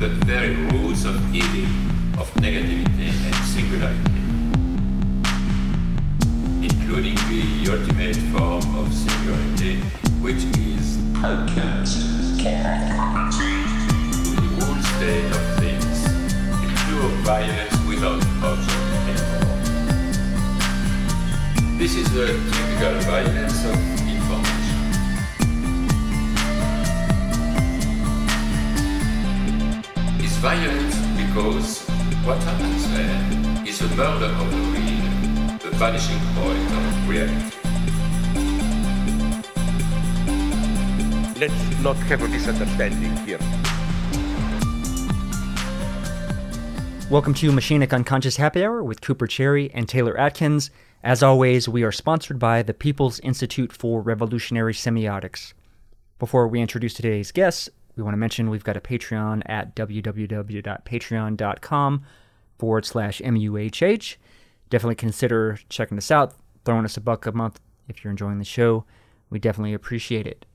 the very roots of evil, of negativity and singularity, including the ultimate form of singularity, which is alchemist, the whole state of things, pure violence without object. This is the typical violence of violent because what happens there is a murder of the real, the vanishing point of reality. Let's not have a misunderstanding here. Welcome to Machinic Unconscious Happy Hour with Cooper Cherry and Taylor Adkins. As always, we are sponsored by the People's Institute for Revolutionary Semiotics. Before we introduce today's guests, we want to mention we've got a Patreon at www.patreon.com forward slash MUHH. Definitely consider checking us out, throwing us a buck a month if you're enjoying the show. We definitely appreciate it.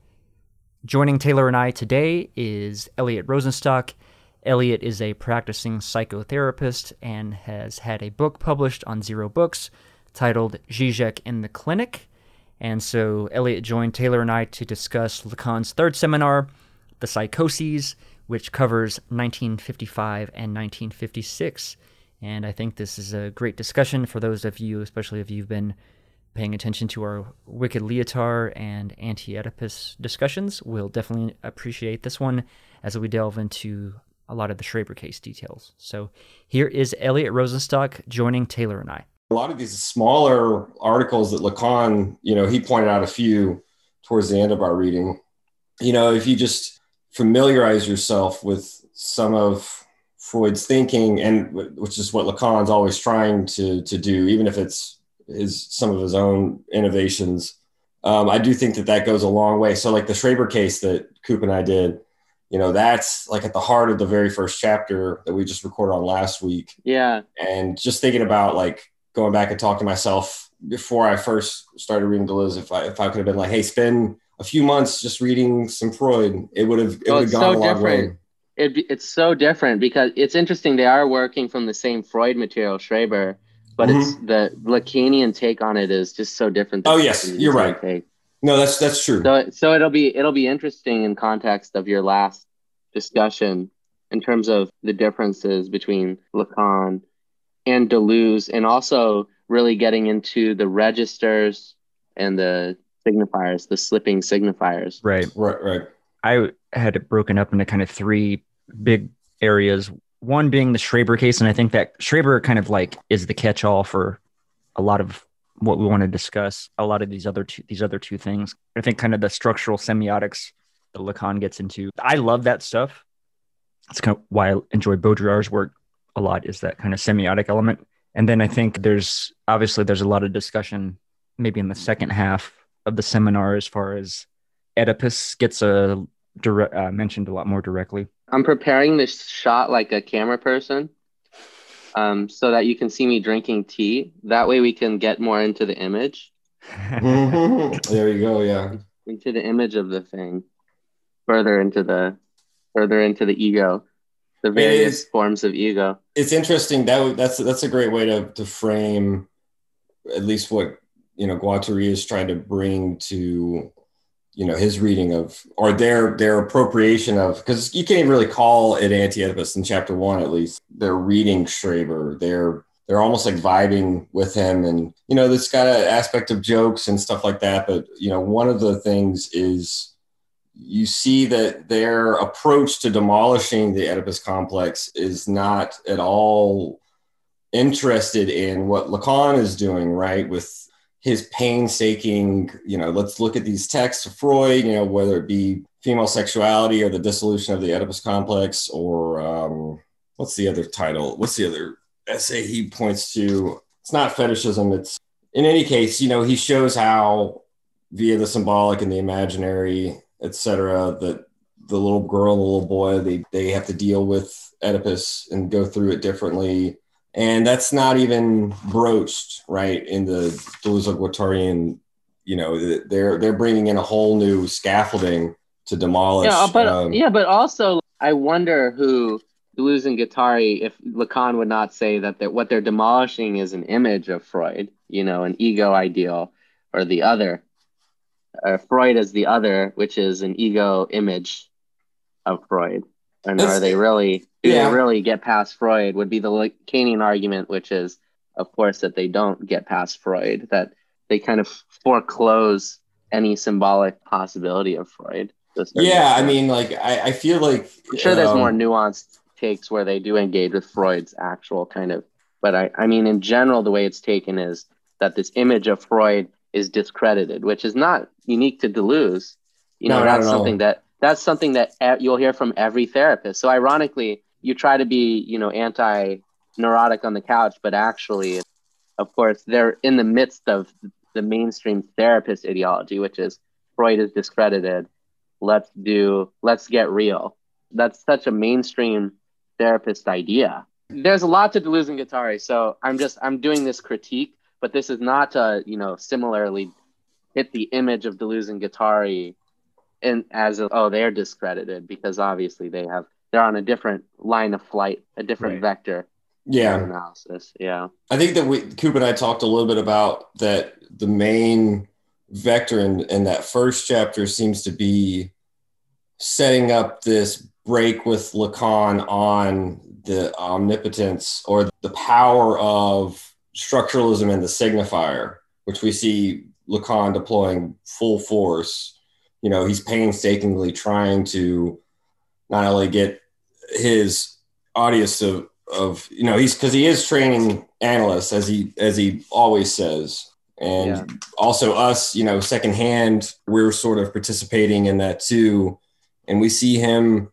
Joining Taylor and I today is Elliot Rosenstock. Elliot is a practicing psychotherapist and has had a book published on Zero Books titled Zizek in the Clinic. And so Elliot joined Taylor and I to discuss Lacan's third seminar, The Psychoses, which covers 1955 and 1956. And I think this is a great discussion for those of you, especially if you've been paying attention to our Wicked Lyotard and Anti Oedipus discussions. We'll definitely appreciate this one as we delve into a lot of the Schreber case details. So here is Elliot Rosenstock joining Taylor and I. A lot of these smaller articles that Lacan, you know, he pointed out a few towards the end of our reading. You know, if you just familiarize yourself with some of Freud's thinking, and which is what Lacan's always trying to to do, even if it's his some of his own innovations. Um, I do think that that goes a long way. So, like the Schreber case that Coop and I did, you know, that's like at the heart of the very first chapter that we just recorded on last week. Yeah. And just thinking about like going back and talking to myself before I first started reading Deleuze, if I if I could have been like, hey, spend a few months just reading some Freud, it would have it Oh, would have gone so a long different. way. It, be- it's so different because it's interesting. They are working from the same Freud material, Schreber, but it's the Lacanian take on it is just so different. Mm-hmm. Oh, yes, you're right. take. No, that's that's true. So, so it'll be it'll be interesting in context of your last discussion in terms of the differences between Lacan and Deleuze, and also really getting into the registers and the signifiers, the slipping signifiers. Right. Right, right. I had it broken up into kind of three big areas. One being the Schreber case, and I think that Schreber kind of like is the catch-all for a lot of what we want to discuss. A lot of these other two, these other two things. I think kind of the structural semiotics that Lacan gets into. I love that stuff. That's kind of why I enjoy Baudrillard's work a lot. Is that kind of semiotic element? And then I think there's obviously there's a lot of discussion maybe in the second half of the seminar as far as Oedipus gets a direct, uh, mentioned a lot more directly. I'm preparing this shot like a camera person, um, so that you can see me drinking tea. That way, we can get more into the image, Mhm. there you go. Yeah. into the image of the thing, further into the, further into the ego, the various is. forms of ego. it's interesting that that's that's a great way to to frame at least what you know Guattari is trying to bring to you know his reading of or their their appropriation of because you can't even really call it anti-Oedipus in chapter one at least they're reading Schreber they're they're almost like vibing with him and you know this got an aspect of jokes and stuff like that but you know one of the things is you see that their approach to demolishing the Oedipus complex is not at all interested in what Lacan is doing, right? With his painstaking, you know, let's look at these texts of Freud, you know, whether it be female sexuality or the dissolution of the Oedipus complex, or um, what's the other title? What's the other essay he points to? It's not fetishism. It's in any case, you know, he shows how via the symbolic and the imaginary, etc., that the little girl and the little boy they they have to deal with Oedipus and go through it differently. And that's not even broached, right, in the Deleuze-Guattarian, you know, they're they're bringing in a whole new scaffolding to demolish. Yeah, but um, yeah, but also I wonder who Deleuze and Guattari, if Lacan would not say that they're, what they're demolishing is an image of Freud, you know, an ego ideal or the other. Or Freud is the other, which is an ego image of Freud. And That's- are they really do yeah. they really get past Freud? Would be the Lacanian argument, which is, of course, that they don't get past Freud, that they kind of foreclose any symbolic possibility of Freud. to a certain Yeah, I mean, like I, I feel like I'm sure there's um, more nuanced takes where they do engage with Freud's actual kind of, but I, I mean, in general, the way it's taken is that this image of Freud is discredited, which is not unique to Deleuze. You know, not that's something that that's something that you'll hear from every therapist. So ironically, you try to be, you know, anti-neurotic on the couch, but actually, of course, they're in the midst of the mainstream therapist ideology, which is Freud is discredited. Let's do, let's get real. That's such a mainstream therapist idea. There's a lot to Deleuze and Guattari, so I'm just I'm doing this critique, but this is not to you know similarly hit the image of Deleuze and Guattari and as a, oh they're discredited because obviously they have they're on a different line of flight, a different Right. vector yeah. analysis. Yeah. I think that we Coop and I talked a little bit about that the main vector in, in that first chapter seems to be setting up this break with Lacan on the omnipotence or the power of structuralism and the signifier, which we see Lacan deploying full force. You know, he's painstakingly trying to not only get his audience to of you know he's because he is training analysts as he as he always says. And Yeah. also us you know secondhand we're sort of participating in that too. And we see him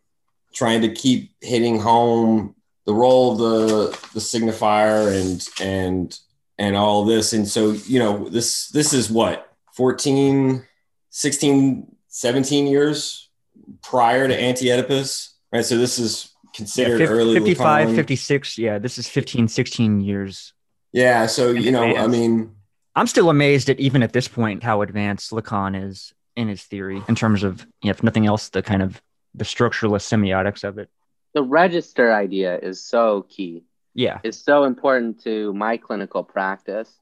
trying to keep hitting home the role of the the signifier and and and all this. And so you know this this is what 14 16 17 years prior to anti-oedipus right so this is considered fif- early 55, Lacan. 56. Yeah, this is 15, 16 years. Yeah, so you know, I mean, I'm still amazed at even at this point how advanced Lacan is in his theory in terms of, you know, if nothing else, the kind of the structuralist semiotics of it. The register idea is so key. Yeah. is so important to my clinical practice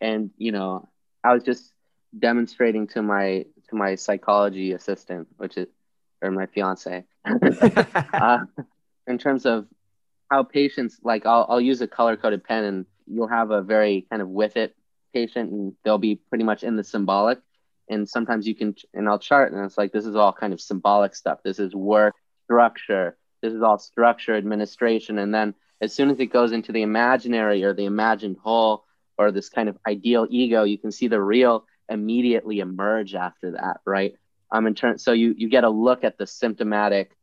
and you know i was just demonstrating to my to my psychology assistant which is or my fiance. Uh, in terms of how patients like I'll, I'll use a color coded pen and you'll have a very kind of with it patient and they'll be pretty much in the symbolic. And sometimes you can and i'll chart and it's like this is all kind of symbolic stuff. This is work structure. This is all structure administration. And then as soon as it goes into the imaginary or the imagined whole or this kind of ideal ego you can see the real immediately emerge after that right? Um in turn so you you get a look at the symptomatic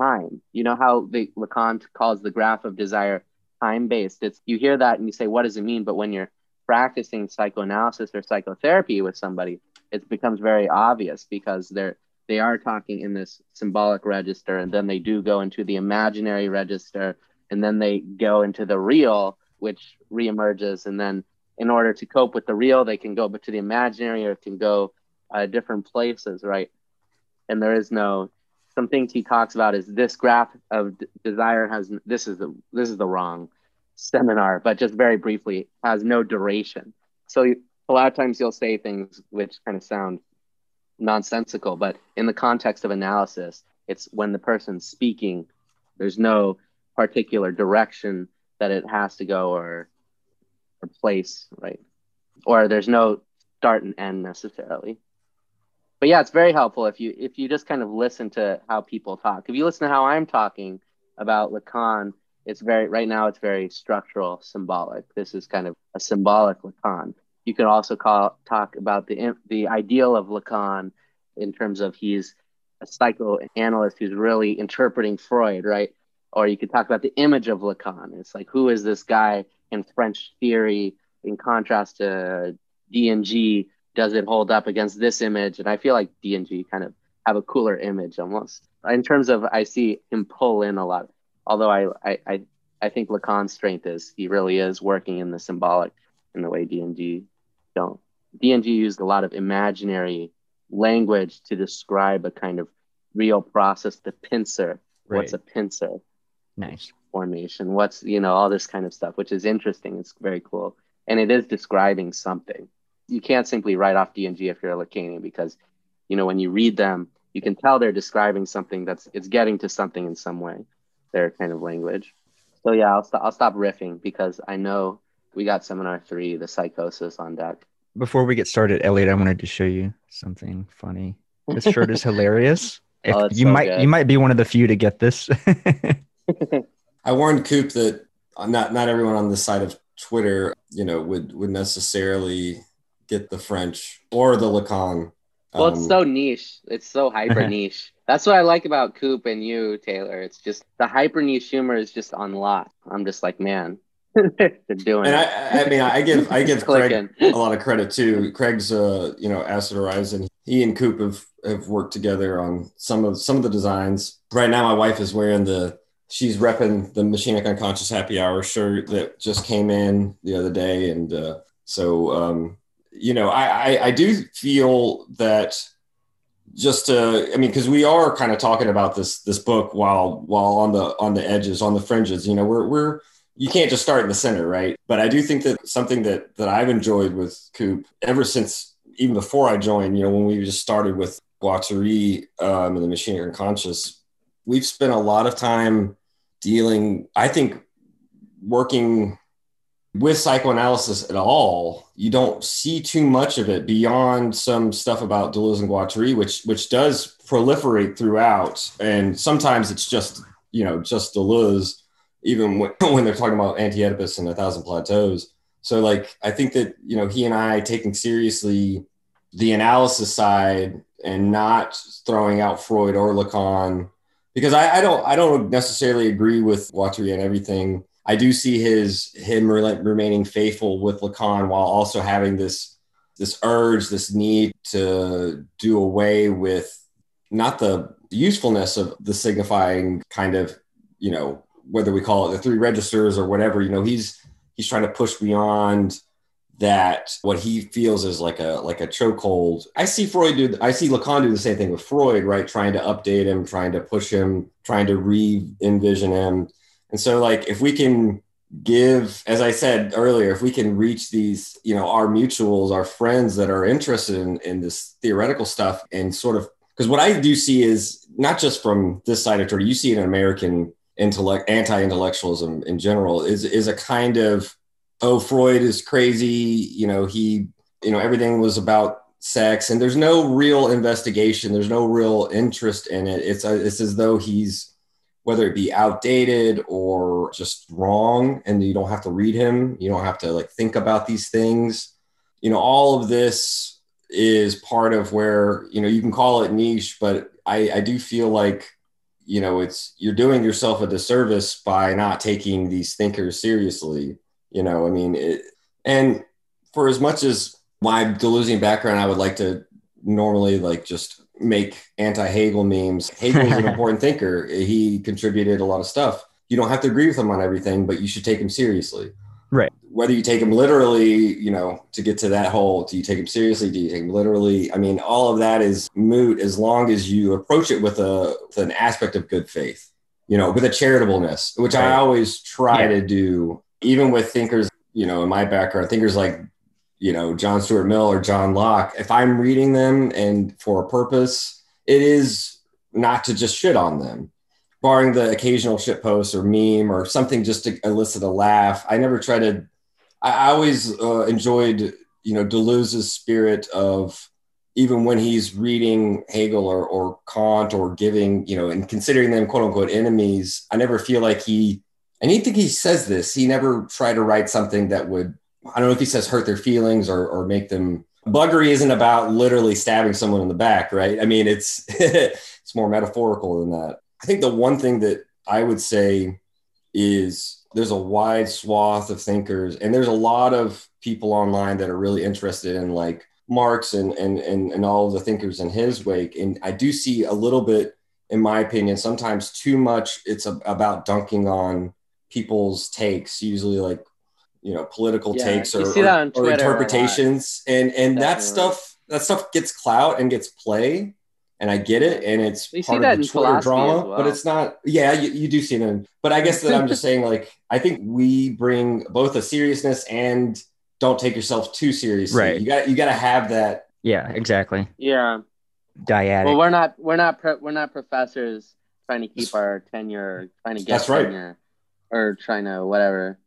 time. You know how the lacan calls the graph of desire time based it's you hear that and you say what does it mean? But when you're practicing psychoanalysis or psychotherapy with somebody it becomes very obvious because they're they are talking in this symbolic register and then they do go into the imaginary register and then they go into the real which reemerges and then in order to cope with the real they can go but to the imaginary or can go uh, different places right? And there is no some things he talks about is this graph of d- desire has this is the this is the wrong seminar but just very briefly has no duration. So you, a lot of times you'll say things which kind of sound nonsensical but in the context of analysis it's when the person's speaking there's no particular direction that it has to go or or place right? Or there's no start and end necessarily. But yeah it's very helpful if you if you just kind of listen to how people talk. If you listen to how i'm talking about lacan it's very right now it's very structural symbolic. This is kind of a symbolic lacan. You could also call talk about the the ideal of lacan in terms of he's a psychoanalyst who's really interpreting freud right or you could talk about the image of lacan. It's like who is this guy in french theory? In contrast to d&g does it hold up against this image? And i feel like d&g kind of have a cooler image almost. In terms of i see him pull in a lot. Although i i i, I think lacan's strength is he really is working in the symbolic in the way d&g don't. D&g used a lot of imaginary language to describe a kind of real process the pincer. What's a Right. pincer Nice. formation? What's you know all this kind of stuff, which is interesting. It's very cool, and it is describing something. You can't simply write off DNG if you're a Lacanian because, you know, when you read them, you can tell they're describing something that's it's getting to something in some way. Their kind of language. So yeah, I'll stop. I'll stop riffing because I know we got seminar three, the psychosis on deck. Before we get started, Elliot, I wanted to show you something funny. This shirt is hilarious. Oh, if Oh, you so might good. you might be one of the few to get this. I warned Coop that not not everyone on this side of Twitter, you know, would would necessarily get the French or the Lacan. Well, it's Um, so niche. It's so hyper niche. That's what I like about Coop and you, Taylor. It's just the hyper niche humor is just on lock. I'm just like, man, they're doing and it. I, I mean, I give I give Craig a lot of credit too. Craig's, uh, you know, Acid Horizon. He and Coop have, have worked together on some of some of the designs. Right now, my wife is wearing the. She's repping the Machinic Unconscious Happy Hour shirt that just came in the other day, and uh, so um, you know, I, I I do feel that just to, I mean, because we are kind of talking about this this book while while on the on the edges, on the fringes. You know, we're we're you can't just start in the center, right? But I do think that something that that I've enjoyed with Coop ever since even before I joined, you know, when we just started with Guattari um, and the Machinic Unconscious, we've spent a lot of time dealing. I think working with psychoanalysis at all, you don't see too much of it beyond some stuff about Deleuze and Guattari, which which does proliferate throughout, and sometimes it's just you know just Deleuze, even when, when they're talking about Anti-Oedipus and A Thousand Plateaus. So like I think that you know he and I taking seriously the analysis side and not throwing out Freud or Lacan because I, I don't I don't necessarily agree with Guattari and everything. I do see his him re- remaining faithful with Lacan while also having this this urge, this need to do away with not the usefulness of the signifying kind of, you know, whether we call it the three registers or whatever, you know, he's he's trying to push beyond that what he feels is like a like a chokehold. I see Freud do I see Lacan do the same thing with Freud, right? Trying to update him, trying to push him, trying to re-envision him. And so like if we can give as I said earlier, if we can reach these, you know, our mutuals, our friends that are interested in, in this theoretical stuff and sort of because what I do see is not just from this side of Twitter, you see in American intellect anti-intellectualism in general is is a kind of oh freud is crazy you know he you know everything was about sex and there's no real investigation there's no real interest in it. It's a, it's as though he's whether it be outdated or just wrong and you don't have to read him you don't have to like think about these things. You know all of this is part of where you know you can call it niche but i i do feel like you know it's you're doing yourself a disservice by not taking these thinkers seriously you know i mean it, and for as much as my Deleuzian background i would like to normally like just make anti-hegel memes. Hegel's an important thinker. He contributed a lot of stuff. You don't have to agree with him on everything but you should take him seriously. Right. whether you take him literally you know to get to that whole do you take him seriously? Do you take him literally? I mean all of that is moot as long as you approach it with a with an aspect of good faith you know with a charitableness which i always try Yeah. to do even with thinkers you know in my background thinkers like you know john stuart mill or john locke if i'm reading them and for a purpose it is not to just shit on them. Barring the occasional shit post or meme or something just to elicit a laugh i never try to i, always uh, enjoyed you know deleuze's spirit of even when he's reading hegel or, or kant or giving you know and considering them quote unquote enemies i never feel like he and he think he says this he never tried to write something that would i don't know if he says hurt their feelings or, or make them buggery isn't about literally stabbing someone in the back right? I mean it's it's more metaphorical than that. I think the one thing that i would say is there's a wide swath of thinkers and there's a lot of people online that are really interested in like marx and and and, and all the thinkers in his wake. And i do see a little bit in my opinion sometimes too much it's a, about dunking on people's takes usually like you know political Yeah, takes or, see that on or- or Twitter a lot. interpretations and and that stuff that stuff gets clout and gets play and I get it, and it's We see part that of the in Twitter drama, well. but it's not. Yeah, you, you do see them, but I guess that I'm just saying, like, I think we bring both a seriousness and don't take yourself too seriously. Right. You got you got to have that. Yeah, exactly. Yeah. Dyadic. Well, we're not we're not pro- we're not professors trying to keep our tenure, trying to get That's right. Or trying to whatever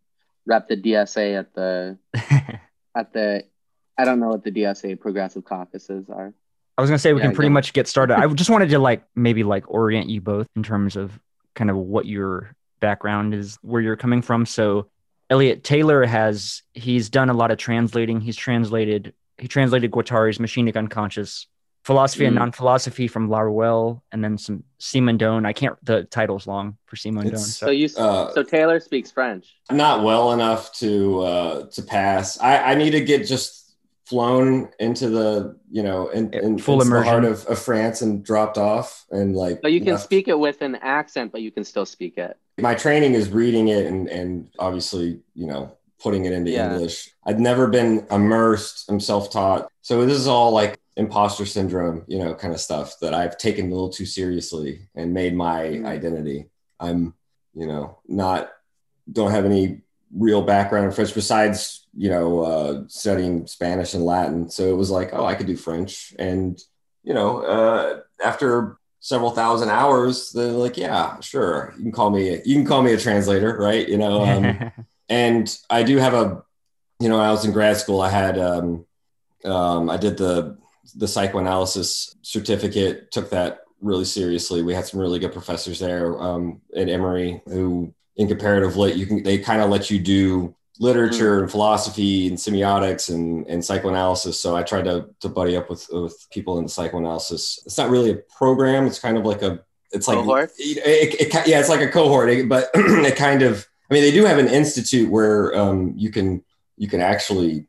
rep the DSA at the at the I don't know what the DSA progressive caucuses are. I was gonna say we Yeah, can pretty go. much get started. I just wanted to like maybe like orient you both in terms of kind of what your background is, where you're coming from. So Elliot Taylor has he's done a lot of translating. He's translated he translated Guattari's Machinic Unconscious, Philosophy and Mm. Non-Philosophy from Laruelle, and then some Simon Simondon. I can't the title's long for Simondon. It's- So So you Uh, so Taylor speaks French. not well enough to uh to pass. I I need to get just flown into the you know in, in full into the heart of, of France and dropped off and like But you can left. speak it with an accent, but you can still speak it. my training is reading it and and obviously you know putting it into Yeah. english i've never been immersed i'm self-taught so this is all like imposter syndrome you know kind of stuff that i've taken a little too seriously and made my Mm. identity. I'm you know not don't have any real background in french besides you know uh, studying spanish and latin. So it was like oh i could do french. And you know uh, after several thousand hours they're like yeah sure. You can call me you can call me a translator right? You know um, and i do have a you know i was in grad school i had um, um, i did the the psychoanalysis certificate took that really seriously. We had some really good professors there um, at emory who in comparative lit you can they kind of let you do literature and philosophy and semiotics and, and psychoanalysis. So i tried to, to buddy up with, with people in psychoanalysis. It's not really a program. It's kind of like a it's like Cohort? it, it, it- yeah it's like a cohort. But it kind of i mean they do have an institute where um, you can you can actually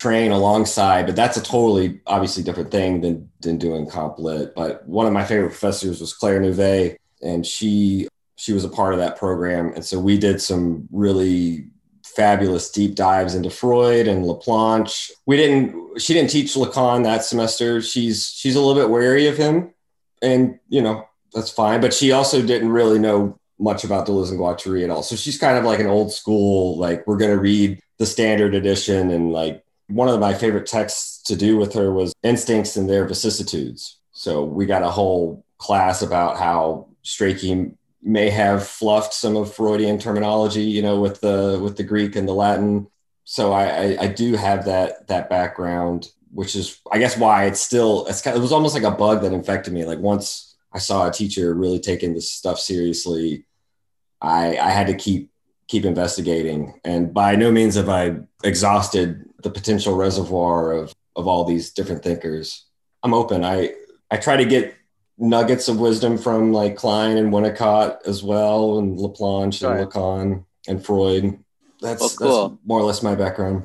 train alongside but that's a totally obviously different thing than than doing comp lit. But one of my favorite professors was claire nouvet and she she was a part of that program. And so we did some really fabulous deep dives into freud and laplanche. We didn't she didn't teach lacan that semester. She's she's a little bit wary of him and you know that's fine. But she also didn't really know much about deleuze and guattari at all. So she's kind of like an old school like we're to read the standard edition and like one of my favorite texts to do with her was instincts and their vicissitudes so we got a whole class about how Strachey may have fluffed some of Freudian terminology, you know, with the with the Greek and the Latin. So I, I, I do have that that background, which is I guess why it's still it's kind of, it was almost like a bug that infected me. Like once I saw a teacher really taking this stuff seriously, I I had to keep keep investigating. And by no means have I exhausted the potential reservoir of of all these different thinkers. I'm open. I I try to get nuggets of wisdom from like Klein and Winnicott as well, and Laplanche and Right. Lacan and Freud. That's Well, cool. that's more or less my background.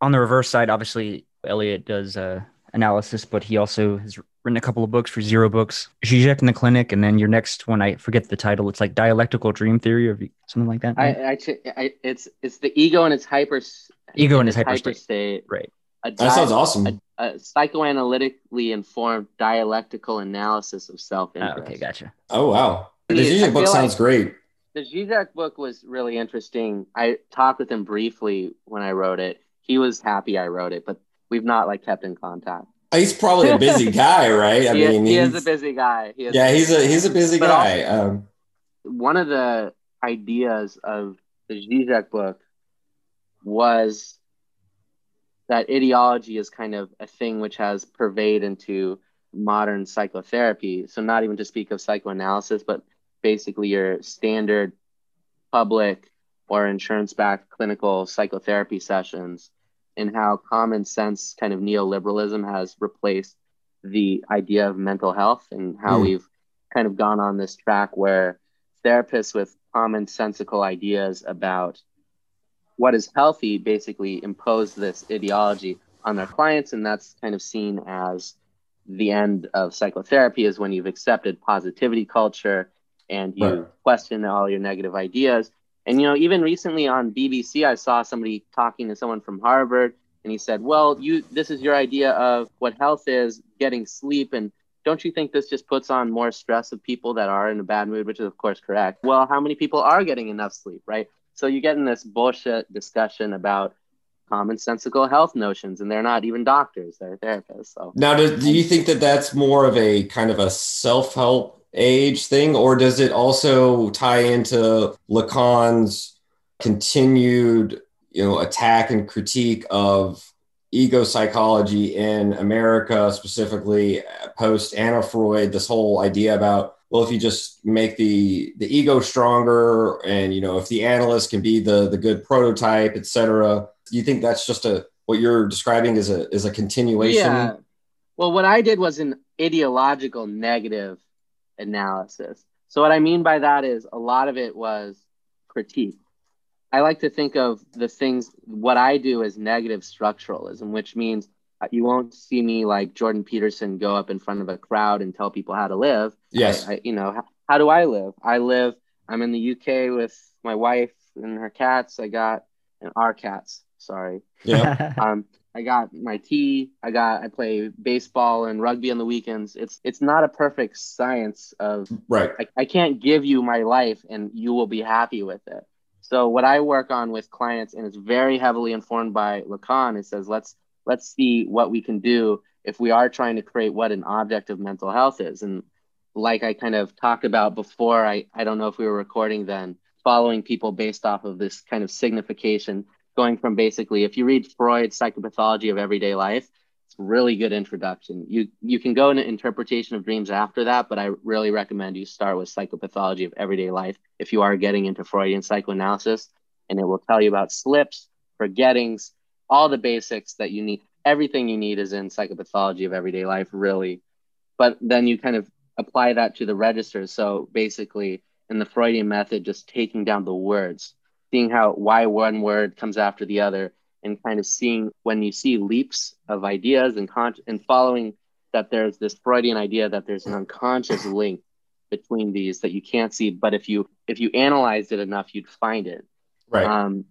on the reverse side, obviously Elliot does uh, analysis, but he also has written a couple of books for Zero Books, Zizek in the Clinic, and then your next one, I forget the title. It's like Dialectical Dream Theory or something like that. I actually, I, it's it's the ego and its hyper Ego in its hyperstate. hyperstate. Right. A That sounds awesome. a, a psychoanalytically informed dialectical analysis of Oh, self-interest. okay, gotcha. Oh wow, the I Zizek book sounds like- great. The Zizek book was really interesting. I talked with him briefly when I wrote it. He was happy I wrote it, but we've not like kept in contact. He's probably a busy guy, right? I he, mean, he is a busy guy. He is yeah, he's a he's a busy But guy. Um, one of the ideas of the Zizek book was that ideology is kind of a thing which has pervaded into modern psychotherapy. So not even to speak of psychoanalysis, but basically your standard public or insurance-backed clinical psychotherapy sessions and how common sense kind of neoliberalism has replaced the idea of mental health and how Hmm. we've kind of gone on this track where therapists with commonsensical ideas about what is healthy basically impose this ideology on their clients and that's kind of seen as the end of psychotherapy is when you've accepted positivity culture and you Right. question all your negative ideas and you know even recently on bbc i saw somebody talking to someone from harvard and he said well you this is your idea of what health is getting sleep and don't you think this just puts on more stress of people that are in a bad mood, which is of course correct. Well, how many people are getting enough sleep, right? So you get in this bullshit discussion about commonsensical health notions, and they're not even doctors; they're therapists. So now, do, do you think that that's more of a kind of a self-help age thing, or does it also tie into Lacan's continued, you know, attack and critique of ego psychology in America, specifically uh, post Anna Freud? This whole idea about well, if you just make the the ego stronger, and you know, if the analyst can be the the good prototype, et cetera, you think that's just a what you're describing is a is a continuation? Yeah. Well, what I did was an ideological negative analysis. So what I mean by that is a lot of it was critique. I like to think of the things what I do as negative structuralism, which means you won't see me like Jordan Peterson go up in front of a crowd and tell people how to live. Yes. I, I, you know, how, how do I live? I live, I'm in the UK with my wife and her cats. I got, and our cats, sorry. Yeah. um, I got my tea. I got, I play baseball and rugby on the weekends. It's, it's not a perfect science of, right. I, I can't give you my life and you will be happy with it. So what I work on with clients, and it's very heavily informed by Lacan, it says, let's, let's see what we can do if we are trying to create what an object of mental health is. And like I kind of talked about before, I, I don't know if we were recording then, following people based off of this kind of signification, going from basically, if you read Freud's Psychopathology of Everyday Life, it's really good introduction. You you can go into interpretation of dreams after that, but I really recommend you start with Psychopathology of Everyday Life if you are getting into Freudian psychoanalysis, and it will tell you about slips, forgettings, all the basics that you need. Everything you need is in Psychopathology of Everyday Life, really. But then you kind of apply that to the registers. So basically, in the Freudian method, just taking down the words, seeing how why one word comes after the other, and kind of seeing when you see leaps of ideas and con- and following that there's this Freudian idea that there's an unconscious link between these that you can't see, but if you if you analyzed it enough, you'd find it. Right. Um,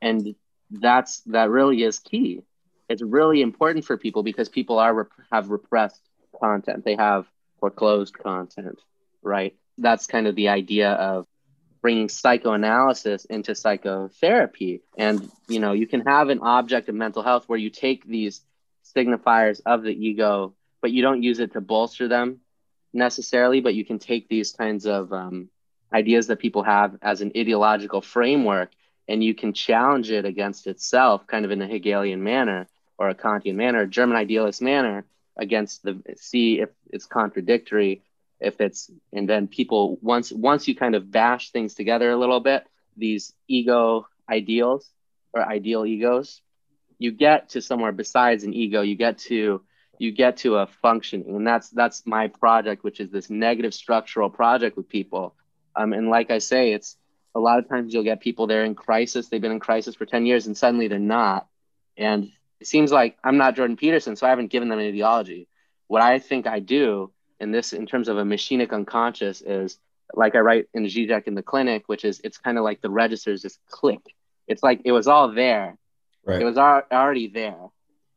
and that's that really is key. It's really important for people because people are rep- have repressed content. They have foreclosed content, right? That's kind of the idea of bringing psychoanalysis into psychotherapy. And you know, you can have an object of mental health where you take these signifiers of the ego, but you don't use it to bolster them necessarily. But you can take these kinds of um, ideas that people have as an ideological framework and you can challenge it against itself kind of in a hegelian manner or a kantian manner a german idealist manner against the see if it's contradictory if it's and then people once once you kind of bash things together a little bit these ego ideals or ideal egos you get to somewhere besides an ego. You get to you get to a functioning. And that's that's my project which is this negative structural project with people. Um, and like i say it's a lot of times you'll get people there in crisis. They've been in crisis for 10 years and suddenly they're not. And it seems like i'm not jordan peterson so i haven't given them an ideology. What i think i do in this in terms of a machinic unconscious is like i write in Zizek in the clinic which is it's kind of like the registers just click. It's like it was all there. Right. it was al- already there.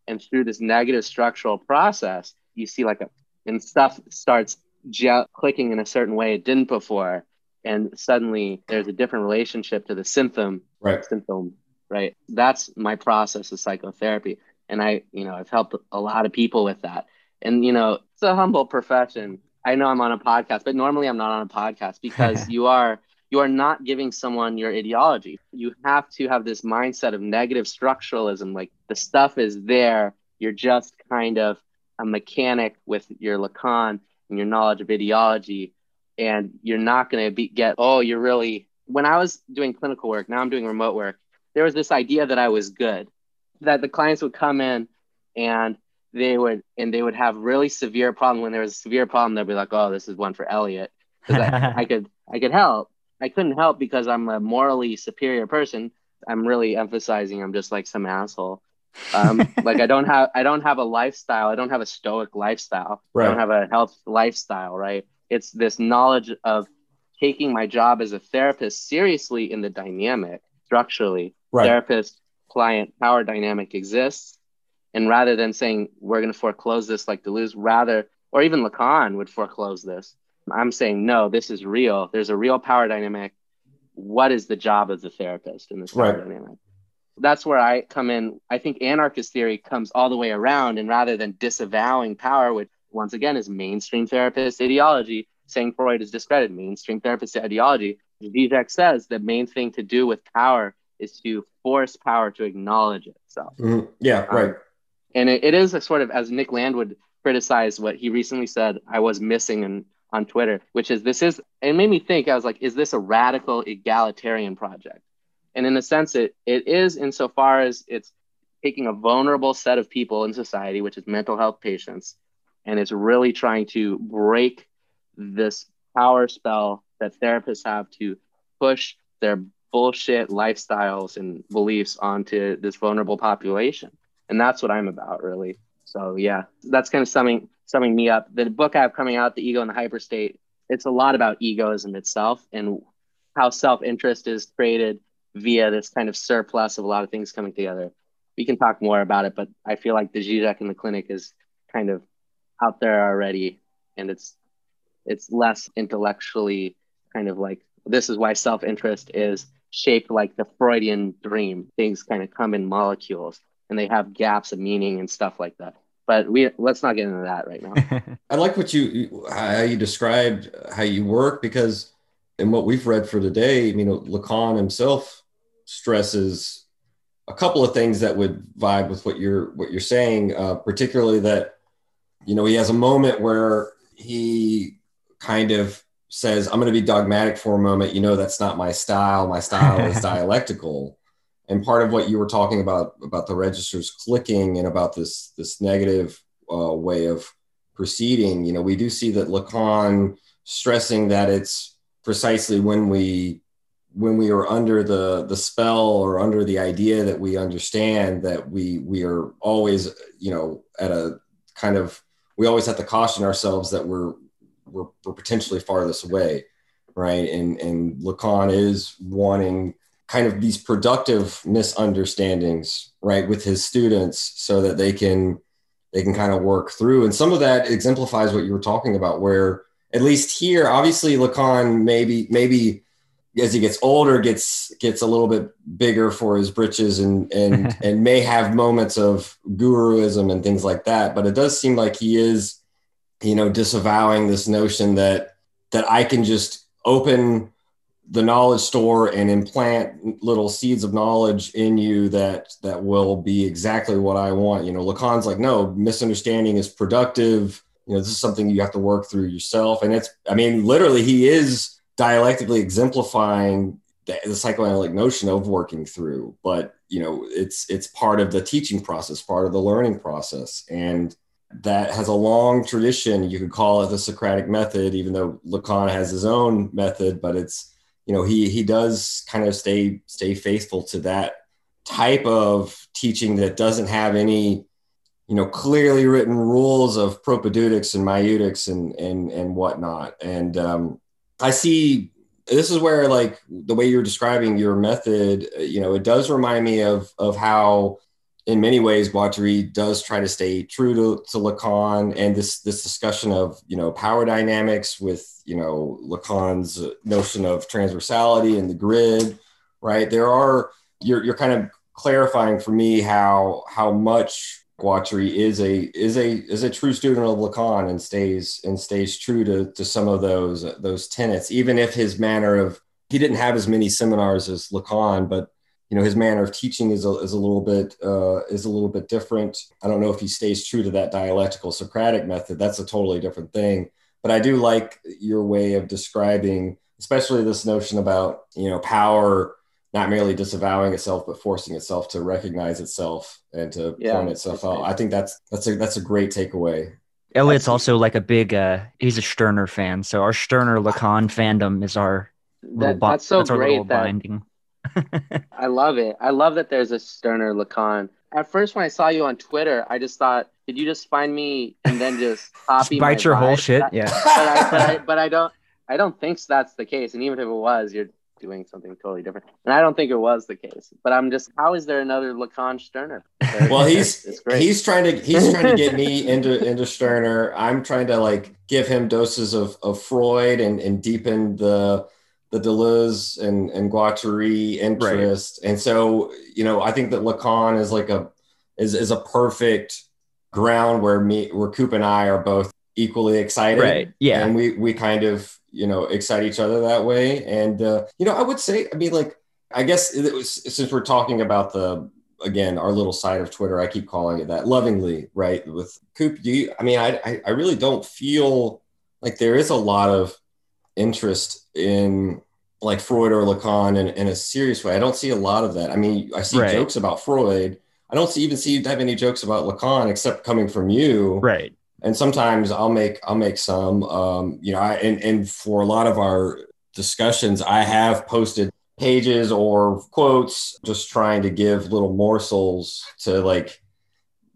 And through this negative structural process you see like a and stuff starts gel- clicking in a certain way it didn't before and suddenly there's a different relationship to the symptom Right. symptom right? That's my process of psychotherapy and i you know i've helped a lot of people with that. And you know it's a humble profession. I know i'm on a podcast but normally i'm not on a podcast because you are you are not giving someone your ideology. You have to have this mindset of negative structuralism like the stuff is there. You're just kind of a mechanic with your lacan and your knowledge of ideology and you're not going to be get oh you're really when i was doing clinical work now i'm doing remote work there was this idea that i was good that the clients would come in and they would and they would have really severe problem. When there was a severe problem they'd be like oh this is one for elliot because I, I could i could help. I couldn't help because i'm a morally superior person. I'm really emphasizing i'm just like some asshole. Um, like i don't have i don't have a lifestyle. I don't have a stoic lifestyle. I don't have a health lifestyle right it's this knowledge of taking my job as a therapist seriously in the dynamic structurally Right. therapist client power dynamic exists and rather than saying we're going to foreclose this like Deleuze, rather or even Lacan would foreclose this. I'm saying, no, this is real. There's a real power dynamic. What is the job of the therapist in this power right. dynamic? That's where I come in. I think anarchist theory comes all the way around, and rather than disavowing power, which once again is mainstream therapist ideology, saying Freud is discredited mainstream therapist ideology, Zizek says the main thing to do with power is to force power to acknowledge itself. Mm-hmm. Yeah, um, right. And it, it is a sort of, as Nick Land would criticize what he recently said I was missing in, on Twitter, which is this is, it made me think, I was like, is this a radical egalitarian project? And in a sense, it, it is insofar as it's taking a vulnerable set of people in society, which is mental health patients, and it's really trying to break this power spell that therapists have to push their bullshit lifestyles and beliefs onto this vulnerable population. And that's what I'm about, really. So yeah, that's kind of summing summing me up. The book I have coming out, The Ego and the Hyperstate, it's a lot about egoism itself and how self-interest is created via this kind of surplus of a lot of things coming together. We can talk more about it, but I feel like the Zizek in the clinic is kind of out there already and it's it's less intellectually kind of like this is why self-interest is shaped like the Freudian dream. Things kind of come in molecules and they have gaps of meaning and stuff like that. But we let's not get into that right now. I like what you how you described how you work because in what we've read for today, you know, Lacan himself stresses a couple of things that would vibe with what you're what you're saying, uh, particularly that you know he has a moment where he kind of says, I'm going to be dogmatic for a moment. You know, that's not my style. My style is dialectical. And part of what you were talking about, about the registers clicking and about this, this negative uh, way of proceeding, you know, we do see that Lacan stressing that it's precisely when we, when we are under the, the spell or under the idea that we understand that we, we are always, you know, at a kind of, we always have to caution ourselves that we're, we're, we're potentially farthest away, right? And and Lacan is wanting kind of these productive misunderstandings, right, with his students, so that they can they can kind of work through. And some of that exemplifies what you were talking about, where at least here, obviously Lacan maybe maybe as he gets older gets gets a little bit bigger for his britches and and and may have moments of guruism and things like that but it does seem like he is you know, disavowing this notion that that I can just open the knowledge store and implant little seeds of knowledge in you that that will be exactly what I want. You know, Lacan's like, no, misunderstanding is productive. You know, this is something you have to work through yourself. And it's, I mean, literally, he is dialectically exemplifying the, the psychoanalytic notion of working through. But you know, it's it's part of the teaching process, part of the learning process, and that has a long tradition. You could call it the Socratic method, even though Lacan has his own method, but it's, you know, he, he does kind of stay, stay faithful to that type of teaching that doesn't have any, you know, clearly written rules of propaedeutics and maieutic and, and, and whatnot. And um, I see this is where like the way you're describing your method, uh, you know, it does remind me of, of how in many ways, Guattari does try to stay true to, to Lacan and this this discussion of you know power dynamics with you know Lacan's notion of transversality and the grid, right? There are you're you're kind of clarifying for me how how much Guattari is a is a is a true student of Lacan and stays and stays true to to some of those those tenets, even if his manner of he didn't have as many seminars as Lacan, but you know his manner of teaching is a, is a little bit uh, is a little bit different. I don't know if he stays true to that dialectical Socratic method. That's a totally different thing. But I do like your way of describing, especially this notion about you know power not merely disavowing itself but forcing itself to recognize itself and to yeah, point itself out. I think that's that's a that's a great takeaway. Elliot's also like a big uh he's a Stirner fan. So our Stirner Lacan fandom is our that, that's so that's great that, binding. I love it. I love that there's a Stirner Lacan. At first, when I saw you on Twitter, I just thought, did you just find me and then just copy just bite your vibe? whole shit? Yeah. But I, but I, but I don't. I don't think that's the case. And even if it was, you're doing something totally different. And I don't think it was the case. But I'm just, how is there another Lacan Stirner? well, he's he's trying to he's trying to get me into into Stirner. I'm trying to like give him doses of, of Freud and, and deepen the the Deleuze and and Guattari interest. Right. And so, you know, I think that Lacan is like a is is a perfect ground where me where Coop and I are both equally excited. Right. Yeah. And we we kind of you know excite each other that way. And uh, you know, I would say, I mean, like, I guess it was, since we're talking about the again our little side of Twitter, I keep calling it that lovingly, right? With Coop, do you? I mean, I I really don't feel like there is a lot of interest in like Freud or Lacan in, in a serious way. I don't see a lot of that. I mean, I see right. jokes about Freud. I don't see, even see you have any jokes about Lacan except coming from you. Right and sometimes I'll make I'll make some. Um, you know, I, and and for a lot of our discussions, I have posted pages or quotes, just trying to give little morsels to like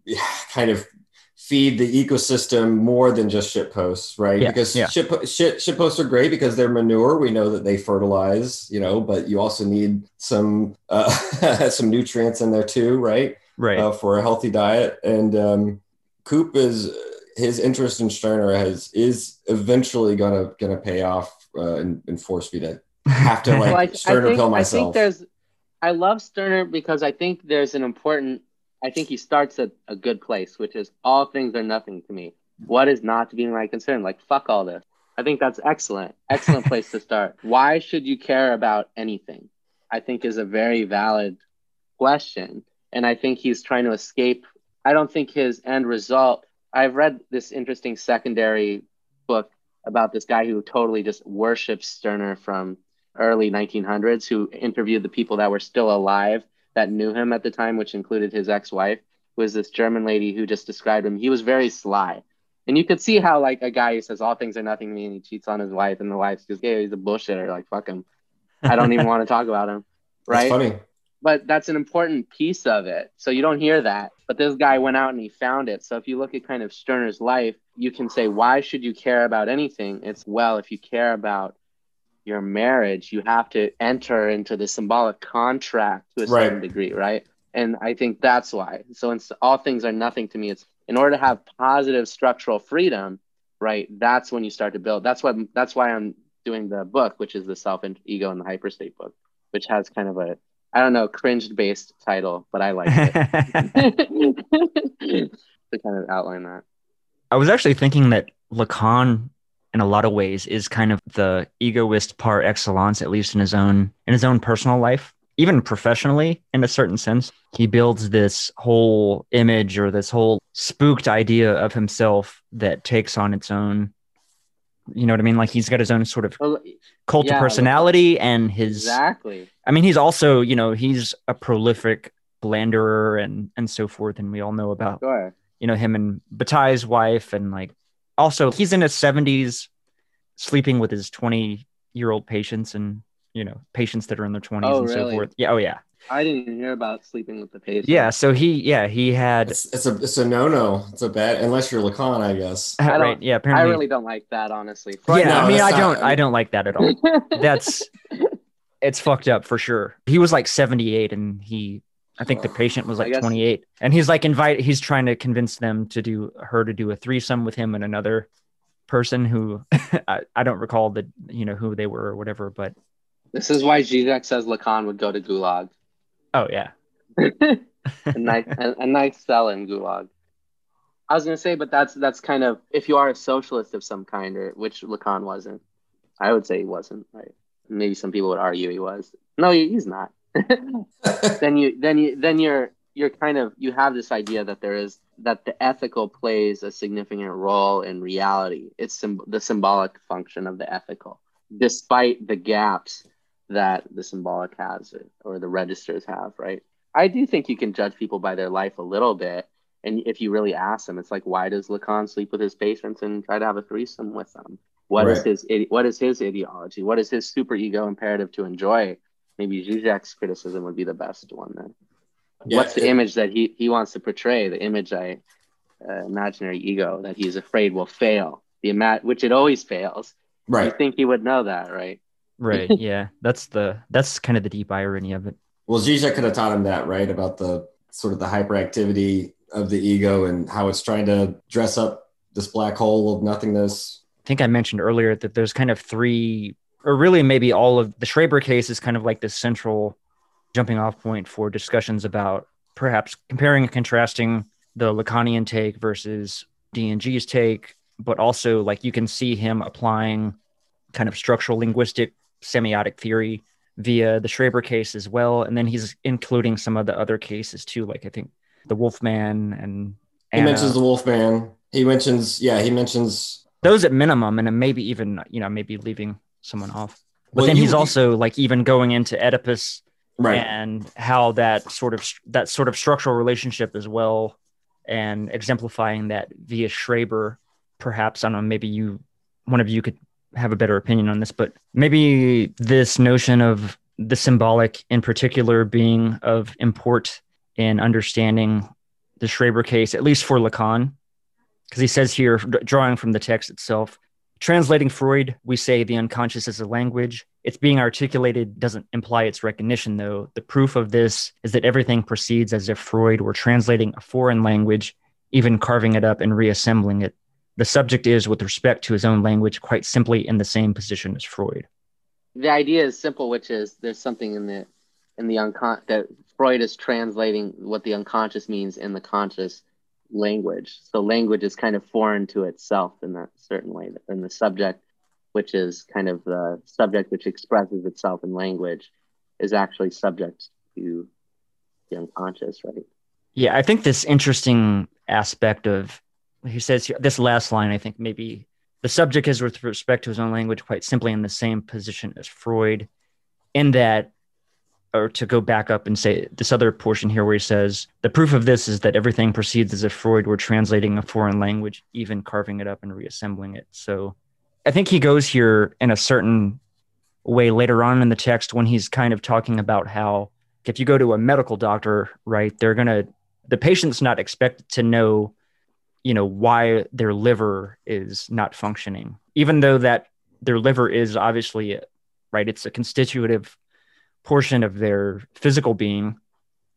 kind of feed the ecosystem more than just shit posts, right? Yeah, because yeah. shit, shit shit posts are great because they're manure. We know that they fertilize, you know, but you also need some uh, some nutrients in there too, right? Right. Uh, for a healthy diet, and um, Coop is his interest in Stirner has is eventually gonna gonna pay off uh, and, and force me to have to like well, I, Stirner I think, pill myself. I think there's I love Stirner because I think there's an important I think he starts at a good place, which is all things are nothing to me. What is not to be my concern? Like fuck all this. I think that's excellent. Excellent place to start. Why should you care about anything? I think is a very valid question. And I think he's trying to escape. I don't think his end result I've read this interesting secondary book about this guy who totally just worships Stirner from early 1900s, who interviewed the people that were still alive that knew him at the time, which included his ex-wife, who was this German lady who just described him. He was very sly. And you could see how like a guy who says all things are nothing to me and he cheats on his wife and the wife's just, yeah, he's a bullshitter. Like, fuck him. I don't even want to talk about him. Right. That's funny but that's an important piece of it. So you don't hear that. But this guy went out and he found it. So if you look at kind of Stirner's life, you can say, why should you care about anything? It's well, if you care about your marriage, you have to enter into the symbolic contract to a right. certain degree, right? And I think that's why. So it's, all things are nothing to me. It's in order to have positive structural freedom, right? That's when you start to build. That's what. That's why I'm doing the book, which is the self and ego and the hyperstate book, which has kind of a I don't know, cringed based title, but I like it. to kind of outline that. I was actually thinking that Lacan in a lot of ways is kind of the egoist par excellence, at least in his own in his own personal life, even professionally in a certain sense. He builds this whole image or this whole spooked idea of himself that takes on its own you know what I mean? Like he's got his own sort of cult yeah, of personality and his exactly. I mean, he's also you know he's a prolific blanderer and and so forth, and we all know about sure. you know him and Bataille's wife, and like also he's in his seventies, sleeping with his twenty year old patients and you know patients that are in their twenties oh, and really? so forth. Yeah, oh yeah. I didn't hear about sleeping with the patient. Yeah, so he, yeah, he had. It's, it's a it's a no no. It's a bad unless you're Lacan, I guess. Uh, I right? Yeah, apparently. I really don't like that, honestly. yeah, no, I mean, I don't, I don't like that at all. That's, it's fucked up for sure. He was like 78, and he, I think the patient was like 28, and he's like invite. He's trying to convince them to do her to do a threesome with him and another person who I, I don't recall the you know who they were or whatever, but. This is why Zizek says Lacan would go to Gulag. Oh yeah. a nice a, a nice cell in Gulag. I was gonna say, but that's that's kind of if you are a socialist of some kind, or which Lacan wasn't. I would say he wasn't. Right? Maybe some people would argue he was. No, he's not. then you then you then you're you're kind of you have this idea that there is that the ethical plays a significant role in reality. It's sim- the symbolic function of the ethical, despite the gaps that the symbolic has or the registers have, right? I do think you can judge people by their life a little bit. And if you really ask them, it's like, why does Lacan sleep with his patients and try to have a threesome with them? What right. is his what is his ideology? What is his super ego imperative to enjoy? Maybe Zizek's criticism would be the best one then. Yeah, What's the it, image that he, he wants to portray? The image I uh, imaginary ego that he's afraid will fail. The ima- which it always fails. Right. You think he would know that, right? Right. Yeah. That's the that's kind of the deep irony of it. Well, Zizek could have taught him that, right? About the sort of the hyperactivity of the ego and how it's trying to dress up this black hole of nothingness. I think I mentioned earlier that there's kind of three, or really maybe all of the Schreber case is kind of like the central jumping off point for discussions about perhaps comparing and contrasting the Lacanian take versus D&G's take, but also like you can see him applying kind of structural linguistic semiotic theory via the Schreber case as well. And then he's including some of the other cases too, like I think the Wolfman and He mentions the Wolfman. He mentions, yeah, he mentions. those at minimum, and then maybe even you know maybe leaving someone off. But Well, then you- he's also like even going into Oedipus Right. and how that sort of that sort of structural relationship as well, and exemplifying that via Schreber. Perhaps I don't know. Maybe you, one of you, could have a better opinion on this, but maybe this notion of the symbolic, in particular, being of import in understanding the Schreber case, at least for Lacan, because he says here, drawing from the text itself, translating Freud, we say the unconscious is a language. It's being articulated doesn't imply its recognition, though. The proof of this is that everything proceeds as if Freud were translating a foreign language, even carving it up and reassembling it. The subject is, with respect to his own language, quite simply in the same position as Freud. The idea is simple, which is there's something in the in the uncon that Freud is translating what the unconscious means in the conscious language. So language is kind of foreign to itself in that certain way. And the subject, which is kind of the subject which expresses itself in language, is actually subject to the unconscious, right? Yeah, I think this interesting aspect of he says here, this last line, I think maybe the subject is with respect to his own language quite simply in the same position as Freud, in that, or to go back up and say this other portion here where he says, the proof of this is that everything proceeds as if Freud were translating a foreign language, even carving it up and reassembling it. So I think he goes here in a certain way later on in the text when he's kind of talking about how if you go to a medical doctor, right, they're going to, the patient's not expected to know you know why their liver is not functioning. Even though that their liver is obviously right it's a constitutive portion of their physical being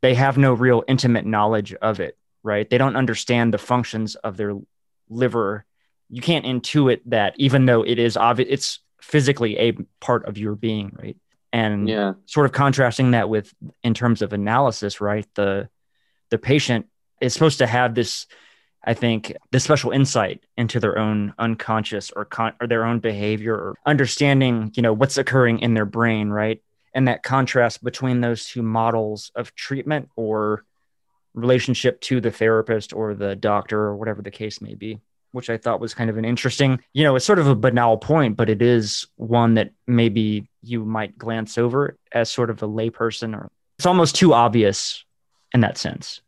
they have no real intimate knowledge of it right? They don't understand the functions of their liver. You can't intuit that even though it is obvious it's physically a part of your being right? And Yeah. sort of contrasting that with in terms of analysis right the the patient is supposed to have this I think this special insight into their own unconscious or con- or their own behavior or understanding, you know, what's occurring in their brain, right? And that contrast between those two models of treatment or relationship to the therapist or the doctor or whatever the case may be, which I thought was kind of an interesting, you know, it's sort of a banal point, but it is one that maybe you might glance over as sort of a layperson or it's almost too obvious in that sense.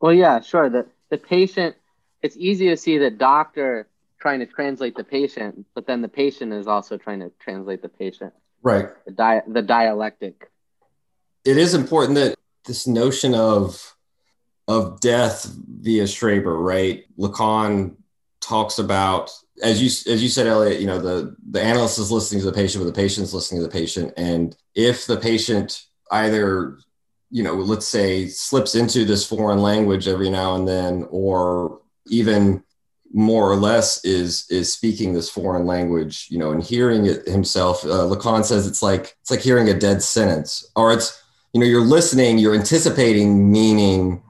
Well, yeah, sure. The the patient, it's easy to see the doctor trying to translate the patient, but then the patient is also trying to translate the patient. Right. The di- the dialectic. It is important that this notion of of death via Schreber, right? Lacan talks about as you as you said, Elliot. You know, the the analyst is listening to the patient, but the patient is listening to the patient, and if the patient either you know, let's say slips into this foreign language every now and then, or even more or less is is speaking this foreign language, you know, and hearing it himself. Uh, Lacan says it's like it's like hearing a dead sentence, or it's you know, you're listening, you're anticipating meaning,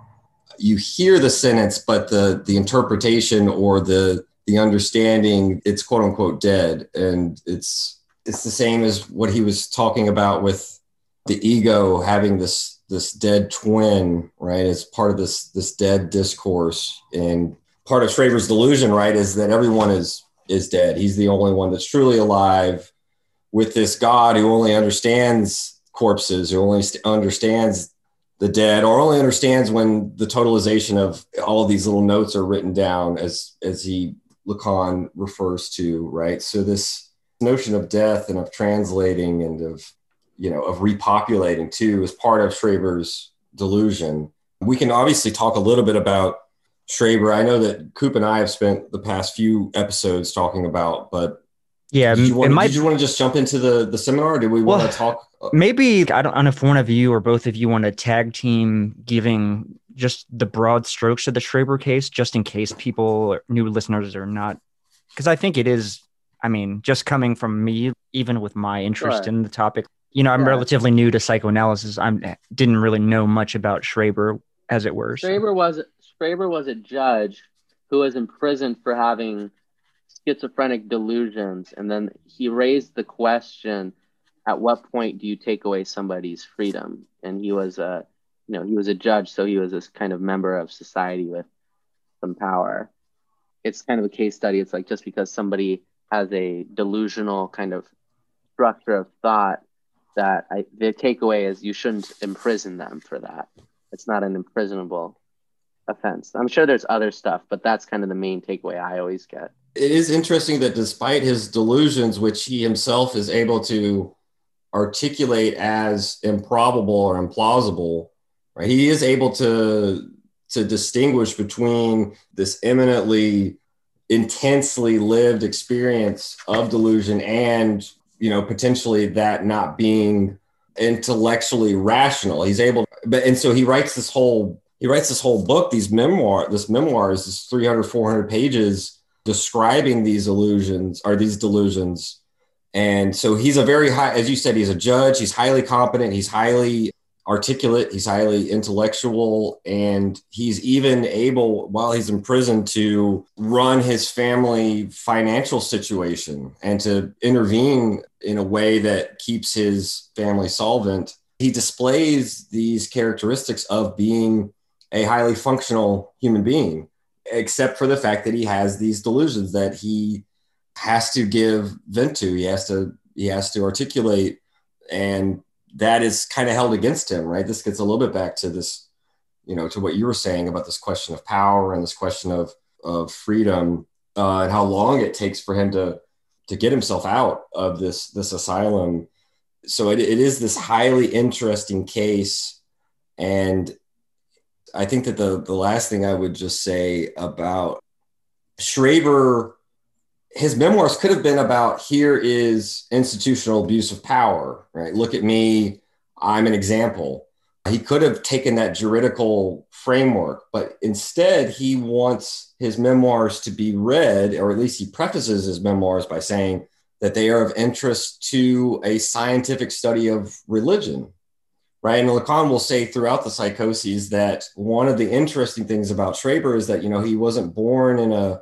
you hear the sentence, but the the interpretation or the the understanding, it's quote unquote dead, and it's it's the same as what he was talking about with the ego having this this dead twin, right? As part of this this dead discourse, and part of Schreber's delusion, right, is that everyone is is dead. He's the only one that's truly alive. With this God who only understands corpses, who only st- understands the dead, or only understands when the totalization of all of these little notes are written down, as as he Lacan refers to, right? So this notion of death and of translating and of you know of repopulating too is part of Schreber's delusion. We can obviously talk a little bit about Schreber. I know that Coop and I have spent the past few episodes talking about, but Yeah, Did you, want, it might did you want to just jump into the the seminar? Or do we Well, want to talk? Uh, maybe I don't, I don't know if one of you or both of you want to tag team giving just the broad strokes of the Schreber case, just in case people, new listeners, are not, because I think it is. I mean, just coming from me, even with my interest Sure. in the topic, you know, I'm Yeah. relatively new to psychoanalysis. I didn't really know much about Schreber, as it were. so- Schreber was Schreber was a judge who was imprisoned for having schizophrenic delusions, and then he raised the question: At what point do you take away somebody's freedom? And he was a, you know, he was a judge, so he was this kind of member of society with some power. It's kind of a case study. It's like just because somebody has a delusional kind of structure of thought, that I, the takeaway is you shouldn't imprison them for that. It's not an imprisonable offense. I'm sure there's other stuff, but that's kind of the main takeaway I always get. it is interesting that despite his delusions, which he himself is able to articulate as improbable or implausible, right? He is able to to distinguish between this eminently intensely lived experience of delusion and you know potentially that not being intellectually rational he's able but and so he writes this whole he writes this whole book these memoir this memoirs this 300 400 pages describing these illusions or these delusions. And so he's a very high as you said he's a judge. He's highly competent. He's highly articulate. He's highly intellectual. And he's even able while he's in prison to run his family financial situation and to intervene in a way that keeps his family solvent. He displays these characteristics of being a highly functional human being except for the fact that he has these delusions that he has to give vent to. He has to he has to articulate and that is kind of held against him right? This gets a little bit back to this you know to what you were saying about this question of power and this question of of freedom uh, and how long it takes for him to to get himself out of this this asylum. So it, it is this highly interesting case and i think that the the last thing i would just say about schreber his memoirs could have been about here is institutional abuse of power right? Look at me i'm an example. He could have taken that juridical framework but instead he wants his memoirs to be read or at least he prefaces his memoirs by saying that they are of interest to a scientific study of religion right? And lacan will say throughout the psychoses that one of the interesting things about schreber is that you know he wasn't born in a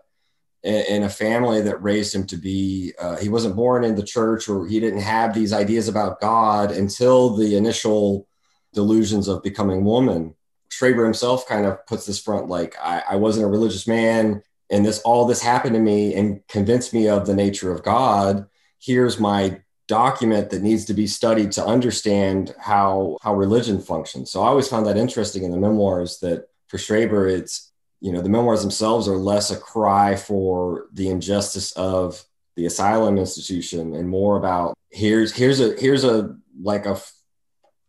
in a family that raised him to be uh, he wasn't born in the church or he didn't have these ideas about god until the initial delusions of becoming woman. Schreber himself kind of puts this front like I, I wasn't a religious man and this all this happened to me and convinced me of the nature of god. Here's my document that needs to be studied to understand how how religion functions. So i always found that interesting in the memoirs that for schreber it's you know the memoirs themselves are less a cry for the injustice of the asylum institution and more about here's here's a here's a like a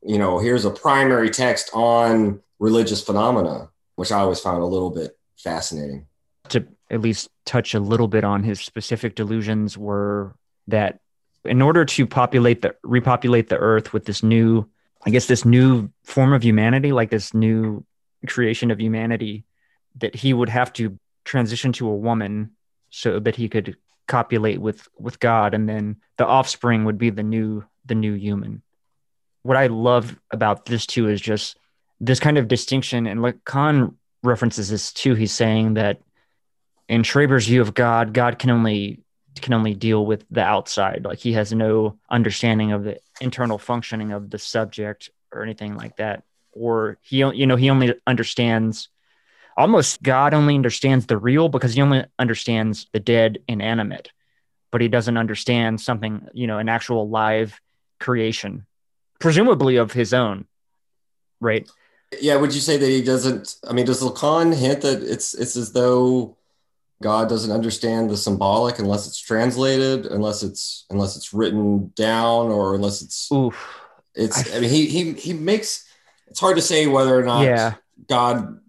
you know here's a primary text on religious phenomena which i always found a little bit fascinating. To at least touch a little bit on his specific delusions were that in order to populate the repopulate the earth with this new i guess this new form of humanity like this new creation of humanity that he would have to transition to a woman so that he could copulate with with god and then the offspring would be the new the new human. What i love about this too is just this kind of distinction and lacan references this too. He's saying that in Schreber's view of God, God can only can only deal with the outside. Like he has no understanding of the internal functioning of the subject or anything like that. Or he, you know, he only understands almost God only understands the real because he only understands the dead inanimate, but he doesn't understand something, you know, an actual live creation, presumably of his own, right? yeah would you say that he doesn't i mean does lacan hint that it's it's as though god doesn't understand the symbolic unless it's translated unless it's unless it's written down or unless it's Oof. it's i mean he he he makes it's hard to say whether or not Yeah. god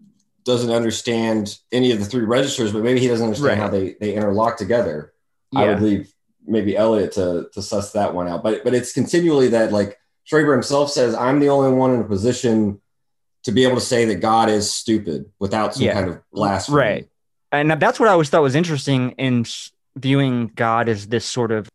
doesn't understand any of the three registers but maybe he doesn't understand Right. how they they interlock together i would leave maybe Elliot to to suss that one out. But but it's continually that like Schreber himself says, I'm the only one in a position to be able to say that God is stupid without some Yeah. kind of blasphemy. Right. And that's what I always thought was interesting in viewing God as this sort of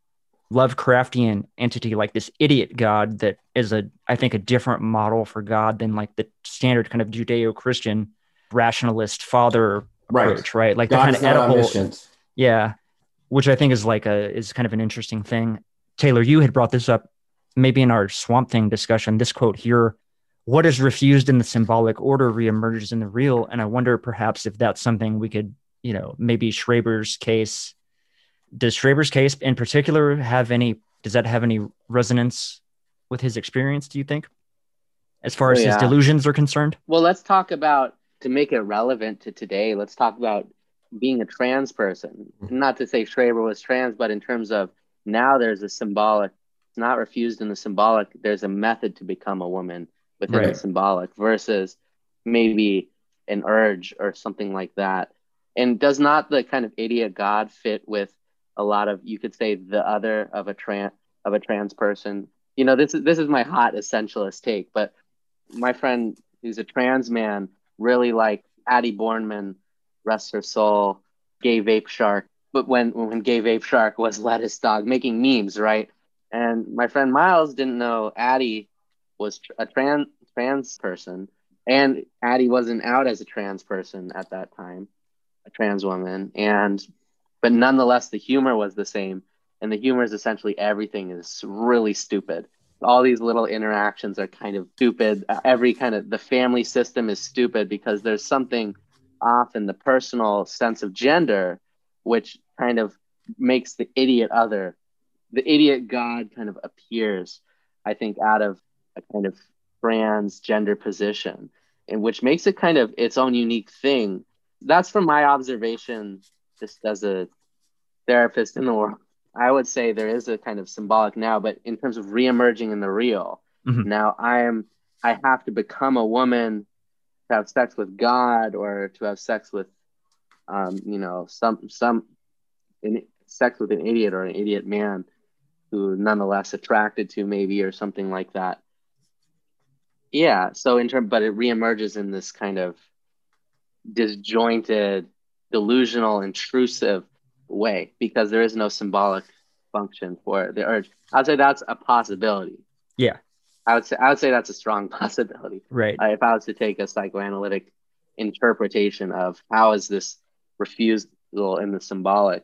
Lovecraftian entity, like this idiot God that is a, I think, a different model for God than like the standard kind of Judeo-Christian rationalist father Right. approach, right? Like the God kind of Oedipal, yeah, which I think is like a is kind of an interesting thing. Taylor, you had brought this up maybe in our Swamp Thing discussion. This quote here: "What is refused in the symbolic order reemerges in the real," and I wonder perhaps if that's something we could, you know, maybe Schreber's case. Does Schreber's case in particular have any? Does that have any resonance with his experience? Do you think, as far Oh, as his delusions are concerned? Well, let's talk about to make it relevant to today. Let's talk about being a trans person. Mm-hmm. Not to say Schreber was trans, but in terms of now there's a symbolic, it's not refused in the symbolic. There's a method to become a woman within Right. the symbolic versus maybe an urge or something like that. And does not the kind of idiot God fit with a lot of you could say the other of a trans of a trans person? You know, this is this is my hot essentialist take, but my friend who's a trans man really liked Addie Bornman, rest her soul, Gay Vape Shark. But when when Gay Vape Shark was Lettuce Dog making memes, right? And my friend Miles didn't know Addie was a trans trans person, and Addie wasn't out as a trans person at that time, a trans woman, and but nonetheless the humor was the same, and the humor is essentially everything is really stupid all these little interactions are kind of stupid. Uh, every kind of the family system is stupid because there's something off in the personal sense of gender, which kind of makes the idiot other, the idiot God kind of appears, I think, out of a kind of trans gender position, and which makes it kind of its own unique thing. That's from my observation, just as a therapist in the world. I would say there is a kind of symbolic now, but in terms of reemerging in the real, Mhm. now I am I have to become a woman to have sex with God or to have sex with, um, you know, some some in, sex with an idiot or an idiot man who nonetheless attracted to maybe or something like that. Yeah. So in term, but it reemerges in this kind of disjointed, delusional, intrusive way because there is no symbolic function for the urge. I'd say that's a possibility. Yeah. I would say I would say that's a strong possibility. Right. Uh, if I was to take a psychoanalytic interpretation of how is this refusal in the symbolic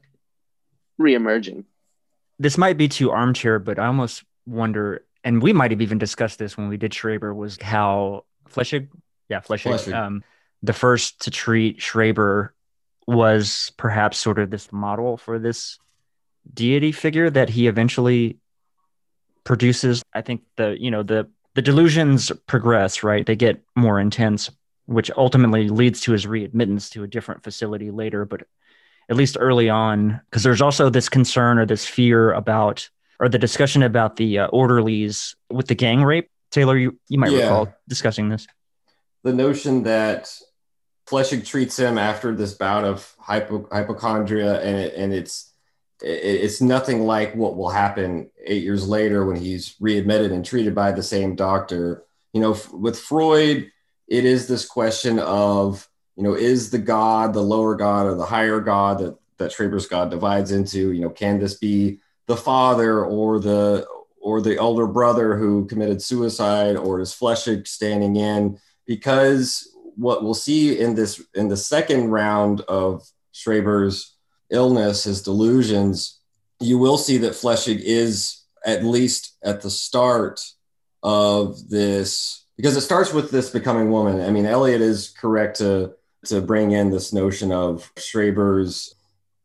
reemerging? this might be too armchair, but I almost wonder, and we might have even discussed this when we did Schreber, was how Flechsig, yeah, Flechsig, Flechsig. um, the first to treat Schreber was perhaps sort of this model for this deity figure that he eventually produces. I think the, you know, the, the delusions progress, right? They get more intense, which ultimately leads to his readmittance to a different facility later. But at least early on, because there's also this concern or this fear about, or the discussion about the uh, orderlies with the gang rape. Taylor, you, you might Yeah. recall discussing this. the notion that Flechsig treats him after this bout of hypo, hypochondria, and it, and it's it, it's nothing like what will happen eight years later when he's readmitted and treated by the same doctor. You know, f- with Freud, it is this question of you know, is the God the lower God or the higher God that that Schreber's God divides into? You know, can this be the father or the or the elder brother who committed suicide, or is Flechsig standing in? because what we'll see in this in the second round of Schreber's illness, his delusions, you will see that Flechsig is at least at the start of this because it starts with this becoming woman. I mean, Eliot is correct to to bring in this notion of Schreber's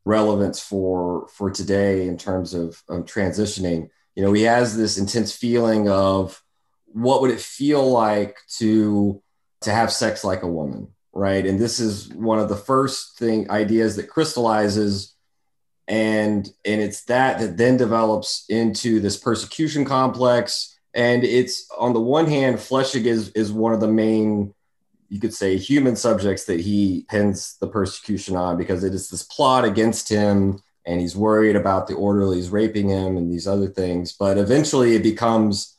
relevance for for today in terms of, of transitioning. You know, he has this intense feeling of what would it feel like to to have sex like a woman right and this is one of the first thing ideas that crystallizes and and it's that that then develops into this persecution complex and it's on the one hand flechsig is is one of the main you could say human subjects that he pins the persecution on because it is this plot against him and he's worried about the orderlies raping him and these other things. But eventually it becomes,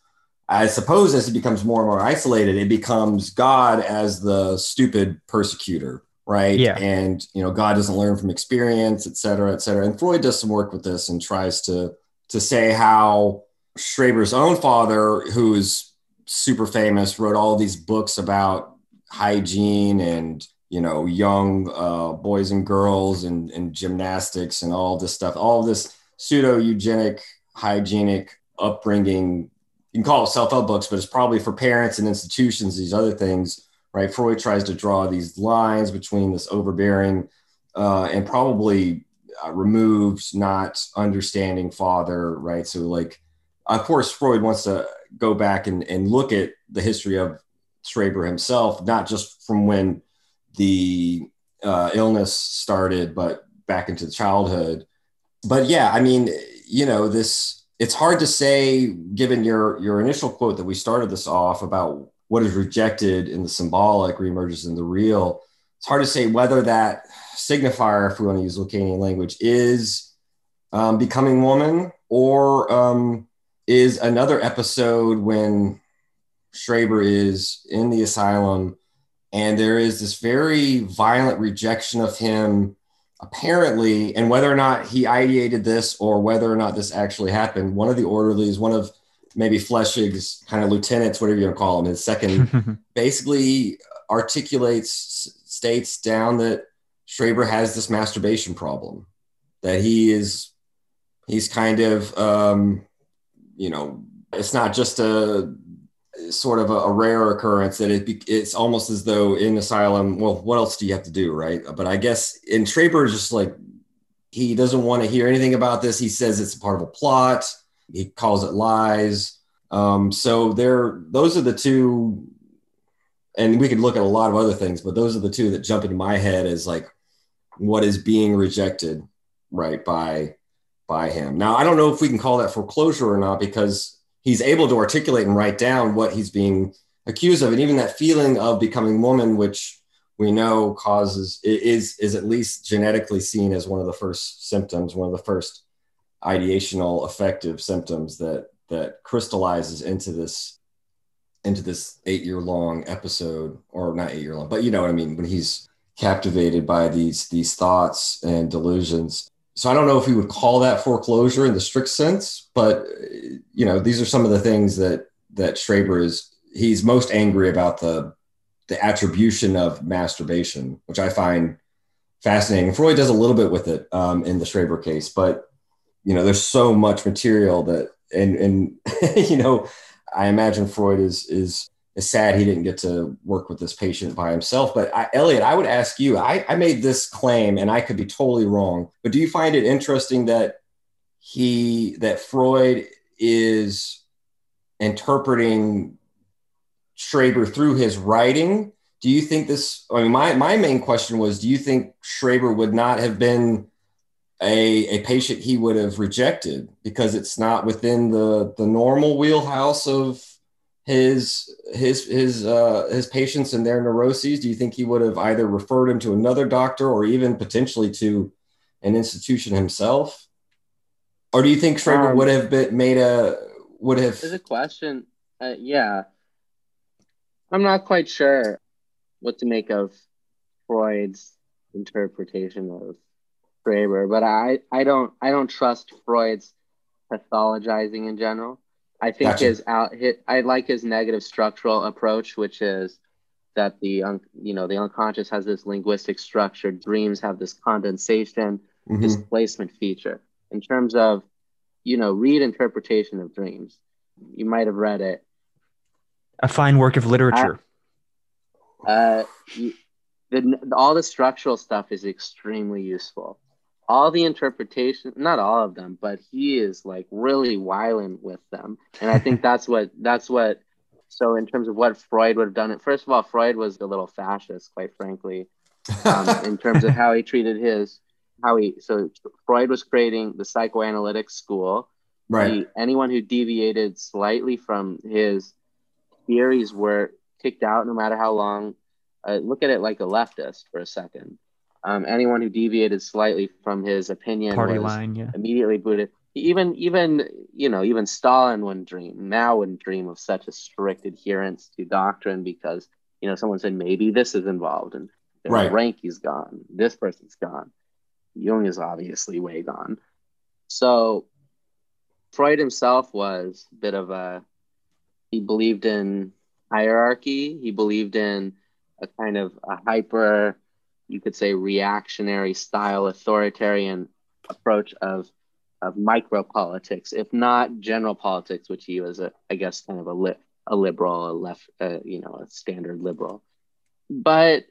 I suppose, as it becomes more and more isolated, it becomes God as the stupid persecutor, right? Yeah. And, you know, God doesn't learn from experience, et cetera, et cetera. And Freud does some work with this and tries to, to say how Schreber's own father, who's super famous, wrote all these books about hygiene and you know young uh, boys and girls and, and gymnastics and all this stuff all this pseudo eugenic hygienic upbringing you can call it self-help books but it's probably for parents and institutions these other things right freud tries to draw these lines between this overbearing uh, and probably uh, removes not understanding father right so like of course freud wants to go back and, and look at the history of Schreber himself, not just from when the uh, illness started, but back into childhood. But yeah, I mean, you know, this it's hard to say given your your initial quote that we started this off about what is rejected in the symbolic reemerges in the real. It's hard to say whether that signifier, if we want to use Lacanian language, is um, becoming woman or um, is another episode when Schreber is in the asylum, and there is this very violent rejection of him, apparently. And whether or not he ideated this or whether or not this actually happened, one of the orderlies, one of maybe Flechsig's kind of lieutenants, whatever you want to call him, his second, basically articulates, states down that Schreber has this masturbation problem, that he is, he's kind of, um, you know, it's not just a sort of a, a, rare occurrence that it it's almost as though in asylum well what else do you have to do right? But i guess in Schreber is just like he doesn't want to hear anything about this. He says it's part of a plot. He calls it lies. Um, so there those are the two and we could look at a lot of other things but those are the two that jump into my head as like what is being rejected right by by him. Now i don't know if we can call that foreclosure or not because he's able to articulate and write down what he's being accused of. And even that feeling of becoming woman which we know causes is is at least genetically seen as one of the first symptoms one of the first ideational affective symptoms that that crystallizes into this into this eight year long episode or not eight year long but you know what i mean when he's captivated by these these thoughts and delusions so I don't know if we would call that foreclosure in the strict sense, but you know, these are some of the things that that Schreber is he's most angry about the the attribution of masturbation, which I find fascinating. Freud does a little bit with it um, in the Schreber case, but you know, there's so much material that and and you know, I imagine Freud is is is sad he didn't get to work with this patient by himself. But I, Elliot, I would ask you, I, I made this claim and I could be totally wrong, but do you find it interesting that he, that Freud is interpreting Schreber through his writing? Do you think this, I mean, my, my main question was, do you think Schreber would not have been a, a patient he would have rejected because it's not within the, the normal wheelhouse of his his his uh, his patients and their neuroses? Do you think he would have either referred him to another doctor or even potentially to an institution himself? Or do you think Schreber um, would have been made a would have? There's a question. Uh, yeah, I'm not quite sure what to make of Freud's interpretation of Schreber, but I I don't I don't trust Freud's pathologizing in general. I think gotcha. his out hit. I like his negative structural approach, which is that the un, you know the unconscious has this linguistic structure. Dreams have this condensation mm-hmm. displacement feature. In terms of you know read interpretation of dreams, you might have read it. A fine work of literature. I, uh, the, all the structural stuff is extremely useful all the interpretation not all of them but he is like really violent with them. And i think that's what that's what so in terms of what freud would have done it first of all freud was a little fascist quite frankly um, in terms of how he treated his how he so freud was creating the psychoanalytic school. Right. he, anyone who deviated slightly from his theories were kicked out no matter how long uh, look at it like a leftist for a second Um, anyone who deviated slightly from his opinion Party was line, yeah. immediately booted. Even even you know even Stalin wouldn't dream now wouldn't dream of such a strict adherence to doctrine because you know someone said maybe this is involved and Right. Ranky's gone, this person's gone, Jung is obviously way gone. So Freud himself was a bit of a he believed in hierarchy. He believed in a kind of a hyper, you could say, reactionary style, authoritarian approach of of micro politics, if not general politics, which he was, a, I guess, kind of a li- a liberal, a left, uh, you know, a standard liberal. But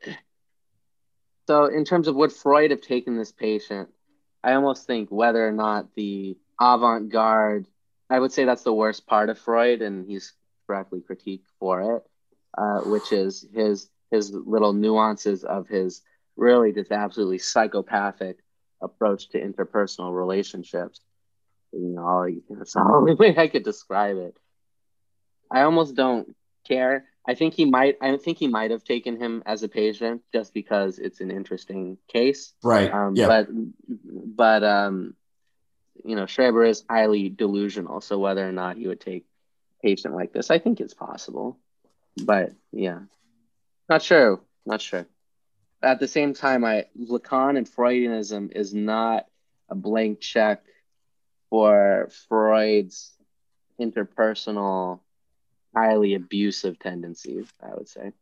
so, in terms of would Freud have taken this patient, I almost think whether or not the avant garde, I would say that's the worst part of Freud, and he's correctly critiqued for it, uh, which is his his little nuances of his really just absolutely psychopathic approach to interpersonal relationships. You know, that's the only way I could describe it. I almost don't care. I think he might. I think he might have taken him as a patient just because it's an interesting case. Right. Um, yeah. But but um, you know, Schreber is highly delusional. So whether or not he would take a patient like this, I think it's possible. But yeah, not sure. Not sure. At the same time, I Lacan and Freudianism is not a blank check for Freud's interpersonal, highly abusive tendencies. I would say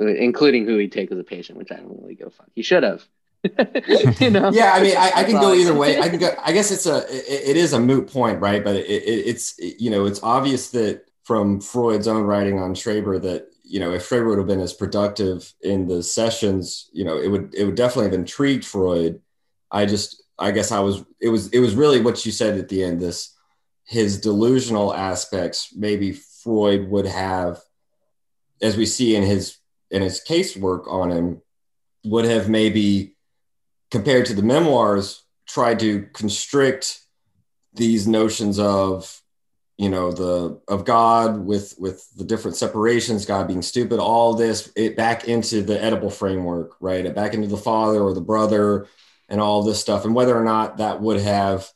uh, including who he'd take as a patient, which I don't really give a fuck. He should have. you know? yeah, I mean, I, I can go either way. I can go. I guess it's a it, it is a moot point, right? But it, it, it's you know it's obvious that from Freud's own writing on Schreber that you know if Freud would have been as productive in the sessions, you know it would it would definitely have intrigued Freud. I just I guess I was it was it was really what you said at the end. This his delusional aspects. Maybe Freud would have, as we see in his in his casework on him, would have maybe compared to the memoirs tried to constrict these notions of you know the of god with with the different separations god being stupid all this it back into the Oedipal framework right? Back into the father or the brother and all this stuff and whether or not that would have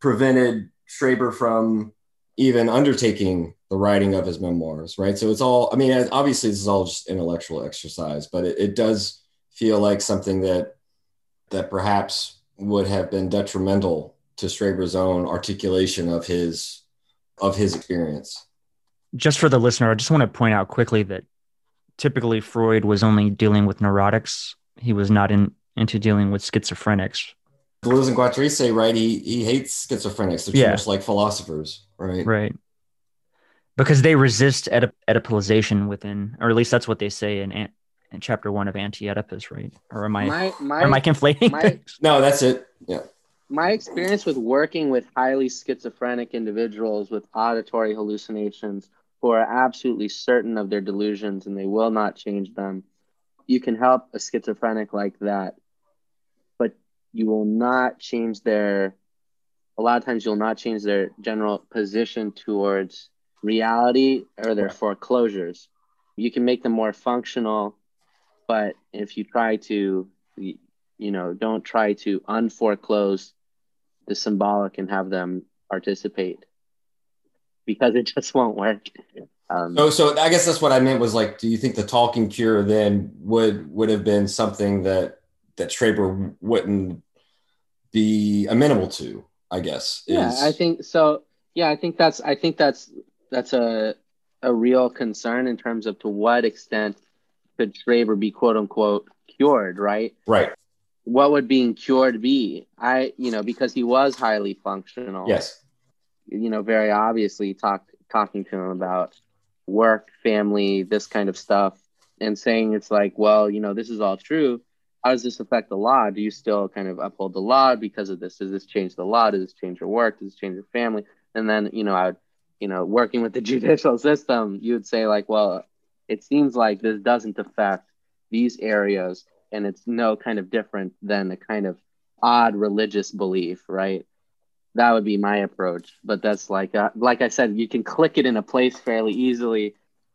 prevented schreber from even undertaking the writing of his memoirs right? So it's all i mean obviously this is all just intellectual exercise but it, it does feel like something that that perhaps would have been detrimental to schreber's own articulation of his of his experience. Just for the listener, I just want to point out quickly that typically Freud was only dealing with neurotics. He was not in, into dealing with schizophrenics. Deleuze and Guattari say, right, he he hates schizophrenics. They're Yeah. much like philosophers, right? Right. Because they resist Oedip- Oedipalization within, or at least that's what they say in, in chapter one of Anti Oedipus, right? Or am I, My or am I conflating? my- No, that's it. Yeah. My experience with working with highly schizophrenic individuals with auditory hallucinations who are absolutely certain of their delusions and they will not change them. You can help a schizophrenic like that, but you will not change their, a lot of times you'll not change their general position towards reality or their foreclosures. You can make them more functional, but if you try to, you know, don't try to unforeclose the symbolic and have them participate because it just won't work. Um, So so I guess that's what I meant was like, do you think the talking cure then would would have been something that that Schreber wouldn't be amenable to? I guess. yeah, I think so. Yeah, I think that's I think that's that's a a real concern in terms of to what extent could Schreber be quote unquote cured, right? right. What would being cured be? I you know because he was highly functional. Yes. you know, very obviously talk, talking to him about work, family, this kind of stuff, and saying it's like, well, you know, this is all true. How does this affect the law? Do you still kind of uphold the law because of this? Does this change the law? Does this change your work? Does this change your family? And then, you know, I would, you know, working with the judicial system, you would say like, well, it seems like this doesn't affect these areas, and it's no kind of different than a kind of odd religious belief, right? that would be my approach but that's like uh, like i said you can click it in a place fairly easily.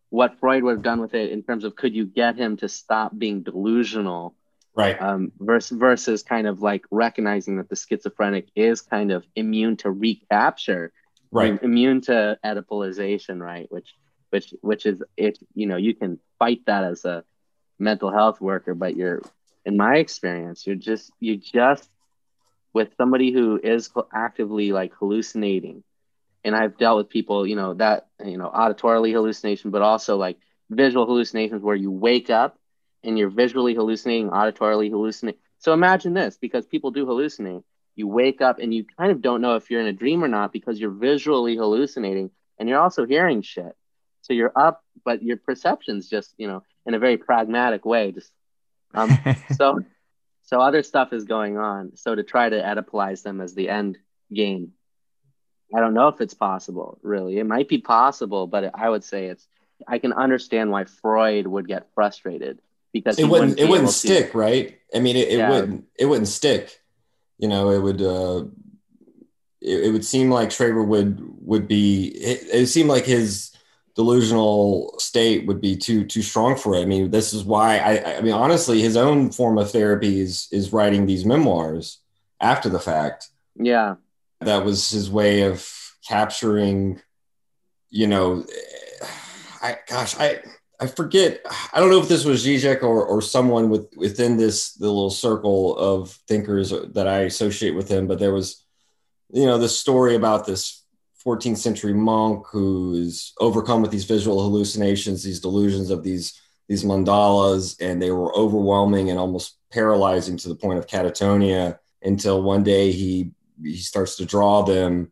What Freud would have done with it in terms of could you get him to stop being delusional right. um, versus versus kind of like recognizing that the schizophrenic is kind of immune to recapture right. immune to Oedipalization, right? Which which which is it you know you can fight that as a mental health worker but you're in my experience you're just you just with somebody who is actively like hallucinating. And i've dealt with people you know that you know auditorily hallucination but also like visual hallucinations where you wake up and you're visually hallucinating auditorily hallucinating so imagine this because people do hallucinate. You wake up and you kind of don't know if you're in a dream or not because you're visually hallucinating and you're also hearing shit. So you're up but your perception's just you know in a very pragmatic way just um so so other stuff is going on. So to try to oedipalize them as the end game i don't know if it's possible really. It might be possible but i would say it's i can understand why freud would get frustrated because it wouldn't, wouldn't it wouldn't stick to, right? I mean it, it yeah. wouldn't it wouldn't stick. You know it would uh it, it would seem like Schreber would would be it, it seemed like his delusional state would be too too strong for it. I mean, this is why I I mean honestly, his own form of therapy is is writing these memoirs after the fact. Yeah. That was his way of capturing, you know, I gosh, I I forget. I don't know if this was Zizek or or someone with within this the little circle of thinkers that I associate with him, but there was, you know, this story about this 14th century monk who is overcome with these visual hallucinations, these delusions of these these mandalas, and they were overwhelming and almost paralyzing to the point of catatonia until one day he he starts to draw them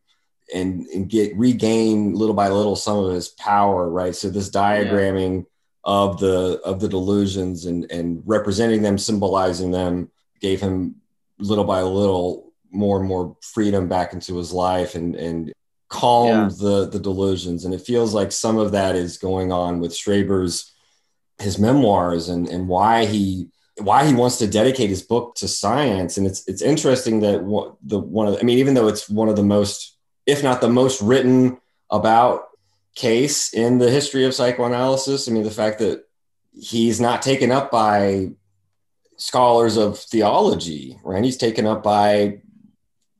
and, and get regain little by little some of his power, right? So this diagramming yeah. of the of the delusions and and representing them, symbolizing them, gave him little by little more and more freedom back into his life and and calmed yeah. the the delusions. And it feels like some of that is going on with Schreber's his memoirs and and why he why he wants to dedicate his book to science. And it's it's interesting that what the one of the, I mean even though it's one of the most if not the most written about case in the history of psychoanalysis I mean the fact that he's not taken up by scholars of theology right? He's taken up by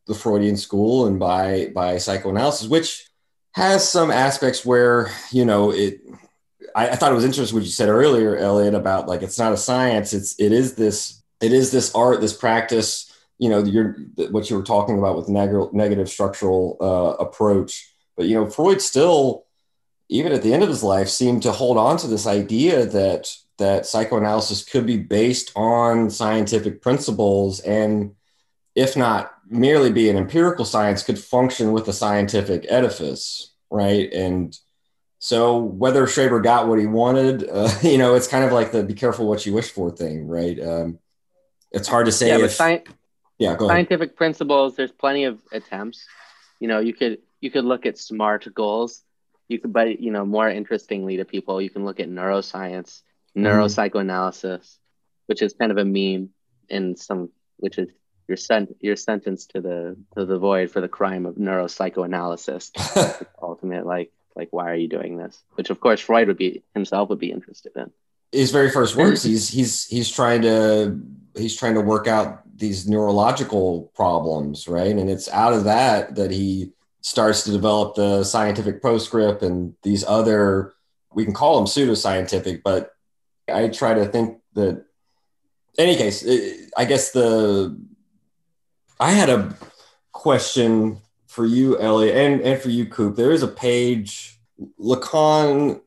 the Freudian school and by by psychoanalysis, which has some aspects where you know it. I, I thought it was interesting what you said earlier, Elliot, about like it's not a science. It's it is this it is this art, this practice. You know, you're what you were talking about with neg- negative structural uh, approach. But you know, Freud still, even at the end of his life, seemed to hold on to this idea that that psychoanalysis could be based on scientific principles and if not merely be an empirical science, could function with a scientific edifice, right? And so whether Schreber got what he wanted, uh, you know, it's kind of like the "be careful what you wish for" thing, right? Um, it's hard to say. Yeah, if, sci- yeah, scientific principles. There's plenty of attempts. You know, you could you could look at SMART goals. You could, but you know, more interestingly to people, you can look at neuroscience, mm-hmm. neuropsychoanalysis, which is kind of a meme in some, which is you're sent you're sentenced to the to the void for the crime of neuropsychoanalysis. ultimate like like why are you doing this? Which of course Freud would be himself would be interested in. His very first works, he's he's he's trying to he's trying to work out these neurological problems, right? And it's out of that that he starts to develop the scientific postscript and these other we can call them pseudoscientific, but I try to think that any case, I guess the I had a question for you, Elliot, and, and for you, Coop. There is a page, Lacan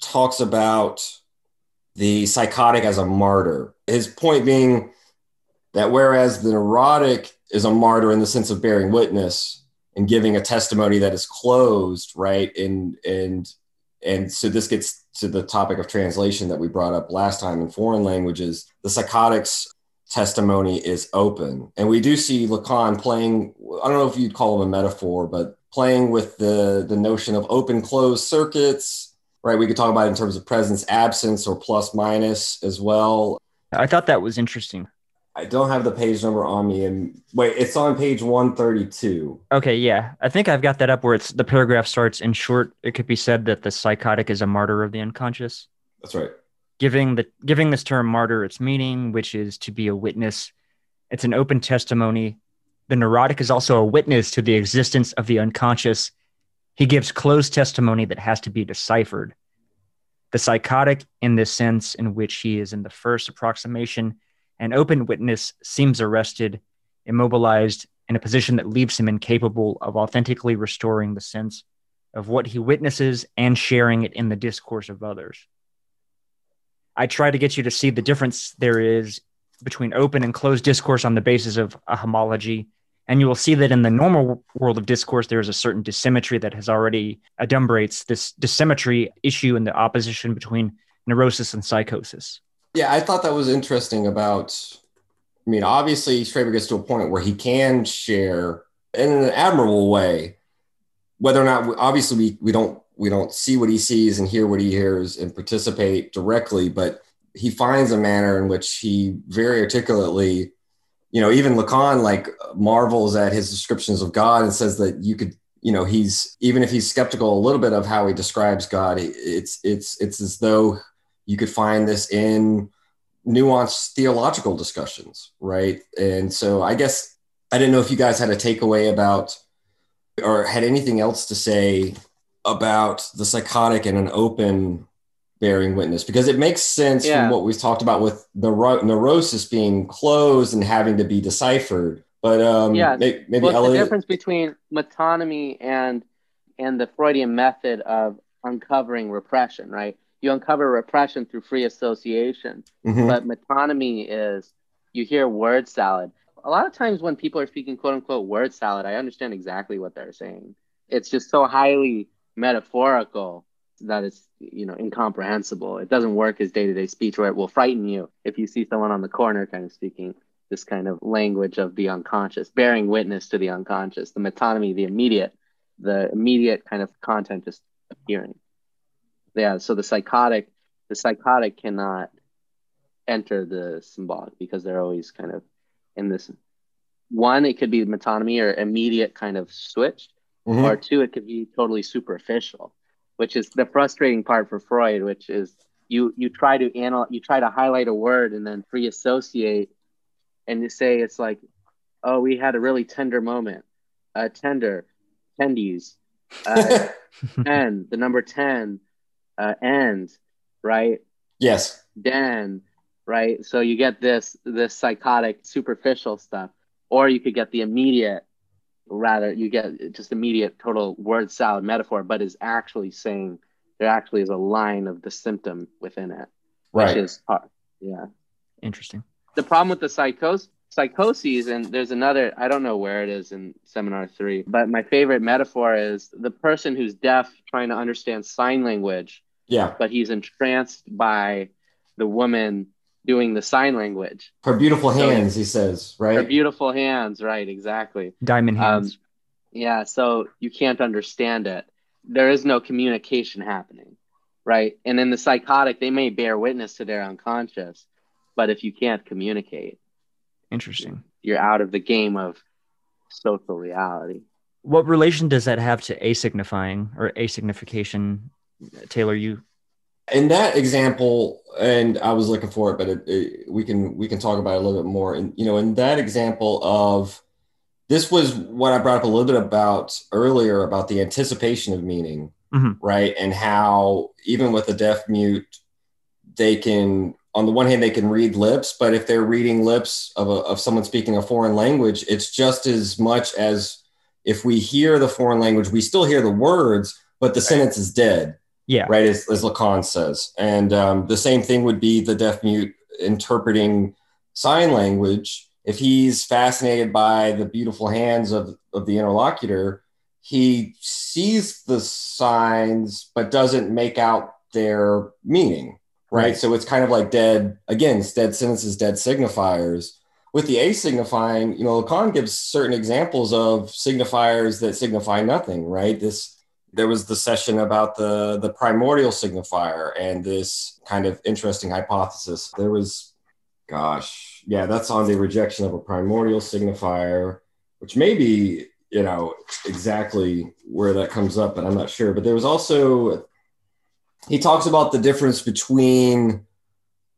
talks about the psychotic as a martyr. His point being that whereas the neurotic is a martyr in the sense of bearing witness and giving a testimony that is closed, right? And and and so this gets to the topic of translation that we brought up last time in foreign languages. The psychotics testimony is open. And we do see Lacan playing, I don't know if you'd call him a metaphor, but playing with the, the notion of open closed circuits, right? We could talk about in terms of presence absence or plus minus as well. I thought that was interesting. I don't have the page number on me. And wait, it's on page 132. Okay, yeah. I think I've got that up where it's the paragraph starts in short. It could be said that the psychotic is a martyr of the unconscious. That's right. Giving the giving this term martyr its meaning, which is to be a witness. It's an open testimony. The neurotic is also a witness to the existence of the unconscious. He gives closed testimony that has to be deciphered. The psychotic, in this sense in which he is in the first approximation, an open witness seems arrested, immobilized, in a position that leaves him incapable of authentically restoring the sense of what he witnesses and sharing it in the discourse of others. I try to get you to see the difference there is between open and closed discourse on the basis of a homology. And you will see that in the normal world of discourse, there is a certain dissymmetry that has already adumbrates this dissymmetry issue and the opposition between neurosis and psychosis. Yeah, I thought that was interesting about. I mean, obviously, Schreber gets to a point where he can share in an admirable way, whether or not obviously we, we don't we don't see what he sees and hear what he hears and participate directly, but he finds a manner in which he very articulately, you know, even Lacan like marvels at his descriptions of God and says that you could, you know, he's even if he's skeptical a little bit of how he describes God, it's it's it's as though you could find this in nuanced theological discussions, right? And so I guess I didn't know if you guys had a takeaway about or had anything else to say about the psychotic and an open bearing witness because it makes sense yeah. from what we've talked about with the neurosis being closed and having to be deciphered. But um, yeah, maybe, maybe well, Elliot... the difference between metonymy and and the Freudian method of uncovering repression, right? you uncover repression through free association. Mm-hmm. But metonymy is you hear word salad. A lot of times when people are speaking quote unquote word salad, I understand exactly what they're saying. It's just so highly metaphorical that it's you know incomprehensible. It doesn't work as day to day speech, where it will frighten you if you see someone on the corner kind of speaking this kind of language of the unconscious, bearing witness to the unconscious, the metonymy, the immediate, the immediate kind of content just appearing yeah so the psychotic the psychotic cannot enter the symbolic because they're always kind of in this one it could be metonymy or immediate kind of switch mm-hmm. or two it could be totally superficial which is the frustrating part for freud which is you you try to analyze you try to highlight a word and then free associate and you say it's like oh we had a really tender moment uh tender tendies uh, 10 the number 10 uh, end, right? Yes. Den, right? So you get this this psychotic superficial stuff, or you could get the immediate. Rather, you get just immediate total word salad metaphor, but is actually saying there actually is a line of the symptom within it, right? Which is hard. Yeah. Interesting. The problem with the psychos psychoses, and there's another, I don't know where it is in seminar three, but my favorite metaphor is the person who's deaf trying to understand sign language yeah. But he's entranced by the woman doing the sign language. Her beautiful hands, so, he says, right? Her beautiful hands, right, exactly. Diamond um, hands. Um, yeah, so you can't understand it. There is no communication happening, right? And in the psychotic, they may bear witness to their unconscious, but if you can't communicate, interesting. You're out of the game of social reality. What relation does that have to asignifying or asignification Taylor, you in that example, and I was looking for it, but it, it, we can we can talk about it a little bit more. And you know, in that example of this was what I brought up a little bit about earlier about the anticipation of meaning, mm-hmm. right? And how even with a deaf mute, they can on the one hand they can read lips, but if they're reading lips of a, of someone speaking a foreign language, it's just as much as if we hear the foreign language, we still hear the words, but the right. sentence is dead yeah. Right. As, as Lacan says. And um, the same thing would be the deaf mute interpreting sign language. If he's fascinated by the beautiful hands of, of the interlocutor, he sees the signs but doesn't make out their meaning. Right? right. So it's kind of like dead, again, dead sentences, dead signifiers. With the a signifying, you know, Lacan gives certain examples of signifiers that signify nothing, right? This there was the session about the the primordial signifier and this kind of interesting hypothesis. There was, gosh, yeah, that's on the rejection of a primordial signifier, which may be, you know, exactly where that comes up, but I'm not sure. But there was also, he talks about the difference between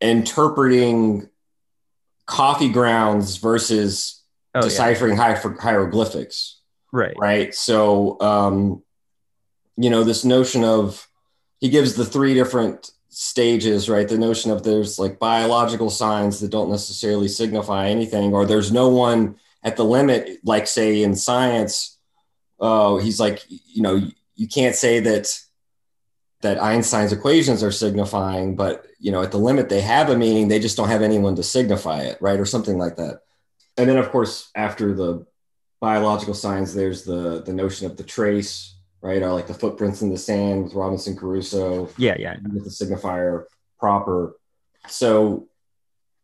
interpreting coffee grounds versus Oh, yeah. deciphering hier- hieroglyphics Right. right so um you know this notion of he gives the three different stages right? The notion of there's like biological signs that don't necessarily signify anything or there's no one at the limit like say in science uh he's like you know you can't say that that einstein's equations are signifying but you know at the limit they have a meaning they just don't have anyone to signify it right? Or something like that. And then of course after the biological signs there's the the notion of the trace right? Are like the footprints in the sand with robinson crusoe Yeah, yeah. with the signifier proper? So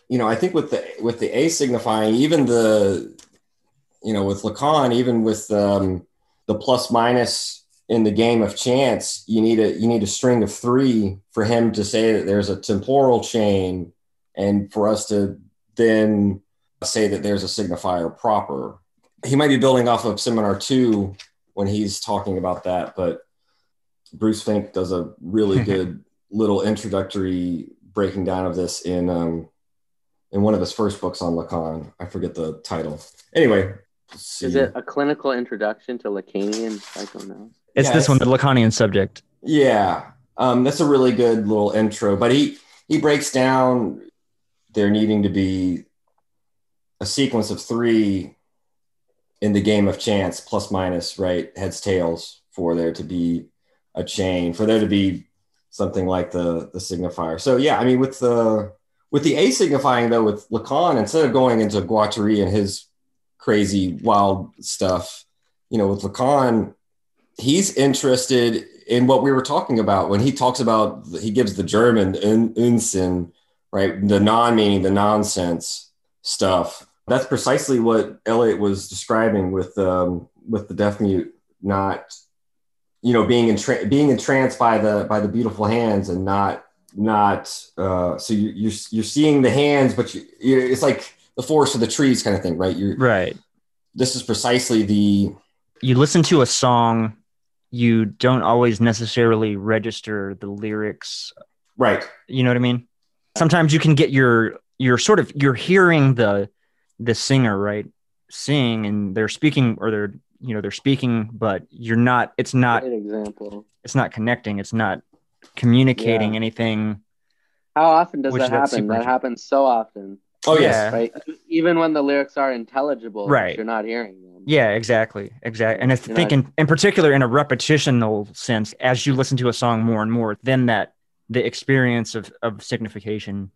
you know i think with the with the a signifying even the you know with lacan even with um the plus minus in the game of chance you need a you need a string of three for him to say that there's a temporal chain and for us to then say that there's a signifier proper. He might be building off of seminar two when he's talking about that but bruce fink does a really good little introductory breaking down of this in um in one of his first books on lacan i forget the title anyway see. Is it a clinical introduction to Lacanian psychoanalysis? It's Yeah, this one, the it's- Lacanian subject. Yeah, um, that's a really good little intro. But he he breaks down there needing to be a sequence of three in the game of chance, plus minus, right, heads tails, for there to be a chain, for there to be something like the the signifier. So yeah, I mean with the with the a signifying though, with Lacan, instead of going into Guattari and his crazy wild stuff, you know, with Lacan, he's interested in what we were talking about when he talks about he gives the German un, Unsinn, right? The non-meaning, the nonsense stuff. That's precisely what Elliot was describing with um, with the deaf mute not, you know, being entra- being entranced by the by the beautiful hands and not not uh, so you, you're you're seeing the hands, but you, you it's like the forest of the trees kind of thing, right? You're Right. this is precisely the You listen to a song, you don't always necessarily register the lyrics. right. You know what I mean? Sometimes you can get your you're sort of you're hearing the the singer right sing and they're speaking or they're you know they're speaking but you're not it's not Great example. it's not connecting it's not communicating Yeah. anything How often does that happen? super That happens so often, Oh. Yeah. right? Even when the lyrics are intelligible, Right. You're not hearing them. Yeah, exactly, exactly. And I You're think not- in, in particular in a repetitional sense, as you listen to a song more and more, then that the experience of of signification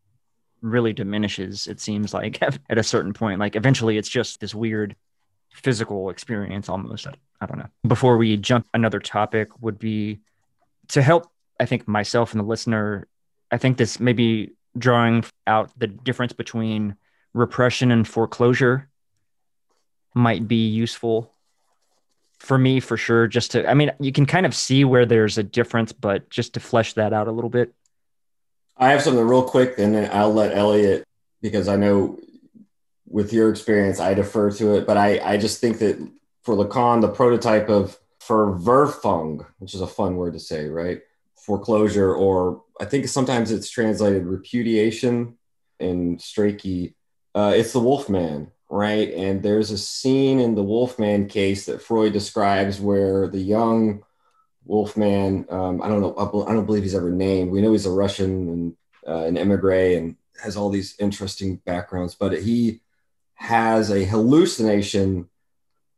really diminishes. It seems like at a certain point, like eventually, it's just this weird physical experience almost. I, don't know. Before we jump, another topic would be to help. I think myself and the listener. I think this maybe drawing out the difference between repression and foreclosure might be useful for me for sure just to i mean you can kind of see where there's a difference but just to flesh that out a little bit I have something real quick, and then I'll let Elliot because I know with your experience, I defer to it. But I, I just think that for Lacan, the prototype of Verwerfung, which is a fun word to say, right? Foreclosure, or I think sometimes it's translated repudiation in Strachey. Uh, it's the Wolfman, right? And there's a scene in the Wolfman case that Freud describes where the young Wolfman. Um, I don't know. I don't believe he's ever named. We know he's a Russian and uh, an emigre and has all these interesting backgrounds, but he has a hallucination,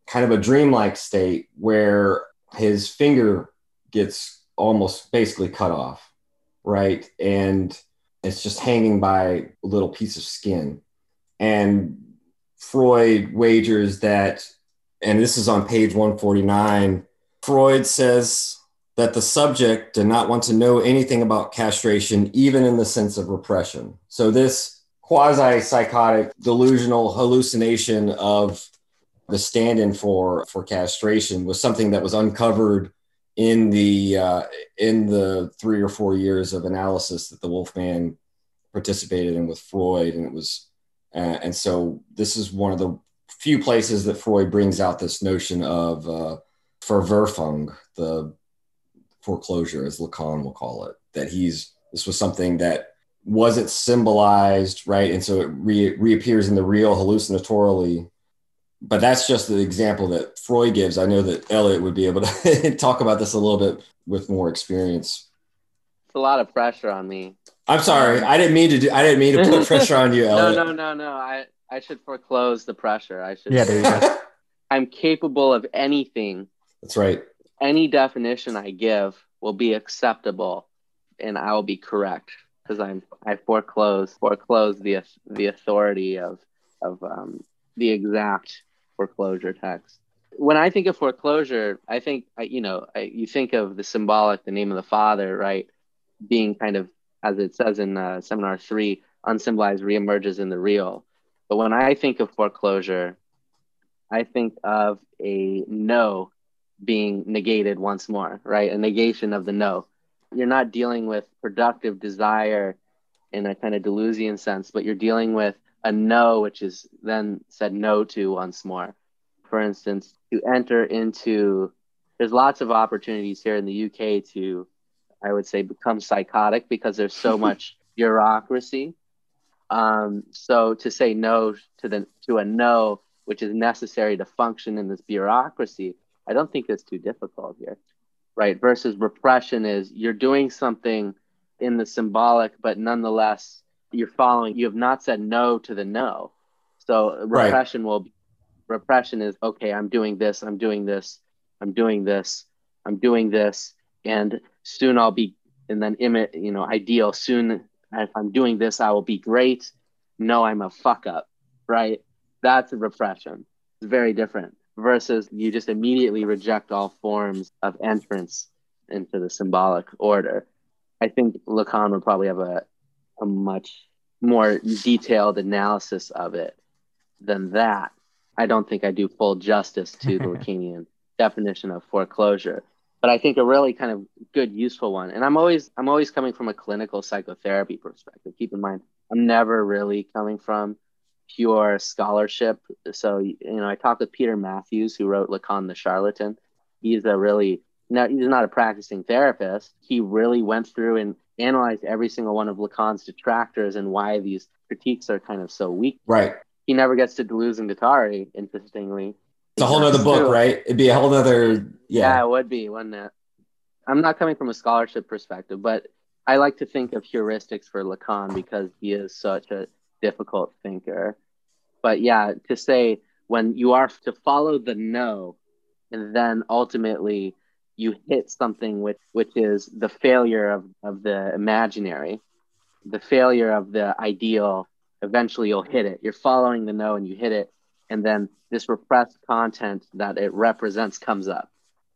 kind of a dreamlike state where his finger gets almost basically cut off, right? And it's just hanging by a little piece of skin. And Freud wagers that, and this is on page 149, Freud says that the subject did not want to know anything about castration, even in the sense of repression. So, this quasi psychotic delusional hallucination of the stand in for, for castration was something that was uncovered in the uh, in the three or four years of analysis that the Wolfman participated in with Freud, and it was Uh, and so this is one of the few places that Freud brings out this notion of uh, Verwerfung, the foreclosure, as Lacan will call it, that he's this was something that wasn't symbolized, right? And so it re- reappears in the real hallucinatorily. But that's just the example that Freud gives. I know that Elliot would be able to talk about this a little bit with more experience. It's a lot of pressure on me. I'm sorry. I didn't mean to do. I didn't mean to put pressure on you, Elliot. no, no, no, no. I I should foreclose the pressure. I should. Yeah, there you go. I'm capable of anything. That's right. Any definition I give will be acceptable, and I will be correct because I'm I foreclose foreclose the the authority of of um, the exact foreclosure text. When I think of foreclosure, I think I you know I, you think of the symbolic, the name of the father, right, being kind of as it says in uh, seminar three, unsymbolized reemerges in the real. But when I think of foreclosure, I think of a no being negated once more, right? A negation of the no. You're not dealing with productive desire in a kind of Deleuzian sense, but you're dealing with a no, which is then said no to once more. For instance, to enter into, there's lots of opportunities here in the UK to, I would say, become psychotic because there's so much bureaucracy. Um, so to say no to the to a no, which is necessary to function in this bureaucracy, I don't think it's too difficult here, right? Versus repression is you're doing something in the symbolic, but nonetheless you're following. You have not said no to the no, so repression right. will. Repression is okay. I'm doing this. I'm doing this. I'm doing this. I'm doing this, and soon I'll be. And then, imit, you know, ideal. Soon, if I'm doing this, I will be great. No, I'm a fuck up, right? That's a repression. It's very different versus you just immediately reject all forms of entrance into the symbolic order. I think Lacan would probably have a, a much more detailed analysis of it than that. I don't think I do full justice to the Lacanian definition of foreclosure, but I think a really kind of good, useful one. And I'm always I'm always coming from a clinical psychotherapy perspective. Keep in mind, I'm never really coming from pure scholarship. So, you know, I talked with Peter Matthews, who wrote Lacan the Charlatan. He's a really, no, he's not a practicing therapist. He really went through and analyzed every single one of Lacan's detractors and why these critiques are kind of so weak. Right. He never gets to Deleuze and Guattari, interestingly. It's a whole other book, right? It'd be a whole other, yeah. Yeah, it would be, wouldn't it? I'm not coming from a scholarship perspective, but I like to think of heuristics for Lacan because he is such a difficult thinker. But yeah, to say when you are to follow the no, and then ultimately you hit something which which is the failure of, of the imaginary, the failure of the ideal, eventually you'll hit it. You're following the no and you hit it, and then this repressed content that it represents comes up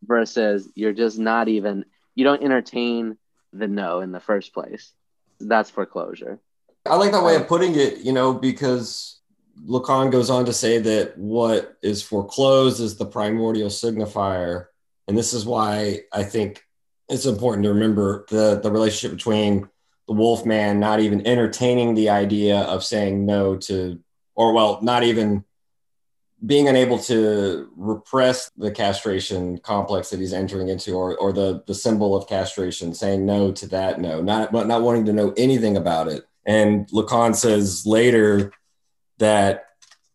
versus you're just not even you don't entertain the no in the first place. That's foreclosure. I like that way of putting it, you know, because Lacan goes on to say that what is foreclosed is the primordial signifier. And this is why I think it's important to remember the, the relationship between the wolf man not even entertaining the idea of saying no to, or well, not even being unable to repress the castration complex that he's entering into or, or the, the symbol of castration, saying no to that, no, not, but not wanting to know anything about it and Lacan says later that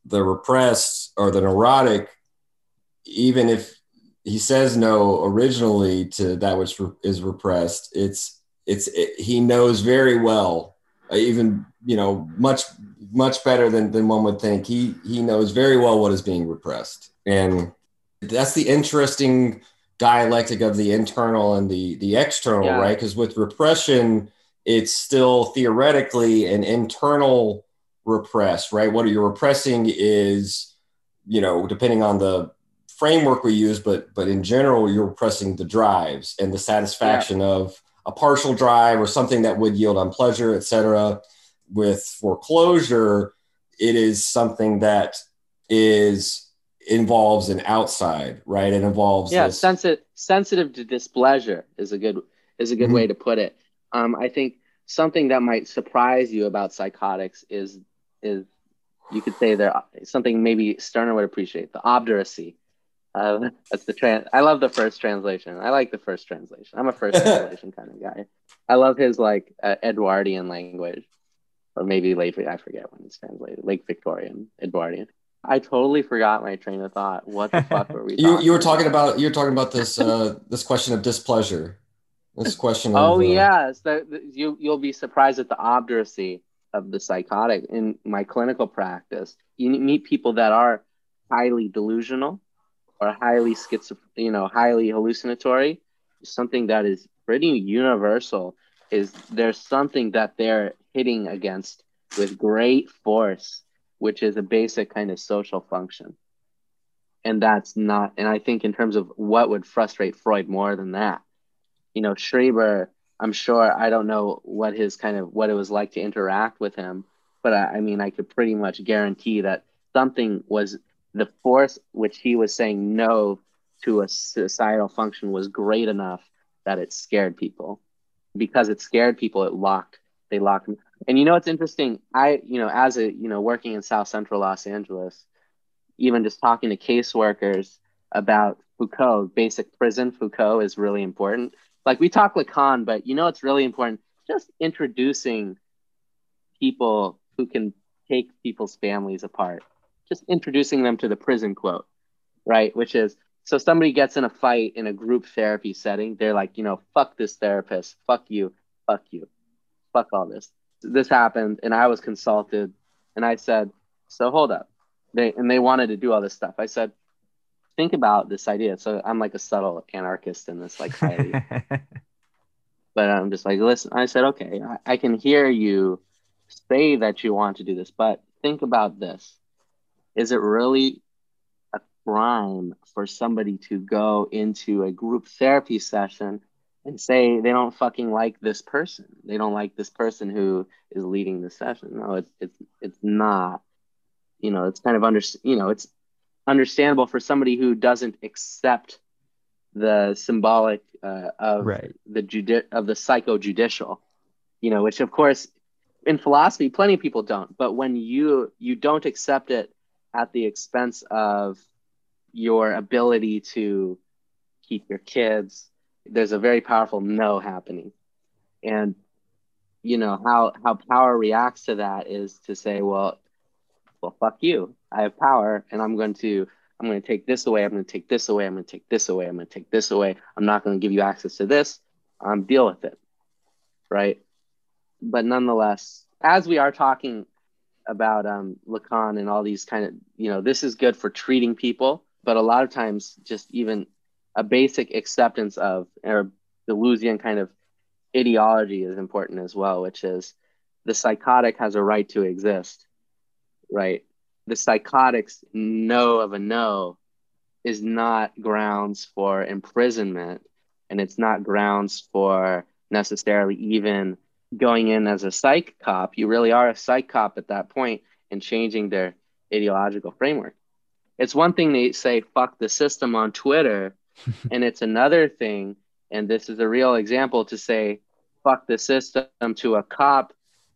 the repressed or the neurotic, even if he says no originally to that which is repressed, it's it's it, he knows very well, uh, even you know much much better than than one would think. He he knows very well what is being repressed, and that's the interesting dialectic of the internal and the the external, yeah. right? Because with repression it's still theoretically an internal repress, right? What you're repressing is, you know, depending on the framework we use, but but in general, you're repressing the drives and the satisfaction yeah. of a partial drive or something that would yield on pleasure, etc. With foreclosure, it is something that is involves an outside, right? It involves yeah, this... sensitive sensitive to displeasure is a good is a good mm-hmm. way to put it. Um, I think something that might surprise you about psychotics is is you could say they're something maybe Stirner would appreciate the obduracy. Uh, that's the trans. I love the first translation. I like the first translation. I'm a first translation kind of guy. I love his like uh, Edwardian language, or maybe late. I forget when it's translated. Late Victorian Edwardian. I totally forgot my train of thought. What the fuck were we? you you were talking about you were talking about this uh, this question of displeasure. This question. oh of, uh, yes, the, the, you you'll be surprised at the obduracy of the psychotic in my clinical practice. You meet people that are highly delusional or highly schizo, you know, highly hallucinatory. Something that is pretty universal is there's something that they're hitting against with great force which is a basic kind of social function. And that's not, and I think in terms of what would frustrate Freud more than that, you know, Schreber, I'm sure, I don't know what his kind of, what it was like to interact with him, but I, I mean, I could pretty much guarantee that something was the force which he was saying no to a societal function was great enough that it scared people. Because it scared people, it locked, they locked and you know what's interesting? I, you know, as a, you know, working in South Central Los Angeles, even just talking to caseworkers about Foucault, basic prison Foucault is really important. Like we talk Lacan, but you know it's really important? Just introducing people who can take people's families apart. Just introducing them to the prison quote, right? Which is so somebody gets in a fight in a group therapy setting, they're like, you know, fuck this therapist, fuck you, fuck you, fuck all this this happened and I was consulted and I said, so hold up. They and they wanted to do all this stuff. I said, think about this idea. So I'm like a subtle anarchist in this like but I'm just like, listen, I said, okay, I, I can hear you say that you want to do this, but think about this. Is it really a crime for somebody to go into a group therapy session and say they don't fucking like this person. They don't like this person who is leading the session. No, it's it's it's not. You know, it's kind of under. You know, it's understandable for somebody who doesn't accept the symbolic uh, of right. the judi- of the psychojudicial. You know, which of course in philosophy plenty of people don't. But when you you don't accept it at the expense of your ability to keep your kids there's a very powerful no happening and you know how how power reacts to that is to say well well fuck you. I have power and i'm going to i'm going to take this away i'm going to take this away i'm going to take this away i'm going to take this away. I'm not going to give you access to this. Um, deal with it right? But nonetheless as we are talking about um, lacan and all these kind of you know this is good for treating people but a lot of times just even a basic acceptance of or Deleuzian kind of ideology is important as well, which is the psychotic has a right to exist, right? The psychotic's no of a no is not grounds for imprisonment, and it's not grounds for necessarily even going in as a psych cop. You really are a psych cop at that point and changing their ideological framework. It's one thing to say fuck the system on Twitter and it's another thing, and this is a real example to say, fuck the system to a cop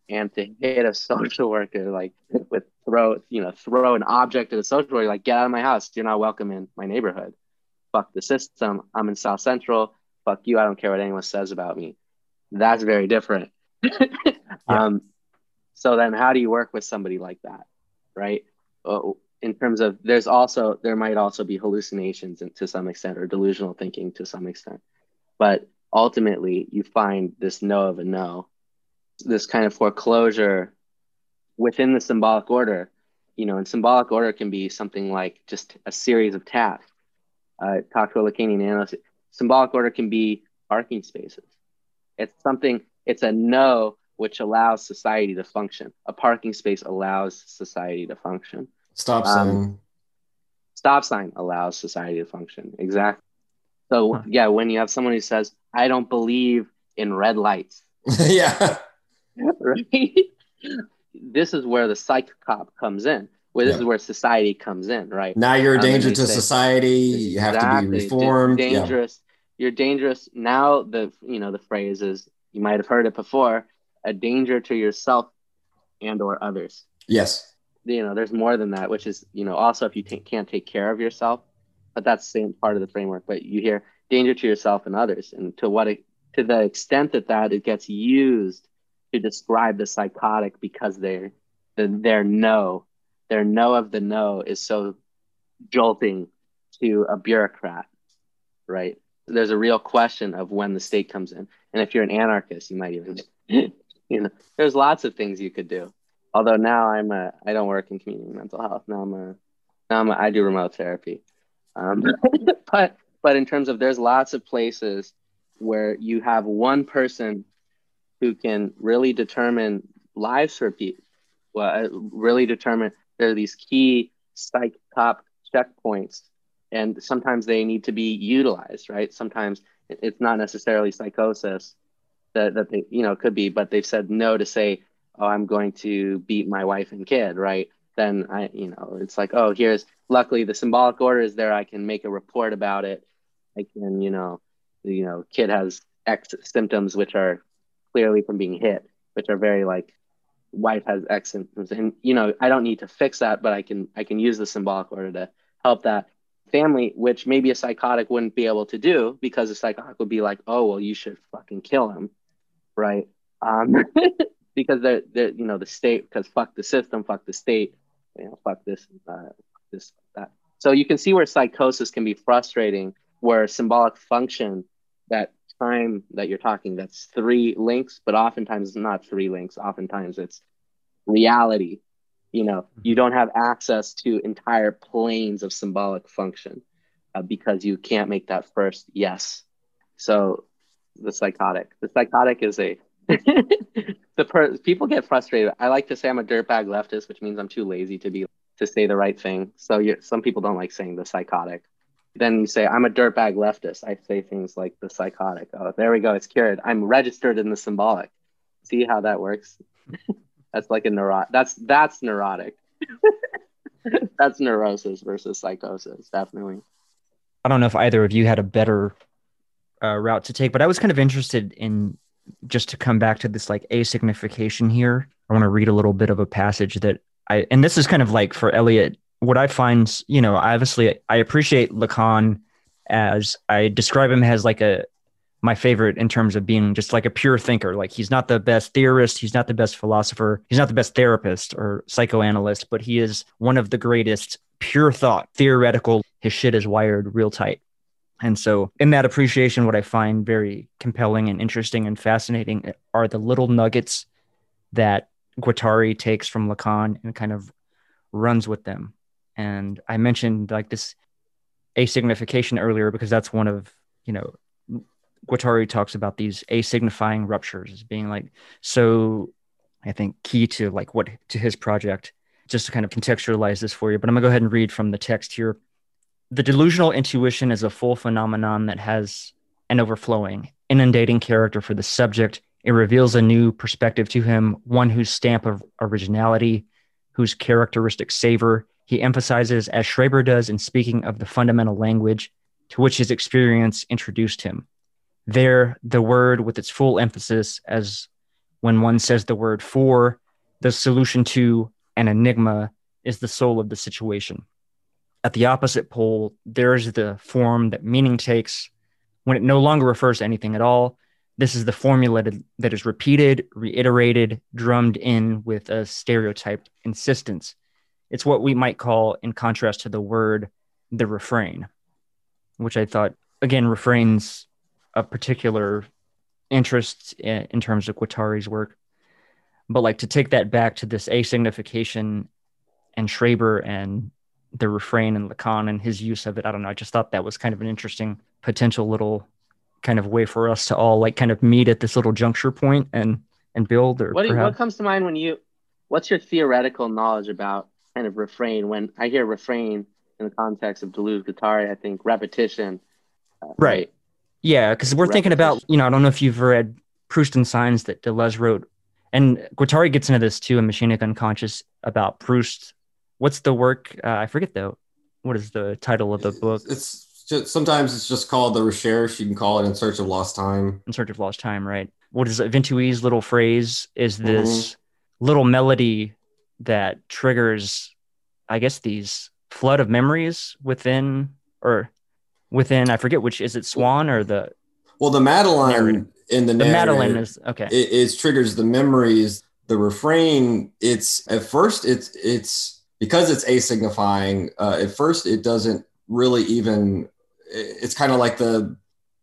and to hit a social worker, like with throw, you know, throw an object at a social worker, like get out of my house. You're not welcome in my neighborhood. Fuck the system. I'm in South Central. Fuck you. I don't care what anyone says about me. That's very different. yeah. um, so then how do you work with somebody like that? Right. Well, in terms of there's also there might also be hallucinations to some extent or delusional thinking to some extent but ultimately you find this no of a no this kind of foreclosure within the symbolic order you know and symbolic order can be something like just a series of tasks uh, talk to a lacanian analyst symbolic order can be parking spaces it's something it's a no which allows society to function a parking space allows society to function Stop um, sign. Um, stop sign allows society to function. Exactly. So yeah, when you have someone who says, "I don't believe in red lights," yeah, right. this is where the psych cop comes in. Where this yeah. is where society comes in, right? Now you're a danger to say, society. You have to be reformed. dangerous. Yeah. You're dangerous. Now the you know the phrase is you might have heard it before. A danger to yourself and or others. Yes you know there's more than that which is you know also if you t- can't take care of yourself but that's the same part of the framework but you hear danger to yourself and others and to what it, to the extent that that it gets used to describe the psychotic because they're the, their no their no of the no is so jolting to a bureaucrat right? There's a real question of when the state comes in. And if you're an anarchist you might even you know there's lots of things you could do. Although now i'm a i don't work in community mental health. Now i'm a now i'm a, i do remote therapy. Um, but but in terms of there's lots of places where you have one person who can really determine lives for people well, uh, really determine there are these key psych top checkpoints and sometimes they need to be utilized right? Sometimes it's not necessarily psychosis that, that they you know could be but they've said no to say oh i'm going to beat my wife and kid right? Then i you know it's like oh here's luckily the symbolic order is there i can make a report about it. I can you know you know kid has x symptoms which are clearly from being hit which are very like wife has x symptoms and you know i don't need to fix that but i can i can use the symbolic order to help that family which maybe a psychotic wouldn't be able to do because a psychotic would be like oh well you should fucking kill him right? Um because they're, they're you know the state because fuck the system fuck the state you know fuck this uh, this that. So you can see where psychosis can be frustrating where symbolic function that time that you're talking that's three links but oftentimes it's not three links. Oftentimes it's reality. You know you mm-hmm. don't have access to entire planes of symbolic function uh, because you can't make that first yes. So the psychotic the psychotic is a the per- people get frustrated. I like to say i'm a dirtbag leftist which means i'm too lazy to be to say the right thing. So some people don't like saying the psychotic then you say i'm a dirtbag leftist. I say things like the psychotic oh there we go it's cured. I'm registered in the symbolic. See how that works? That's like a neurotic that's that's neurotic. That's neurosis versus psychosis definitely. I don't know if either of you had a better uh, route to take but i was kind of interested in just to come back to this like asignification here. I want to read a little bit of a passage that i and this is kind of like for eliot what I find, you know, obviously I appreciate Lacan as I describe him as like a my favorite in terms of being just like a pure thinker. Like he's not the best theorist, he's not the best philosopher, he's not the best therapist or psychoanalyst, but he is one of the greatest pure thought, theoretical. His shit is wired real tight. And so, in that appreciation, what I find very compelling and interesting and fascinating are the little nuggets that Guattari takes from Lacan and kind of runs with them. And I mentioned like this asignification earlier because that's one of, you know, Guattari talks about these asignifying ruptures as being like so I think key to like what to his project. Just to kind of contextualize this for you, but I'm gonna go ahead and read from the text here. The delusional intuition is a full phenomenon that has an overflowing, inundating character for the subject. It reveals a new perspective to him, one whose stamp of originality, whose characteristic savor he emphasizes, as Schreber does in speaking of the fundamental language to which his experience introduced him. There, the word with its full emphasis, as when one says the word for, the solution to an enigma is the soul of the situation. At the opposite pole, there is the form that meaning takes when it no longer refers to anything at all. This is the formula that is repeated, reiterated, drummed in with a stereotyped insistence it's what we might call, in contrast to the word, the refrain, which I thought, again, refrains a particular interest in, in terms of Guattari's work. But like to take that back to this asignification and Schreber and the refrain and Lacan and his use of it, I don't know. I just thought that was kind of an interesting potential little kind of way for us to all like kind of meet at this little juncture point and and build or what, perhaps... what comes to mind when you what's your theoretical knowledge about kind of refrain. When I hear refrain in the context of Deleuze Guattari, I think repetition. Uh, right. right. Yeah, because we're repetition. thinking about, you know, I don't know if you've read Proust and Signs that Deleuze wrote. And Guattari gets into this too in Machinic Unconscious about Proust. What's the work? Uh, I forget though. What is the title of the book? It's just, sometimes it's just called the recherche. You can call it in search of lost time. In search of lost time, right? What is it? Vinteuil's little phrase is this mm-hmm. little melody that triggers, I guess, these flood of memories within or within I forget which is it Swann or the well the Madeleine Narrative. in the, the Madeleine is okay. it, it triggers the memories the refrain it's at first it's it's because it's asignifying uh, at first it doesn't really even it's kind of like the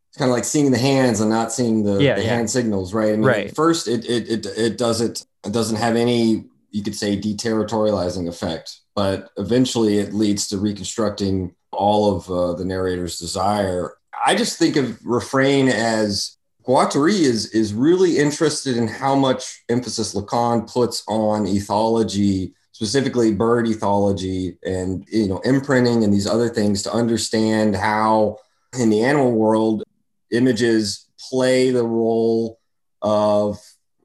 it's kind of like seeing the hands and not seeing the, Yeah, the yeah. hand signals right I mean, Right. first it, it it it doesn't it doesn't have any you could say deterritorializing effect. But eventually it leads to reconstructing all of uh, the narrator's desire. I just think of refrain as Guattari is is really interested in how much emphasis Lacan puts on ethology, specifically bird ethology, and you know imprinting and these other things to understand how in the animal world images play the role of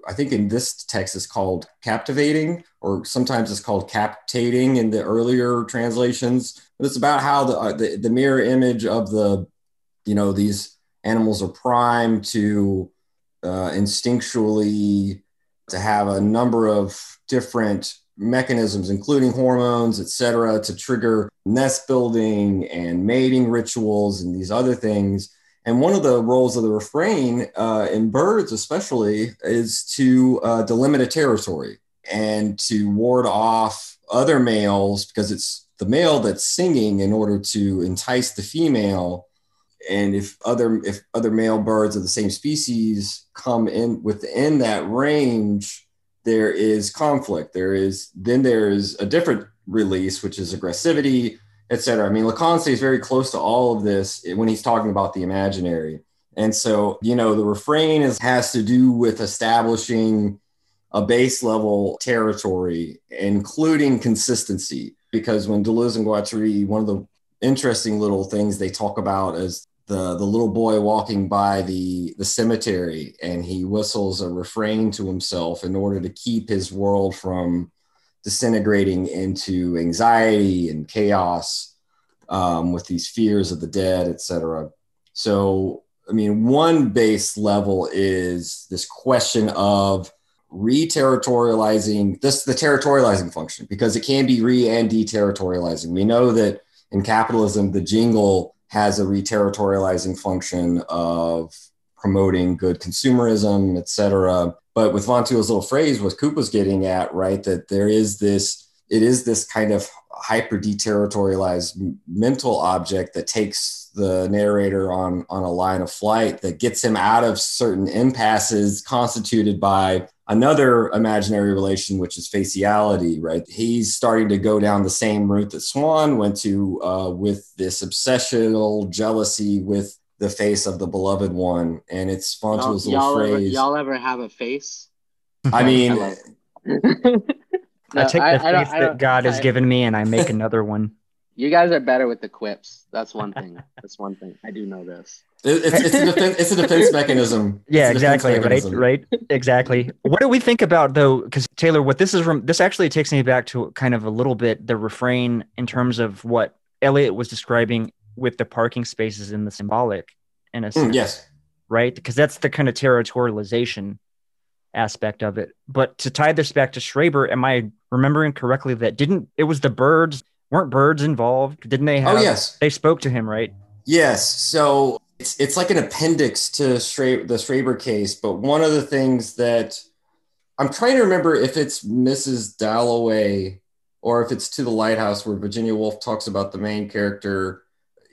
I think in this text it's called captivating, or sometimes it's called captating in the earlier translations. But it's about how the, uh, the the mirror image of the you know these animals are primed to uh, instinctually to have a number of different mechanisms including hormones et cetera to trigger nest building and mating rituals and these other things and one of the roles of the refrain uh, in birds especially is to uh, delimit a territory and to ward off other males because it's the male that's singing in order to entice the female. And if other if other male birds of the same species come in within that range there is conflict. There is then there is a different release which is aggressivity etc i mean lacan stays very close to all of this when he's talking about the imaginary. And so you know the refrain is, has to do with establishing a base level territory including consistency. Because when deleuze and guattari one of the interesting little things they talk about is the the little boy walking by the the cemetery and he whistles a refrain to himself in order to keep his world from disintegrating into anxiety and chaos um, with these fears of the dead etc so i mean one base level is this question of re-territorializing this the territorializing function because it can be re and deterritorializing. We know that in capitalism the jingle has a re-territorializing function of promoting good consumerism et cetera but with von little phrase what coop was getting at right that there is this it is this kind of hyper deterritorialized mental object that takes the narrator on on a line of flight that gets him out of certain impasses constituted by another imaginary relation which is faciality right? He's starting to go down the same route that Swann went to uh, with this obsessional jealousy with the face of the beloved one and it's von Y'all, little y'all ever, y'all ever have a face? i mean I love I take I- the I don't- I that don't- God has given me and I make another one. You guys are better with the quips. That's one thing. That's one thing. I do know this. It- It's, it's, a defense, it's a defense mechanism. Yeah, It's a defense exactly. Right, right, exactly. What do we think about though? Because Taylor, what this is from, this actually takes me back to kind of a little bit the refrain in terms of what Elliot was describing with the parking spaces in the symbolic, in a Mm, sense, yes. right? Because that's the kind of territorialization aspect of it. But to tie this back to Schreber, am I remembering correctly that didn't it was the birds weren't birds involved? Didn't they have? Oh, yes. They spoke to him, right? Yes. So it's, it's like an appendix to Schra- the Schreber case. But one of the things that I'm trying to remember if it's Mrs. Dalloway or if it's to the lighthouse where Virginia Woolf talks about the main character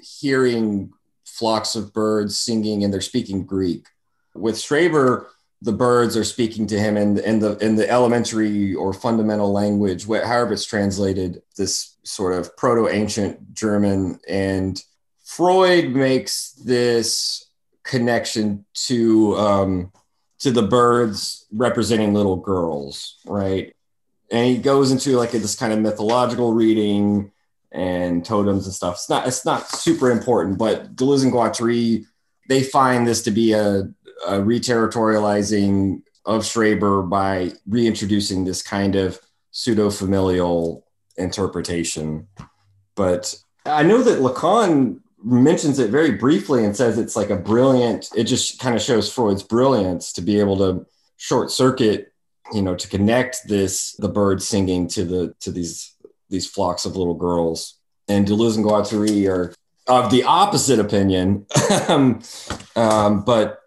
hearing flocks of birds singing and they're speaking Greek. With Schreber, the birds are speaking to him in, in the in the elementary or fundamental language, however it's translated, this sort of proto-ancient German. And Freud makes this connection to um, to the birds representing little girls, right? And he goes into like a, this kind of mythological reading and totems and stuff. It's not it's not super important, but Deleuze and Guattari they find this to be a, a reterritorializing of Schreber by reintroducing this kind of pseudo familial interpretation. But I know that Lacan mentions it very briefly and says it's like a brilliant, it just kind of shows Freud's brilliance to be able to short circuit you know, to connect this the bird singing to the to these these flocks of little girls. And Deleuze and Guattari are of the opposite opinion. um, um, but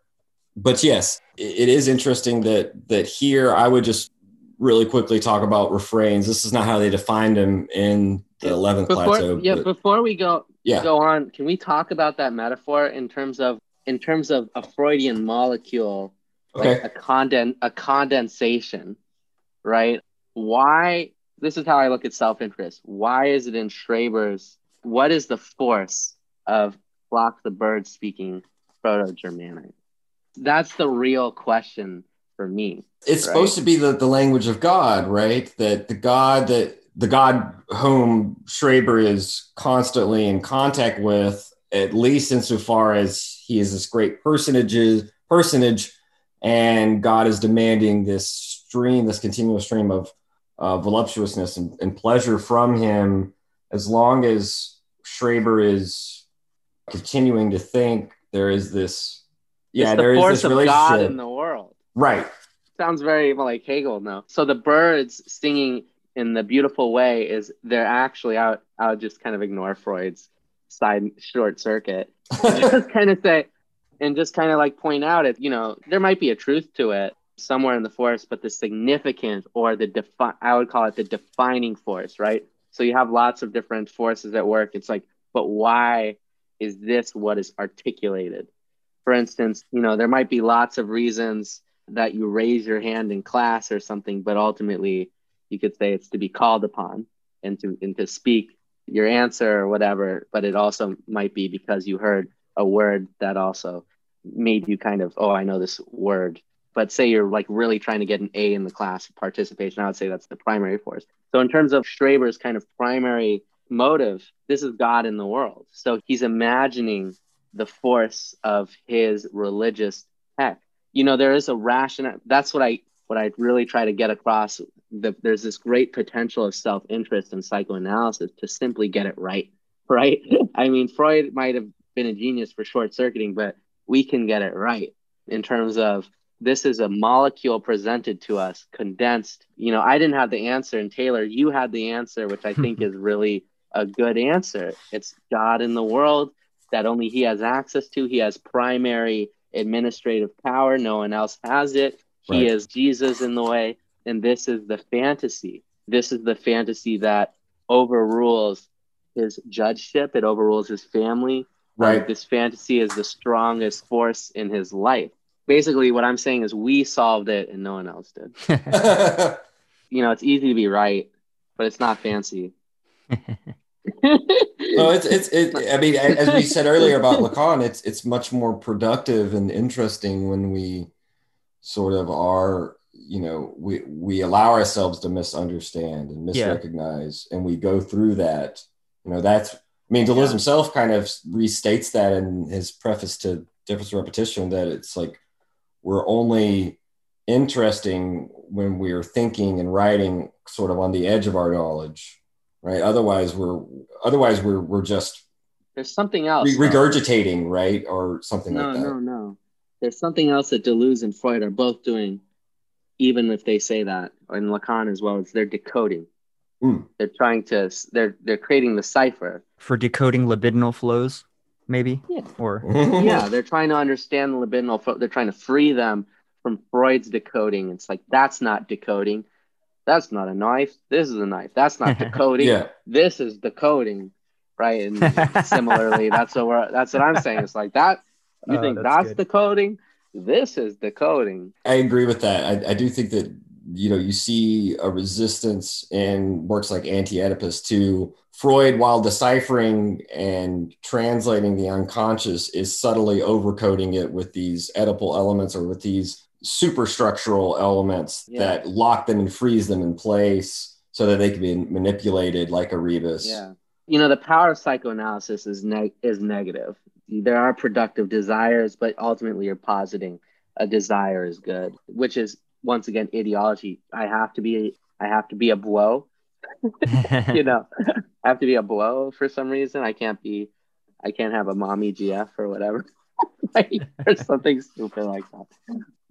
but yes, it is interesting that that here I would just really quickly talk about refrains. This is not how they defined them in the eleventh plateau. Yeah, but, before we go yeah. go on, can we talk about that metaphor in terms of in terms of a Freudian molecule, Okay. like a conden a condensation, right? Why this is how I look at self-interest. Why is it in Schreber's what is the force of Flock the Bird speaking Proto-Germanic? That's the real question for me. it's right? supposed to be the, the language of God, right? That the God that the God whom Schreber is constantly in contact with, at least insofar as he is this great personage, personage, and God is demanding this stream, this continuous stream of uh, voluptuousness and, and pleasure from him, as long as Schreber is continuing to think there is this, yeah, it's the there is this of relationship, God in the world. right? sounds very like Hegel now. So the birds singing in the beautiful way is they're actually I would, I would just kind of ignore Freud's side short circuit. just kind of say and just kind of like point out it, you know, there might be a truth to it somewhere in the force, but the significant or the defi- I would call it the defining force, right? So you have lots of different forces at work. It's like, but why is this what is articulated? For instance, you know, there might be lots of reasons that you raise your hand in class or something, but ultimately you could say it's to be called upon and to and to speak your answer or whatever. But it also might be because you heard a word that also made you kind of, oh, I know this word. But say you're like really trying to get an A in the class participation, I would say that's the primary force. So in terms of Schreber's kind of primary motive, this is God in the world. So he's imagining the force of his religious text you know there is a rational that's what i what i really try to get across the, there's this great potential of self-interest in psychoanalysis to simply get it right right i mean freud might have been a genius for short circuiting but we can get it right in terms of this is a molecule presented to us condensed you know i didn't have the answer and taylor you had the answer which i think is really a good answer it's god in the world that only he has access to he has primary administrative power. No one else has it. He Right. is Jesus in the way. And this is the fantasy. This is the fantasy that overrules his judgeship, it overrules his family. Um, Right. this fantasy is the strongest force in his life. Basically, what I'm saying is we solved it and no one else did. You know, it's easy to be right, but it's not fancy. no, it's it's it. I mean, as we said earlier about Lacan, it's it's much more productive and interesting when we sort of are, you know, we we allow ourselves to misunderstand and Yeah. misrecognize, and we go through that. You know, that's. I mean, Deleuze Yeah. himself kind of restates that in his preface to Difference and Repetition that it's like we're only interesting when we're thinking and writing sort of on the edge of our knowledge right otherwise we're otherwise we're we're just There's something else. re- though. regurgitating right or something no, like that no, no. There's something else that Deleuze and Freud are both doing, even if they say that, and Lacan as well. It's they're decoding. Hmm. They're trying to. They're they're creating the cipher. For decoding libidinal flows, maybe? Yeah. Or yeah, they're trying to understand the libidinal. fo- They're trying to free them from Freud's decoding. It's like that's not decoding. That's not a knife. This is a knife. That's not decoding. yeah This is decoding, right? And similarly, that's what we're, that's what I'm saying. It's like that. You Oh, think that's that's decoding? This is decoding. i agree with that I, I do think that you know you see a resistance in works like anti-oedipus to freud while deciphering and translating the unconscious is subtly overcoding it with these oedipal elements or with these superstructural elements Yeah. that lock them and freeze them in place so that they can be manipulated like a rebus Yeah. You know, the power of psychoanalysis is neg- is negative. There are productive desires, but ultimately you're positing a desire is good, which is once again ideology. I have to be I have to be a blow. you know, I have to be a blow for some reason. I can't be I can't have a mommy GF or whatever. like, or something stupid like that.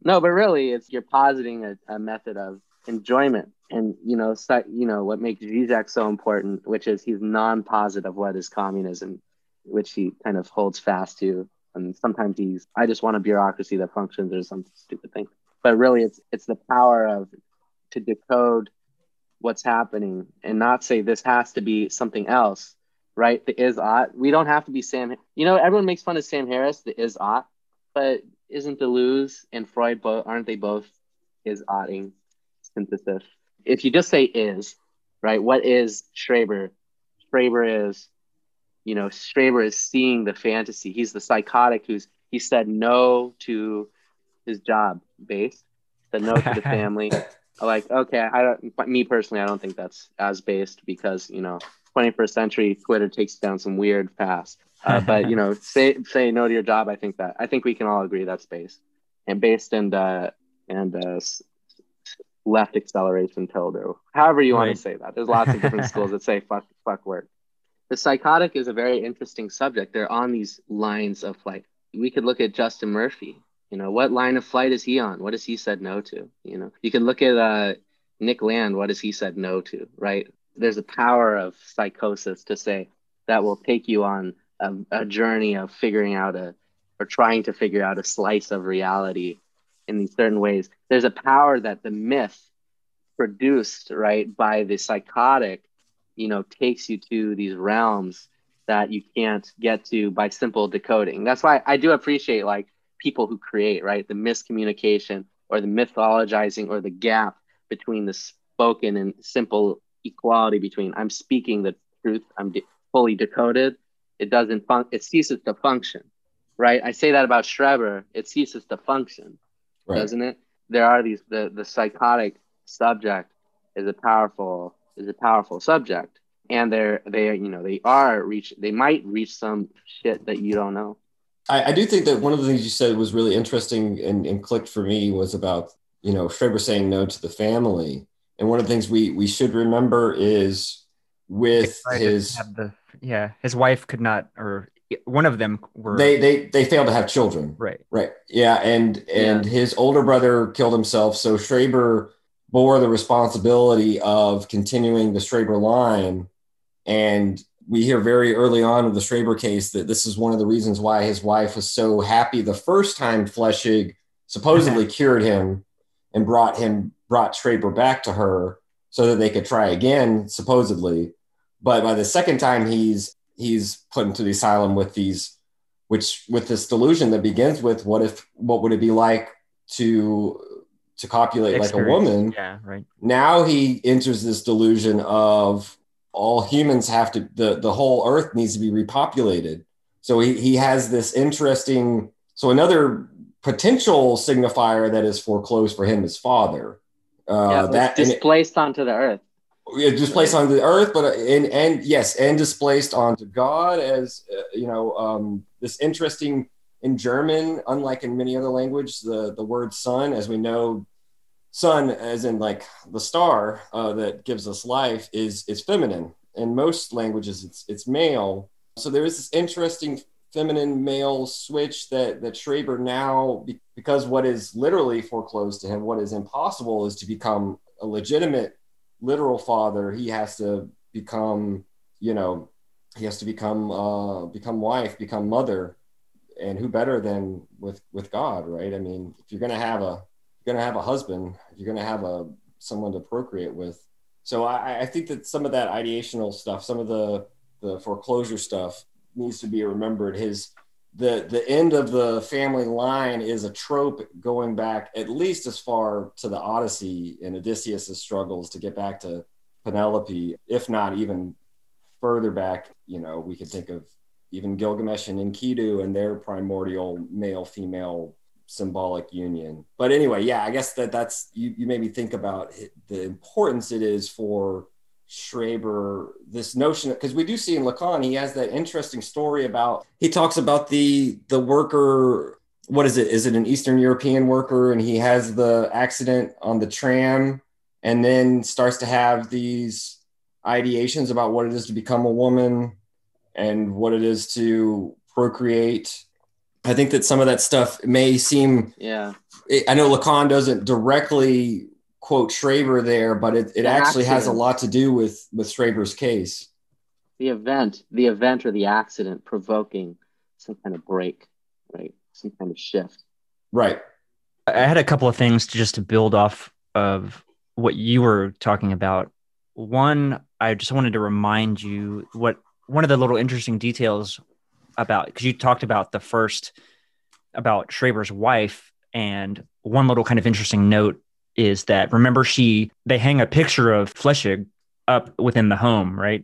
No, but really, it's you're positing a, a method of enjoyment, and you know, so, you know what makes Zizek so important, which is he's non-positive what is communism, which he kind of holds fast to, and sometimes he's I just want a bureaucracy that functions or some stupid thing, but really, it's it's the power of to decode what's happening and not say this has to be something else, right? The is ought. We don't have to be Sam. You know, everyone makes fun of Sam Harris, the is ought, but isn't Deleuze and Freud both aren't they both is oughting synthesis? If you just say is, right? What is Schreber? Schreber is, you know, Schreber is seeing the fantasy. He's the psychotic who's he said no to his job based. said no to the family. like, okay, I don't me personally, I don't think that's as based because, you know, 21st century Twitter takes down some weird paths. Uh, but you know, say say no to your job. I think that I think we can all agree that's based and based and uh, and uh, left acceleration tilde or however you right. want to say that. There's lots of different schools that say fuck fuck work. The psychotic is a very interesting subject. They're on these lines of flight. We could look at Justin Murphy. You know, what line of flight is he on? What has he said no to? You know, you can look at uh, Nick Land. What has he said no to? Right? There's a power of psychosis to say that will take you on a, a journey of figuring out a or trying to figure out a slice of reality in these certain ways. There's a power that the myth produced right by the psychotic, you know, takes you to these realms that you can't get to by simple decoding. That's why I do appreciate like people who create right? The miscommunication or the mythologizing or the gap between the spoken and simple equality between I'm speaking the truth, I'm de- fully decoded, it doesn't fun- it ceases to function right? I say that about schreber it ceases to function right. doesn't it? There are these the the psychotic subject is a powerful is a powerful subject and they're they're you know they are reach they might reach some shit that you don't know I, I do think that one of the things you said was really interesting and, and clicked for me was about you know Schreber saying no to the family and one of the things we we should remember is with his the yeah, his wife could not, or one of them were they they they failed to have children. Right. Right. Yeah, and and yeah. his older brother killed himself, so Schreber bore the responsibility of continuing the Schreber line, and we hear very early on in the Schreber case that this is one of the reasons why his wife was so happy the first time Flechsig supposedly mm-hmm. cured him and brought him brought Schreber back to her so that they could try again, supposedly. But by the second time, he's he's put into the asylum with these, which with this delusion that begins with, what if, what would it be like to to copulate Experience. like a woman? Yeah, right. Now he enters this delusion of all humans have to the the whole earth needs to be repopulated. So he he has this interesting. So another potential signifier that is foreclosed for him is father. Uh, yeah, that displaced it, onto the earth displaced onto the earth, but uh, and and yes, and displaced onto God as uh, you know um, this interesting in German, unlike in many other languages, the the word son as we know, sun as in like the star uh, that gives us life, is is feminine. In most languages, it's it's male. So there is this interesting feminine male switch that that Schreber now, because what is literally foreclosed to him, what is impossible, is to become a legitimate literal father, he has to become, you know, he has to become uh, become wife, become mother, and who better than with with God, right? I mean, if you're gonna have a you're gonna have a husband, you're gonna have a someone to procreate with. So I, I think that some of that ideational stuff, some of the the foreclosure stuff, needs to be remembered. His the the end of the family line is a trope going back at least as far to the Odyssey and Odysseus' struggles to get back to Penelope, if not even further back. You know, we could think of even Gilgamesh and Enkidu and their primordial male female symbolic union. But anyway, yeah, I guess that that's you, you made me think about the importance it is for Schreber this notion because we do see in Lacan he has that interesting story about he talks about the the worker what is it? Is it an Eastern European worker? And he has the accident on the tram and then starts to have these ideations about what it is to become a woman and what it is to procreate I think that some of that stuff may seem. Yeah. I know Lacan doesn't directly quote Schreber there, but it, it The actually has a lot to do with with Schreber's case. The event, the event or the accident provoking some kind of break, right? Some kind of shift. Right. I had a couple of things to just to build off of what you were talking about. One, I just wanted to remind you what one of the little interesting details about because you talked about the first about Schreber's wife, and one little kind of interesting note is that remember she they hang a picture of Flechsig up within the home, right?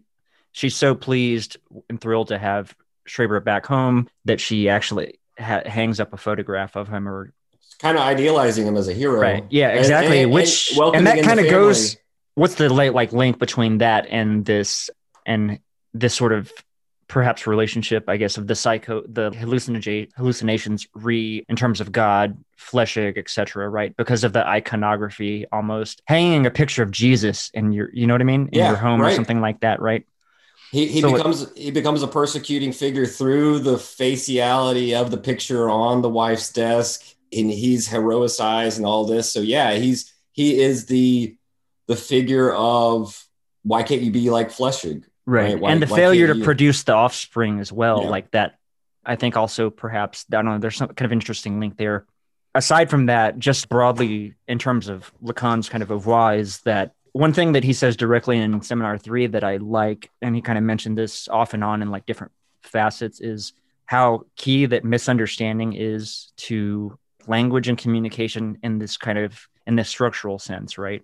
She's so pleased and thrilled to have Schreber back home that she actually ha- hangs up a photograph of him or Kind of idealizing him as a hero. Right. Yeah, exactly. and- and Which welcoming and that kind of goes. What's the like link between that and this and this sort of perhaps relationship, I guess, of the psycho the hallucinogen hallucinations re in terms of God, Flechsig, etc. Right, because of the iconography, almost hanging a picture of Jesus in your, you know what I mean, in Yeah, your home or something like that, right? He, he So it- becomes he becomes a persecuting figure through the faciality of the picture on the wife's desk, and he's heroicized and all this. So yeah, he's he is the the figure of why can't you be like Flechsig? Right, Right, why- and the failure to you- produce the offspring as well Yeah. like that i think also perhaps i don't know there's some kind of interesting link there. Aside from that just broadly in terms of lacan's kind of oeuvre is that one thing that he says directly in seminar three that i like and he kind of mentioned this off and on in like different facets is how key that misunderstanding is to language and communication in this kind of in this structural sense right?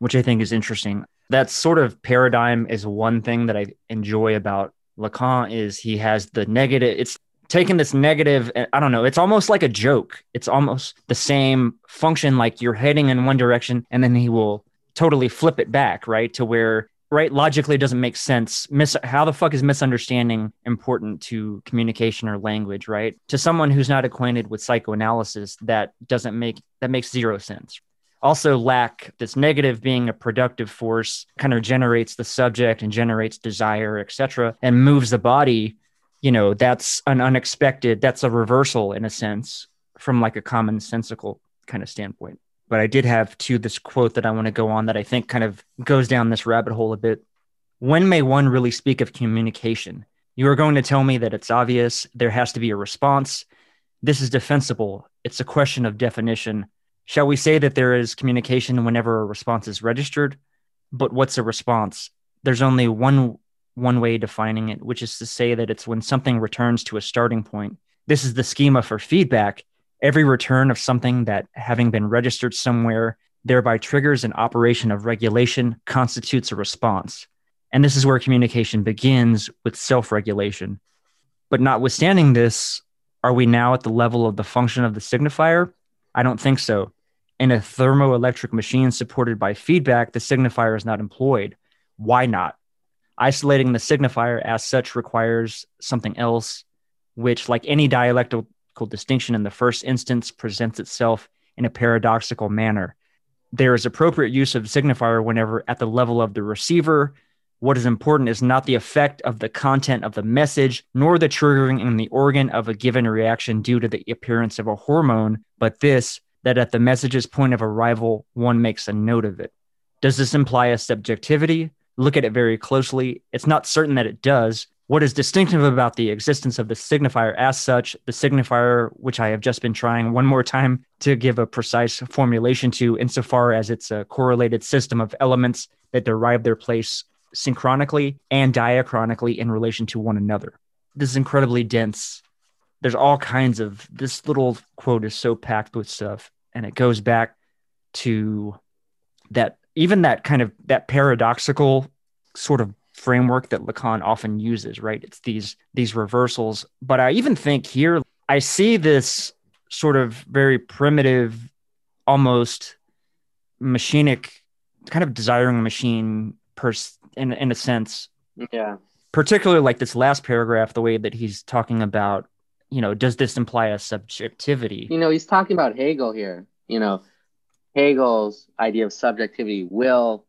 Which i think is interesting that sort of paradigm is one thing that I enjoy about Lacan is he has the negative. It's taken this negative. Eh, I don't know. It's almost like a joke. It's almost the same function. Like you're heading in one direction, and then he will totally flip it back, right? To where right logically doesn't make sense. Mis- how the fuck is misunderstanding important to communication or language, right? To someone who's not acquainted with psychoanalysis, that doesn't make that makes zero sense also lack this negative being a productive force kind of generates the subject and generates desire etc and moves the body you know that's an unexpected that's a reversal in a sense from like a commonsensical kind of standpoint. But i did have to this quote that i want to go on that i think kind of goes down this rabbit hole a bit. When may one really speak of communication? You are going to tell me that it's obvious there has to be a response. This is defensible. It's a question of definition Shall we say that there is communication whenever a response is registered? But what's a response? There's only one one way defining it, which is to say that it's when something returns to a starting point. This is the schema for feedback. Every return of something that having been registered somewhere thereby triggers an operation of regulation constitutes a response. And this is where communication begins with self-regulation. But notwithstanding this, are we now at the level of the function of the signifier? I don't think so. In a thermoelectric machine supported by feedback, the signifier is not employed. Why not? Isolating the signifier as such requires something else, which, like any dialectical distinction in the first instance, presents itself in a paradoxical manner. There is appropriate use of signifier whenever at the level of the receiver. What is important is not the effect of the content of the message, nor the triggering in the organ of a given reaction due to the appearance of a hormone, but this that at the message's point of arrival, one makes a note of it. Does this imply a subjectivity? Look at it very closely. It's not certain that it does. What is distinctive about the existence of the signifier as such, the signifier, which I have just been trying one more time to give a precise formulation to, insofar as it's a correlated system of elements that derive their place synchronically and diachronically in relation to one another. This is incredibly dense. There's all kinds of this little quote is so packed with stuff, and it goes back to that even that kind of that paradoxical sort of framework that Lacan often uses, right? It's these these reversals. But I even think here I see this sort of very primitive, almost machinic kind of desiring machine pers- in in a sense Yeah. particularly like this last paragraph the way that he's talking about you know does this imply a subjectivity You know, he's talking about Hegel here. You know, Hegel's idea of subjectivity will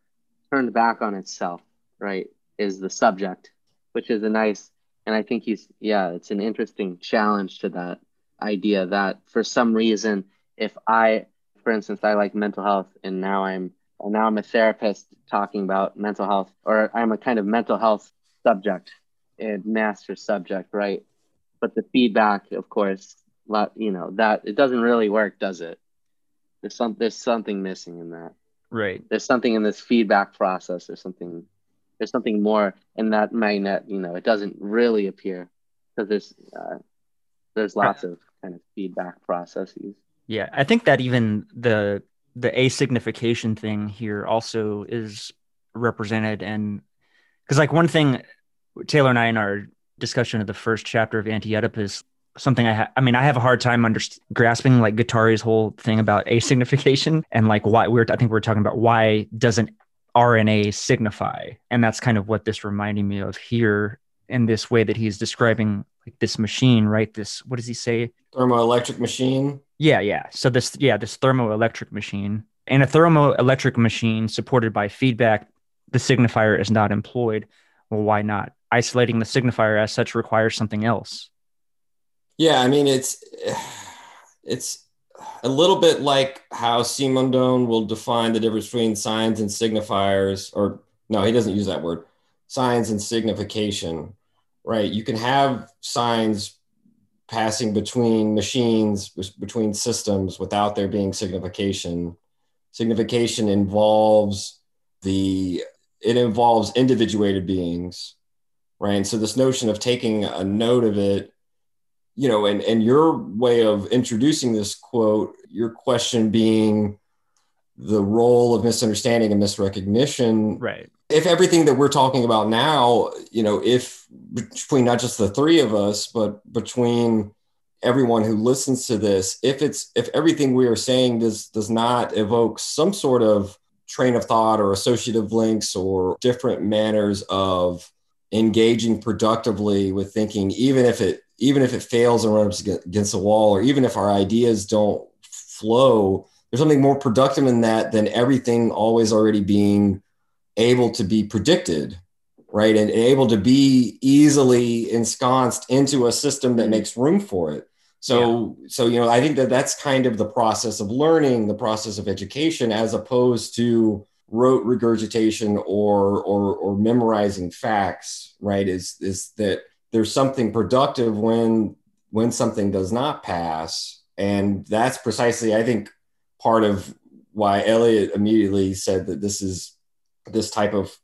turned back on itself, right? Is the subject, which is a nice, and I think he's, yeah, it's an interesting challenge to that idea that for some reason, if I, for instance, I like mental health, and now I'm now I'm a therapist talking about mental health, or I'm a kind of mental health subject and master subject, right? But the feedback, of course, lot you know that it doesn't really work, does it? There's some there's something missing in that. Right. There's something in this feedback process. There's something there's something more in that magnet. You know, it doesn't really appear because there's uh, there's lots of kind of feedback processes. Yeah, I think that even the the asignification thing here also is represented and because like one thing Taylor and I in our discussion of the first chapter of Anti-Oedipus something I ha- I mean I have a hard time under grasping like Guattari's whole thing about asignification and like why we're I think we're talking about why doesn't RNA signify? And that's kind of what this reminding me of here in this way that he's describing like this machine right? This what does he say? Thermoelectric machine? Yeah yeah. So this yeah this thermoelectric machine. And a thermoelectric machine supported by feedback the signifier is not employed. Well why not isolating the signifier as such requires something else yeah, I mean it's it's a little bit like how Simondon will define the difference between signs and signifiers, or no, he doesn't use that word, signs and signification, right? You can have signs passing between machines, between systems without there being signification. Signification involves the, it involves individuated beings, right? And so this notion of taking a note of it you know, and, and your way of introducing this quote, your question being the role of misunderstanding and misrecognition. Right. If everything that we're talking about now, you know, if between not just the three of us, but between everyone who listens to this, if it's if everything we are saying does does not evoke some sort of train of thought or associative links or different manners of engaging productively with thinking, even if it even if it fails and runs against the wall, or even if our ideas don't flow, there's something more productive in that than everything always already being able to be predicted, right? And able to be easily ensconced into a system that makes room for it. So, yeah. so you know, I think that that's kind of the process of learning, the process of education, as opposed to rote regurgitation or or or memorizing facts, right? Is is that there's something productive when when something does not pass and that's precisely i think part of why eliot immediately said that this is this type of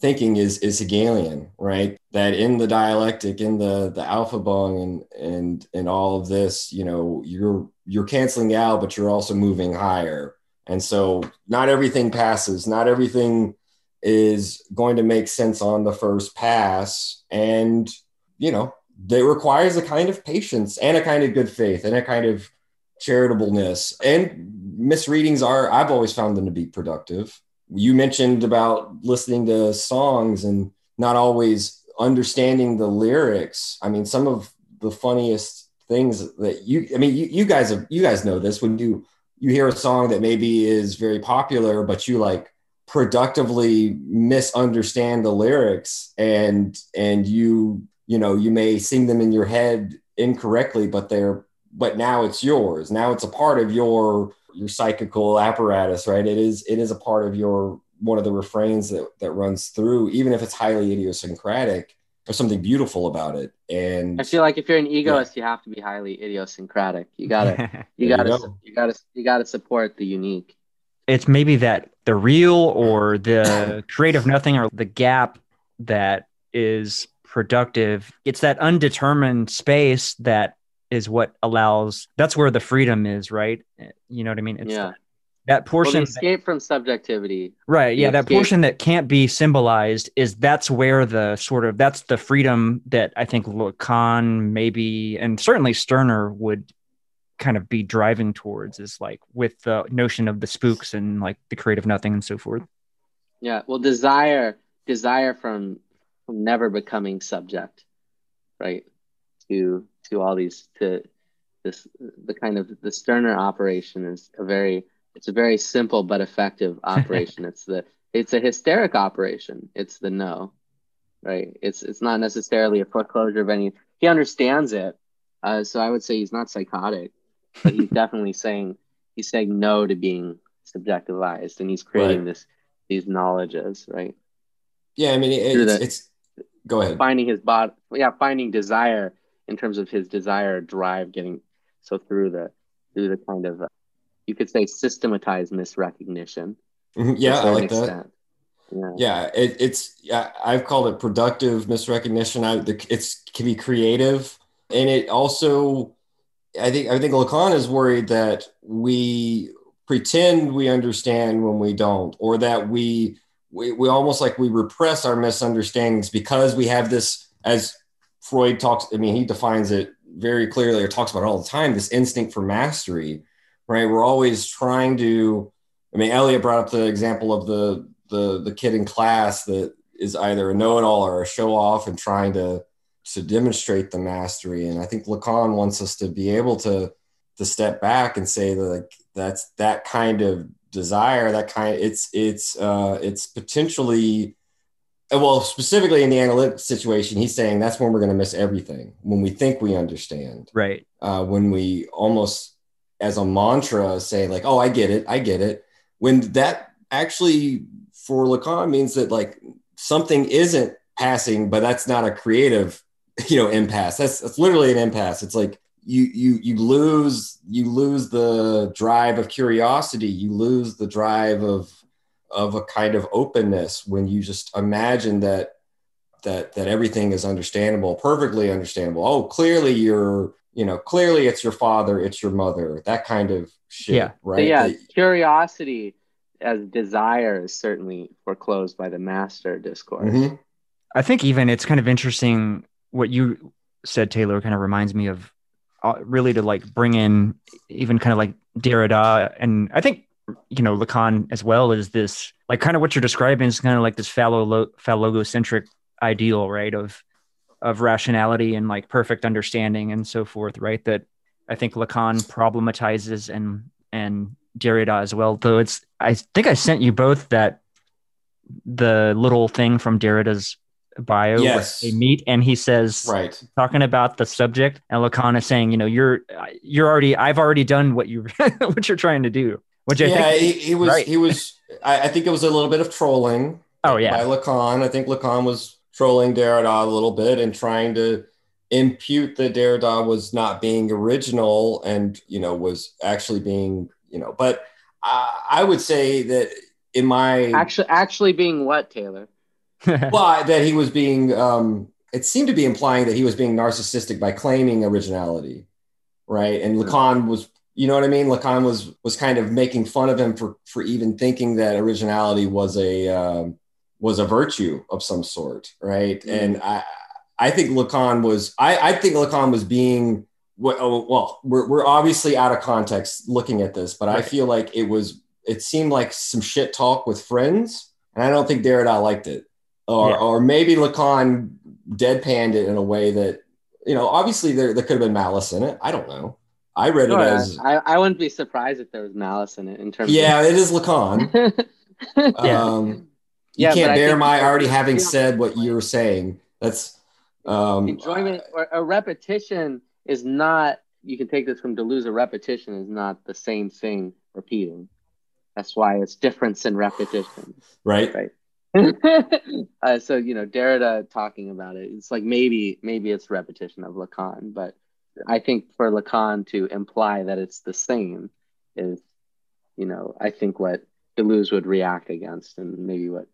thinking is is hegelian right that in the dialectic in the the Aufhebung and and and all of this you know you're you're canceling out but you're also moving higher and so not everything passes not everything is going to make sense on the first pass and you know, it requires a kind of patience and a kind of good faith and a kind of charitableness. And misreadings are, I've always found them to be productive. You mentioned about listening to songs and not always understanding the lyrics. I mean, some of the funniest things that you, I mean, you, you guys have, you guys know this when you, you hear a song that maybe is very popular, but you like productively misunderstand the lyrics and, and you you know you may sing them in your head incorrectly but they're but now it's yours. Now it's a part of your your psychical apparatus right? It is it is a part of your one of the refrains that that runs through even if it's highly idiosyncratic there's something beautiful about it and i feel like if you're an egoist yeah. you have to be highly idiosyncratic you gotta you gotta you, go. you gotta you gotta support the unique it's maybe that the real or the creative nothing or the gap that is productive. It's that undetermined space that is what allows that's where the freedom is, right? You know what I mean? It's yeah. That portion well, escape that, from subjectivity. Right. Yeah. That portion that can't be symbolized is that's where the sort of that's the freedom that I think Lacan maybe and certainly Stirner would kind of be driving towards is like with the notion of the spooks and like the creative nothing and so forth. Yeah. Well, desire, desire from from never becoming subject, right? To to all these to this the kind of the Stirner operation is a very it's a very simple but effective operation. it's the it's a hysteric operation. It's the no, right? It's it's not necessarily a foreclosure of any. He understands it, Uh, so I would say he's not psychotic, but he's definitely saying he's saying no to being subjectivized, and he's creating Right. this these knowledges, right? Yeah, I mean, it, it's, the- it's. Go ahead. Finding his body, yeah, finding desire in terms of his desire drive, getting so through the through the kind of uh, you could say systematize misrecognition. Mhm, Yeah, I like that. Yeah. Yeah, it, it's yeah, I've called it productive misrecognition. I the, it's can be creative, and it also, I think I think Lacan is worried that we pretend we understand when we don't, or that we we, we almost like we repress our misunderstandings because we have this as Freud talks. I mean, he defines it very clearly, or talks about it all the time. This instinct for mastery, right? We're always trying to. I mean, Elliot brought up the example of the the the kid in class that is either a know-it-all or a show-off and trying to to demonstrate the mastery. And I think Lacan wants us to be able to to step back and say that like that's that kind of desire, that kind it's it's uh it's potentially well specifically in the analytic situation he's saying that's when we're going to miss everything when we think we understand Right. uh, when we almost as a mantra say like oh i get it i get it when that actually for lacan means that like something isn't passing but that's not a creative you know impasse. That's that's literally an impasse. It's like you you you lose you lose the drive of curiosity. You lose the drive of of a kind of openness when you just imagine that that that everything is understandable perfectly understandable. Oh clearly you're you know clearly it's your father it's your mother that kind of shit Yeah. So right yeah, That- curiosity as desire is certainly foreclosed by the master discourse. Mhm. I think even it's kind of interesting what you said, Taylor, kind of reminds me of uh, really to like bring in even kind of like Derrida. And I think, you know, Lacan as well is this like kind of what you're describing is kind of like this phallo- phallogocentric ideal, right? Of, of rationality and like perfect understanding and so forth, right? That I think Lacan problematizes and, and Derrida as well, though it's, I think I sent you both that the little thing from Derrida's bio Yes. they meet and he says right talking about the subject and Lacan is saying you know you're you're already I've already done what you what you're trying to do which I yeah think he, he was right. he was I, I think it was a little bit of trolling oh yeah by Lacan. I think Lacan was trolling Derrida a little bit and trying to impute that Derrida was not being original and you know was actually being you know. But I, I would say that in my Actually, actually being what Taylor? well that he was being um, it seemed to be implying that he was being narcissistic by claiming originality, right? And Lacan was. You know what I mean? Lacan was was kind of making fun of him for for even thinking that originality was a um, was a virtue of some sort, right? Mm. And I I think Lacan was I, I think Lacan was being well, oh, we're, we're obviously out of context looking at this, but I feel like it was it seemed like some shit talk with friends, and I don't think Derrida liked it, or Yeah. or maybe Lacan deadpanned it in a way that you know obviously there there could have been malice in it. I don't know. I read Sure, it as I, I wouldn't be surprised if there was malice in it in terms. Of Yeah, it is Lacan. Yeah. Um, Yeah, but can't bear my already having said what you're saying. That's um, enjoyment or a repetition is not. You can take this from Deleuze. A repetition is not the same thing repeating. That's why it's difference in repetition. right. Right. uh, so you know Derrida talking about it. It's like maybe maybe it's repetition of Lacan, but I think for Lacan to imply that it's the same is, you know, I think what Deleuze would react against, and maybe what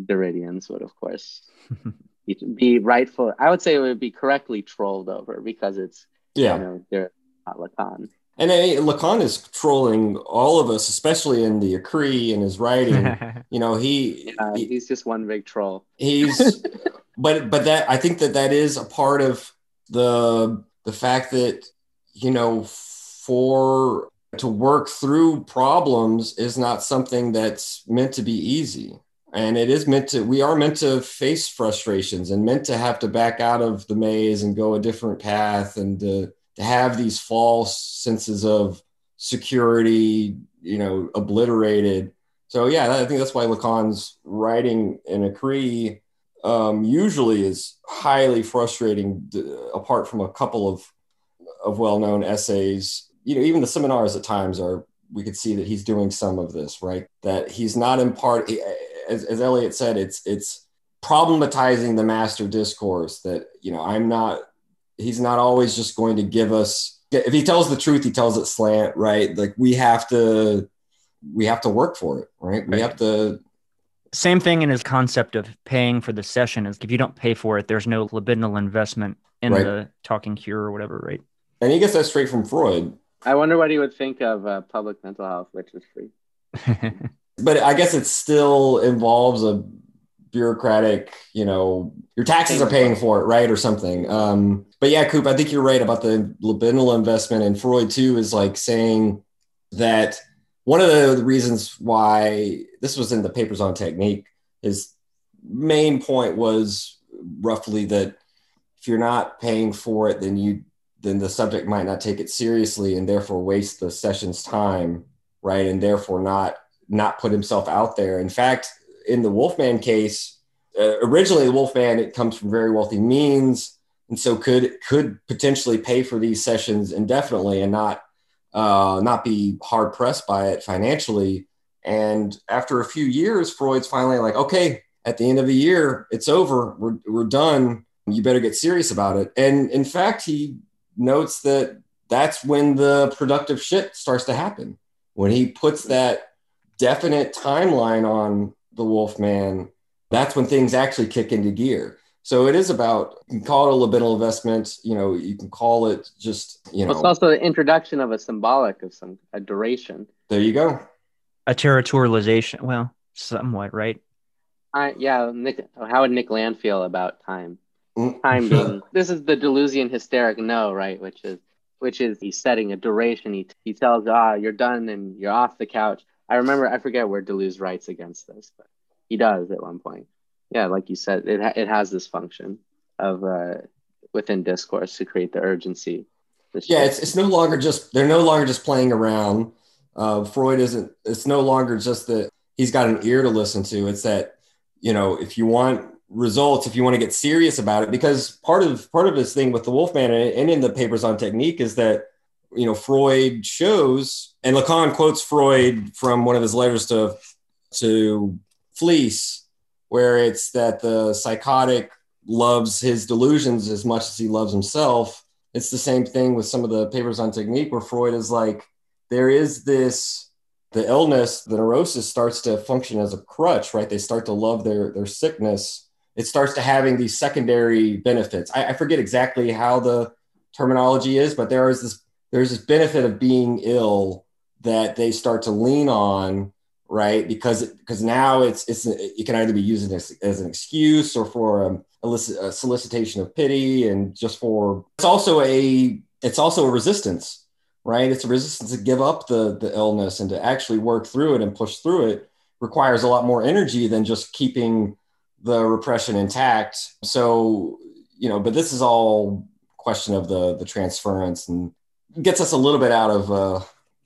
Derridians would, of course, be- be rightful. I would say it would be correctly trolled over because it's Yeah. you know they're not Lacan. And I, Lacan is trolling all of us, especially in the Écrits and his writing. you know, he, Uh, he he's just one big troll. he's but but that I think that that is a part of the the fact that you know for to work through problems is not something that's meant to be easy and it is meant to we are meant to face frustrations and meant to have to back out of the maze and go a different path and to, to have these false senses of security you know obliterated so yeah i think that's why lacan's writing in Écrits um, usually is highly frustrating apart from a couple of of well-known essays. You know, even the seminars at times are we could see that he's doing some of this, right? That he's not in part, as, as Eliot said, it's it's problematizing the master discourse. That you know, I'm not. He's not always just going to give us. If he tells the truth, he tells it slant, right? Like we have to, we have to work for it, right? We have to. Same thing in his concept of paying for the session is if you don't pay for it, there's no libidinal investment in Right. the talking cure or whatever, right? And he gets that straight from Freud. I wonder what he would think of uh, public mental health, which is free. but I guess it still involves a bureaucratic, you know, your taxes are paying for it, right, or something. Um, but yeah, Coop, I think you're right about the libidinal investment, and Freud too is like saying that one of the reasons why this was in the papers on technique. His main point was roughly that if you're not paying for it, then you then the subject might not take it seriously and therefore waste the session's time, right, and therefore not not put himself out there. In fact, in the Wolfman case, uh, originally the Wolfman it comes from very wealthy means, and so could could potentially pay for these sessions indefinitely and not uh, not be hard pressed by it financially. And after a few years, Freud's finally like, okay, at the end of the year, it's over. We're we're done. You better get serious about it. And in fact, he notes that that's when the productive shit starts to happen. When he puts that definite timeline on the Wolfman, that's when things actually kick into gear. So it is about you can call it a libidinal investment. You know, you can call it just you Well, it's also the introduction of a symbolic of some a duration. There you go. a territorialization. Well, somewhat, right? I, yeah, Nick. How would Nick Land feel about time? Mm. Time being this is the Deleuzian hysteric no, right? Which is which is he's setting a duration. He he tells ah you're done and you're off the couch. I remember I forget where Deleuze writes against this, but he does at one point. Yeah, like you said, it ha- it has this function of uh, within discourse to create the urgency. Yeah, it's, it's no longer just they're no longer just playing around. Uh, Freud isn't. It's no longer just that he's got an ear to listen to. It's that you know if you want results, if you want to get serious about it, because part of part of his thing with the Wolfman and, and in the papers on technique is that you know Freud shows, and Lacan quotes Freud from one of his letters to to Fliess, where it's that the psychotic loves his delusions as much as he loves himself it's the same thing with some of the papers on technique where Freud is like, there is this, the illness, the neurosis starts to function as a crutch, right? They start to love their their sickness. It starts to having these secondary benefits. I, I forget exactly how the terminology is, but there is this there's this benefit of being ill that they start to lean on, right? Because because now it's it's it can either be used as, as an excuse or for um, a solicitation of pity and just for it's also a it's also a resistance right it's a resistance to give up the the illness and to actually work through it and push through it requires a lot more energy than just keeping the repression intact so you know but this is all question of the the transference and gets us a little bit out of uh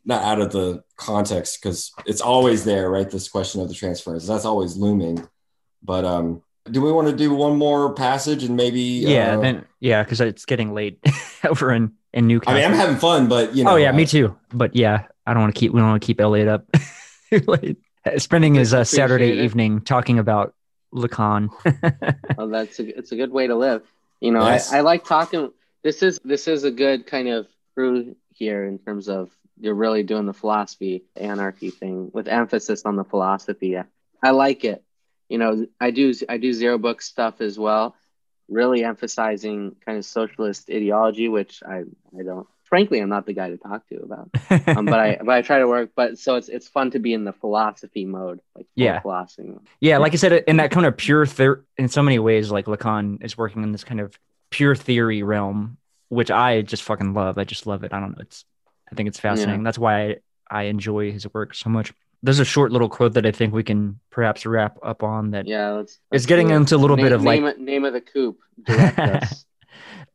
not out of the context because it's always there right this question of the transference that's always looming but um do we want to do one more passage and maybe Yeah, uh, then yeah, because it's getting late over in in Newcastle. I mean, I'm having fun, but you know. oh yeah, me uh, too. But yeah, I don't want to keep we don't want to keep Elliot up late. Spending his uh, Saturday it. evening talking about Lacan. Well, that's a, it's a good way to live. You know, Yes. I, I like talking. This is this is a good kind of crew here in terms of you're really doing the philosophy anarchy thing with emphasis on the philosophy. I like it. You know, I do I do zero book stuff as well, really emphasizing kind of socialist ideology, which I I don't. Frankly, I'm not the guy to talk to about. Um, but I but I try to work. But so it's it's fun to be in the philosophy mode, like Yeah. philosophy. mode. yeah, like I said, in that kind of pure ther- in so many ways, like Lacan is working in this kind of pure theory realm, which I just fucking love. I just love it. I don't know. It's I think it's fascinating. That's why I, I enjoy his work so much. There's a short little quote that I think we can perhaps wrap up on that Yeah, let's. It's let's getting into a little name, bit of, like- name, it- name of the coop.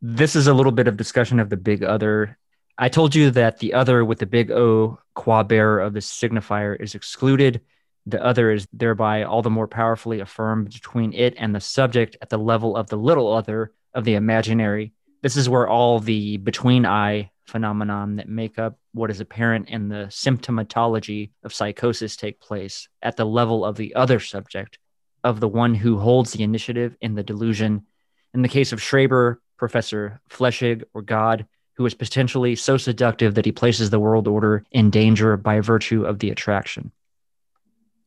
This is a little bit of discussion of the big other. I told you that the other with the big O qua bearer of the signifier is excluded. The other is thereby all the more powerfully affirmed between it and the subject at the level of the little other of the imaginary, This is where all the between eye phenomenon that make up what is apparent in the symptomatology of psychosis take place at the level of the other subject, of the one who holds the initiative in the delusion. In the case of Schreber, Professor Flechsig, or God, who is potentially so seductive that he places the world order in danger by virtue of the attraction.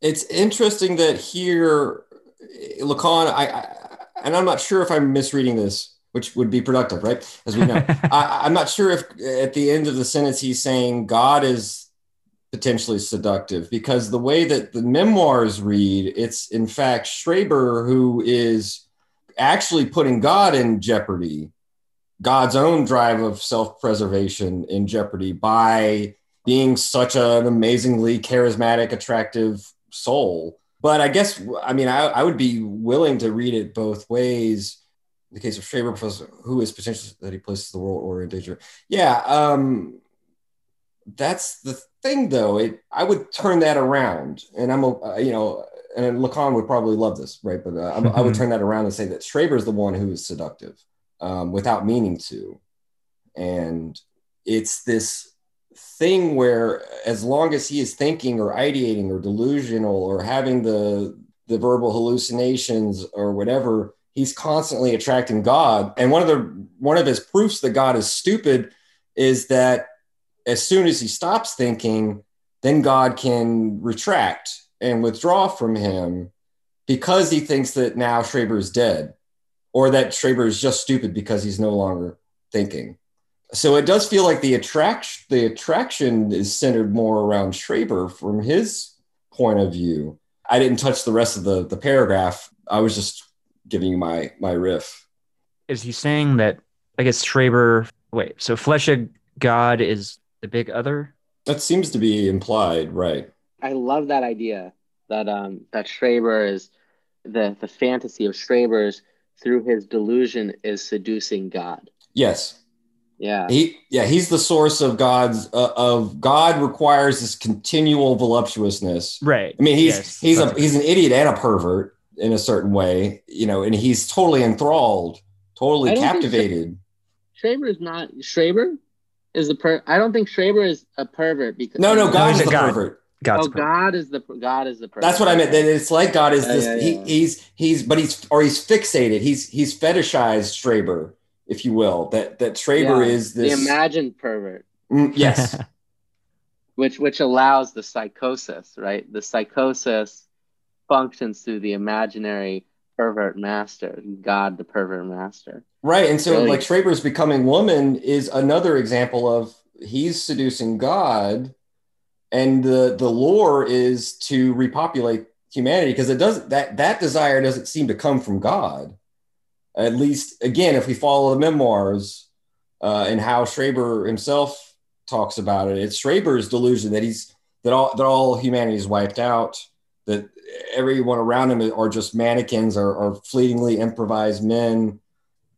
It's interesting that here, Lacan, I, I and I'm not sure if I'm misreading this, which would be productive, right? As we know, I, I'm not sure if at the end of the sentence he's saying God is potentially seductive because the way that the memoirs read, it's in fact Schreber who is actually putting God in jeopardy, God's own drive of self preservation in jeopardy by being such an amazingly charismatic, attractive soul. But I guess, I mean, I, I would be willing to read it both ways. In the case of Schreber, who is potentially that he places the world order in danger. Yeah, um, that's the thing, though. It I would turn that around, and I'm a you know and Lacan would probably love this, right? But uh, I, I, would turn that around and say that Schreber is the one who is seductive um, without meaning to. And it's this thing where as long as he is thinking or ideating or delusional or having the the verbal hallucinations or whatever he's constantly attracting god and one of the one of his proofs that god is stupid is that as soon as he stops thinking then god can retract and withdraw from him because he thinks that now Schreber is dead or that Schreber is just stupid because he's no longer thinking. So it does feel like the attraction the attraction is centered more around Schreber from his point of view. I didn't touch the rest of the, the paragraph. I was just giving you my my riff. Is he saying that I guess Schreber wait, so Flechsig God is the big other? That seems to be implied, right? I love that idea that um that Schreber is the the fantasy of Schreber's through his delusion is seducing God. Yes. Yeah. He yeah, he's the source of God's uh, of God requires this continual voluptuousness. Right. I mean, he's yes. he's a he's an idiot and a pervert in a certain way, you know, and he's totally enthralled, totally captivated. Schreber is not Schreber is the per I don't think Schreber is a pervert because No, no, God is the God. pervert. God's oh, God is the God is the person. That's what I meant. That it's like God is yeah, this. Yeah, yeah. He, he's he's but he's or he's fixated. He's he's fetishized Schreber, if you will. That that Schreber is this the imagined pervert. Mm, yes. which which allows the psychosis, right? The psychosis functions through the imaginary pervert master, God, the pervert master. Right, and so Brilliant. like Schreber's becoming woman is another example of he's seducing God and the the lure is to repopulate humanity because it doesn't that that desire doesn't seem to come from God. At least, again, if we follow the memoirs uh, and how Schreber himself talks about it, it's Schreber's delusion that he's that all that all humanity is wiped out, that everyone around him are just mannequins or, or fleetingly improvised men,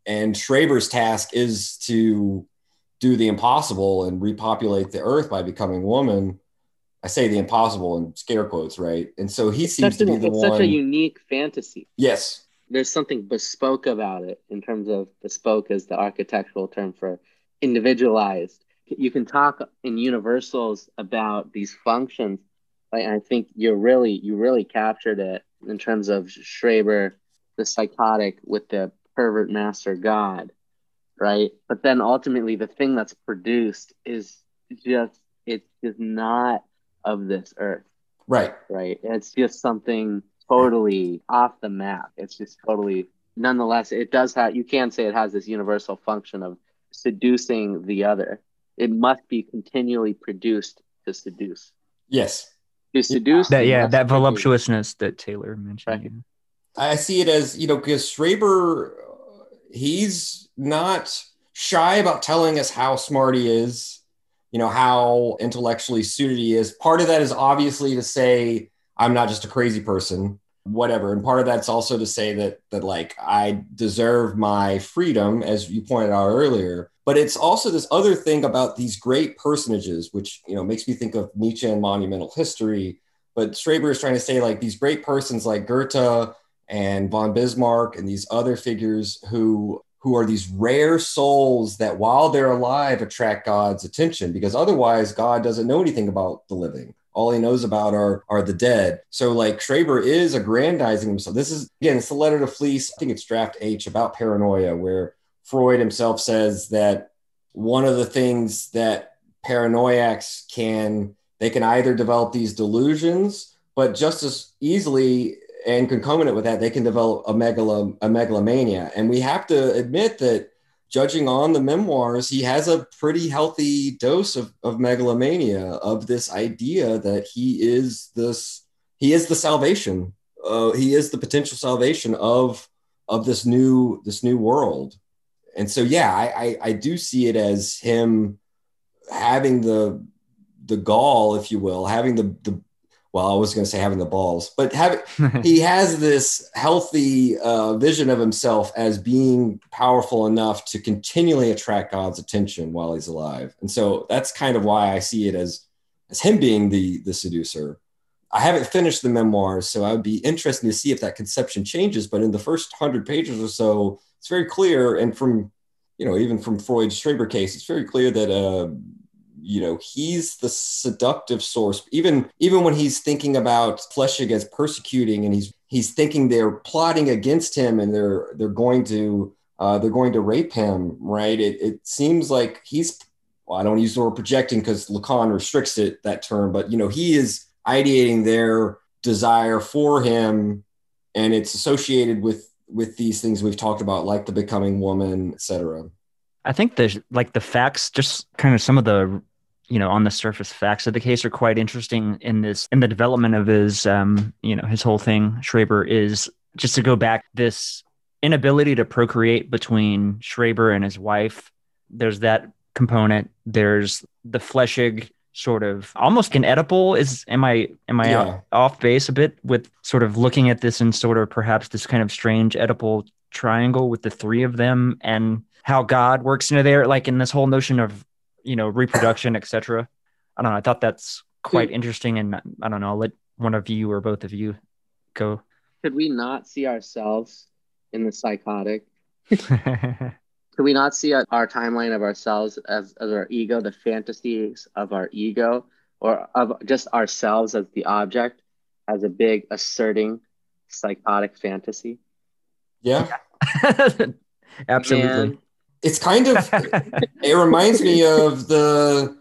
and Schreber's task is to do the impossible and repopulate the earth by becoming woman I say the impossible in scare quotes, right? And so he it's seems to be the it's one. such a unique fantasy. Yes. There's something bespoke about it in terms of bespoke as the architectural term for individualized. You can talk in universals about these functions. I, I think you're really you really captured it in terms of Schreber, the psychotic with the pervert master god, right? But then ultimately the thing that's produced is just it's just not of this earth. Right. Right. It's just something totally off the map. It's just totally nonetheless it does have you can say it has this universal function of seducing the other. It must be continually produced to seduce. Yes. To seduce that yeah, that voluptuousness that Taylor mentioned. Right. I see it as, you know, because Schreber he's not shy about telling us how smart he is you know how intellectually suited he is part of that is obviously to say i'm not just a crazy person whatever. And part of that's also to say that that like i deserve my freedom as you pointed out earlier. But it's also this other thing about these great personages which you know makes me think of nietzsche and monumental history. But schreber is trying to say like these great persons like goethe and von bismarck and these other figures who who are these rare souls that while they're alive attract God's attention. Because otherwise God doesn't know anything about the living. All he knows about are, are the dead. So, like, Schreber is aggrandizing himself. This is, again, it's the letter to Fliess. I think it's draft H about paranoia, where Freud himself says that one of the things that paranoiacs can, they can either develop these delusions, but just as easily and concomitant with that, they can develop a, a megalomania. And we have to admit that judging on the memoirs, he has a pretty healthy dose of, of megalomania, of this idea that he is this, he is the salvation. Uh, he is the potential salvation of of this new this new world. And so, yeah, I, I, I do see it as him having the the gall, if you will, having the the well, I was going to say having the balls, but having he has this healthy uh, vision of himself as being powerful enough to continually attract God's attention while he's alive, and so that's kind of why I see it as as him being the the seducer. I haven't finished the memoirs, so I would be interested to see if that conception changes. But in the first hundred pages or so, it's very clear, and from you know even from Freud's Schreber case, it's very clear that. Uh, you know he's the seductive source. Even even when he's thinking about flechsig as persecuting and he's he's thinking they're plotting against him and they're they're going to uh, they're going to rape him right? It, it seems like he's well, i don't use the word projecting because lacan restricts it that term but you know he is ideating their desire for him and it's associated with with these things we've talked about like the becoming woman etc I think the like the facts, just kind of some of the you know on the surface facts of the case are quite interesting in this in the development of his um you know his whole thing schreber is just to go back this inability to procreate between schreber and his wife there's that component there's the flechsig sort of almost an Oedipal is am i am i yeah. off base a bit with sort of looking at this in sort of perhaps this kind of strange Oedipal triangle with the three of them and how god works into there like in this whole notion of you know reproduction etc i don't know. I thought that's quite interesting and i don't know. I'll let one of you or both of you go. Could we not see ourselves in the psychotic? Could we not see our timeline of ourselves as, as our ego the fantasies of our ego or of just ourselves as the object as a big asserting psychotic fantasy? Yeah. Absolutely. And it's kind of it reminds me of the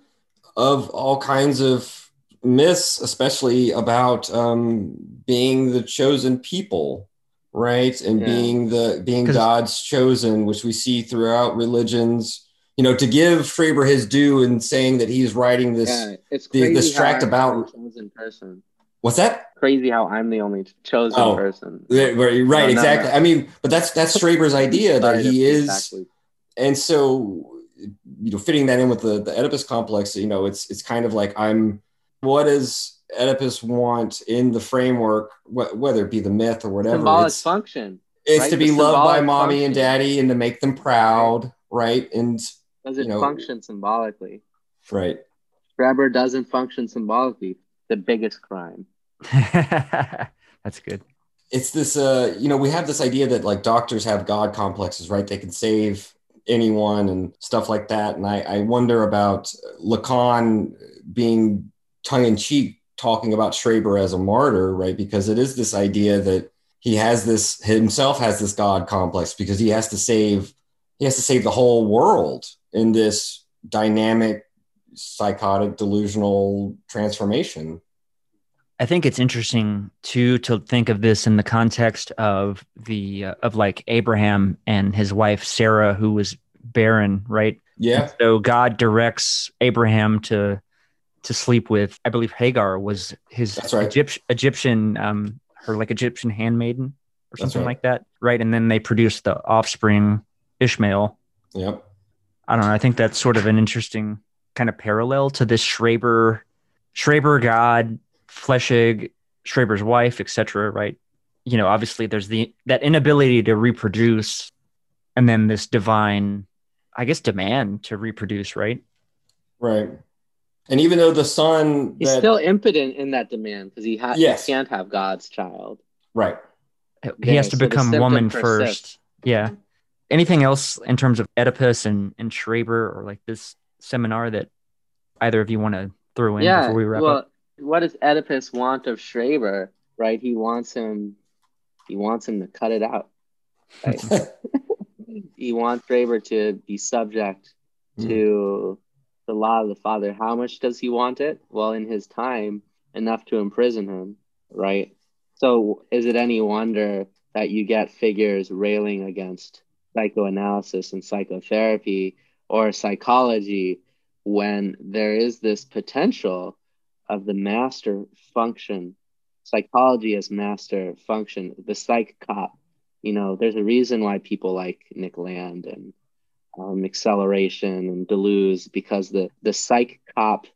of all kinds of myths especially about um being the chosen people right? And yeah. being the being god's chosen which we see throughout religions. You know to give Schreber his due in saying that he's writing this yeah, it's the, this tract about chosen person. What's that? Crazy how i'm the only chosen oh, person. Right, right exactly. I mean but that's that's Schreber's idea that he is exactly and so you know fitting that in with the the oedipus complex you know it's it's kind of like i'm what does oedipus want in the framework wh- whether it be the myth or whatever symbolic it's, function it's right? to be the loved by mommy function. and daddy and to make them proud right? And does it you know, function symbolically? Right. Schreber doesn't function symbolically. The biggest crime. That's good. It's this uh you know we have this idea that like doctors have god complexes right? They can save anyone and stuff like that. And I, I wonder about Lacan being tongue in cheek talking about Schreber as a martyr, right? Because it is this idea that he has this himself has this God complex because he has to save he has to save the whole world in this dynamic psychotic delusional transformation. I think it's interesting too to think of this in the context of the uh, of like Abraham and his wife Sarah, who was barren, right? Yeah. And so God directs Abraham to to sleep with, I believe Hagar was his right. Egypt, Egyptian, um, her like Egyptian handmaiden or something right. like that, right? And then they produce the offspring Ishmael. Yep. I don't know. I think that's sort of an interesting kind of parallel to this Schreber, Schreber God Flechsig, Schreber's wife, etc. Right? You know, obviously there's the that inability to reproduce, and then this divine, I guess, demand to reproduce. Right? Right. And even though the son, he's that, still impotent in that demand because he, ha- yes. he can't have God's child. Right. He has to so become woman first. Yeah. anything else in terms of Oedipus and, and Schreber or like this seminar that either of you want to throw in yeah, before we wrap well, up? What does Oedipus want of Schreber? Right, he wants him. He wants him to cut it out. Right? he wants Schreber to be subject Hmm. to the law of the father. How much does he want it? Well, in his time, enough to imprison him. Right. So, is it any wonder that you get figures railing against psychoanalysis and psychotherapy or psychology when there is this potential of the master function, psychology as master function, the psych cop. You know, there's a reason why people like Nick Land and um, acceleration and Deleuze because the the psych cop,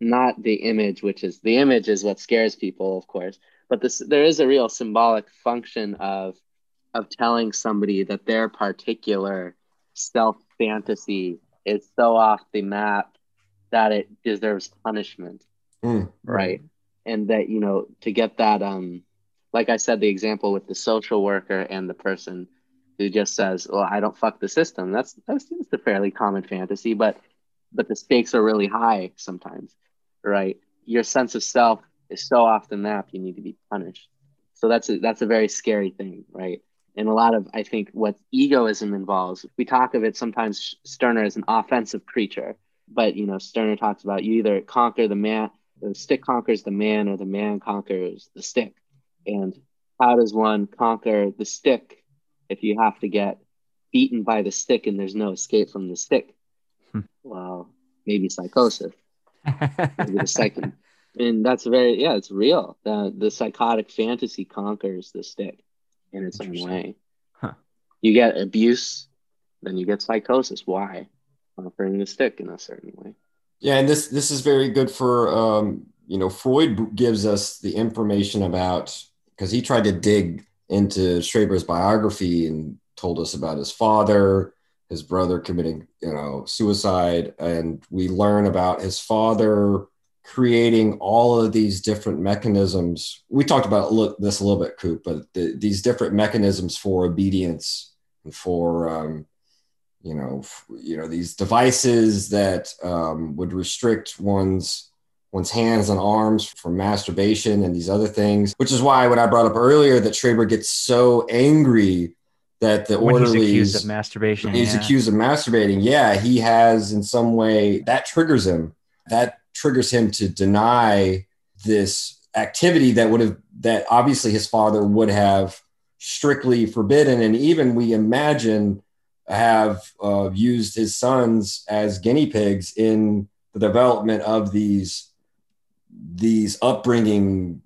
not the image, which is the image is what scares people, of course, but this there is a real symbolic function of of telling somebody that their particular self fantasy is so off the map that it deserves punishment Mm. right. And that you know to get that um like i said the example with the social worker and the person who just says well i don't fuck the system. That's that's, that's a fairly common fantasy but but the stakes are really high sometimes right? Your sense of self is so off the map you need to be punished. So that's a, that's a very scary thing right? And a lot of i think what egoism involves we talk of it sometimes stirner as an offensive creature but you know stirner talks about you either conquer the man the stick conquers the man or the man conquers the stick. And how does one conquer the stick if you have to get beaten by the stick and there's no escape from the stick? Hmm. well maybe psychosis. Maybe the second and that's very yeah it's real. The the psychotic fantasy conquers the stick in its own way. Huh. you get abuse then you get psychosis. Why? Conquering the stick in a certain way Yeah, and this this is very good for um, you know Freud gives us the information about because he tried to dig into Schreber's biography and told us about his father, his brother committing you know suicide, and we learn about his father creating all of these different mechanisms. We talked about this a little bit, Coop, but the, these different mechanisms for obedience and for um, you know, you know these devices that um, would restrict one's one's hands and arms from masturbation and these other things. Which is why when I brought up earlier that Schreber gets so angry that the when he's orderlies accused of masturbation. he's yeah. accused of masturbating. Yeah, he has in some way that triggers him. That triggers him to deny this activity that would have that obviously his father would have strictly forbidden, and even we imagine have uh, used his sons as guinea pigs in the development of these these upbringing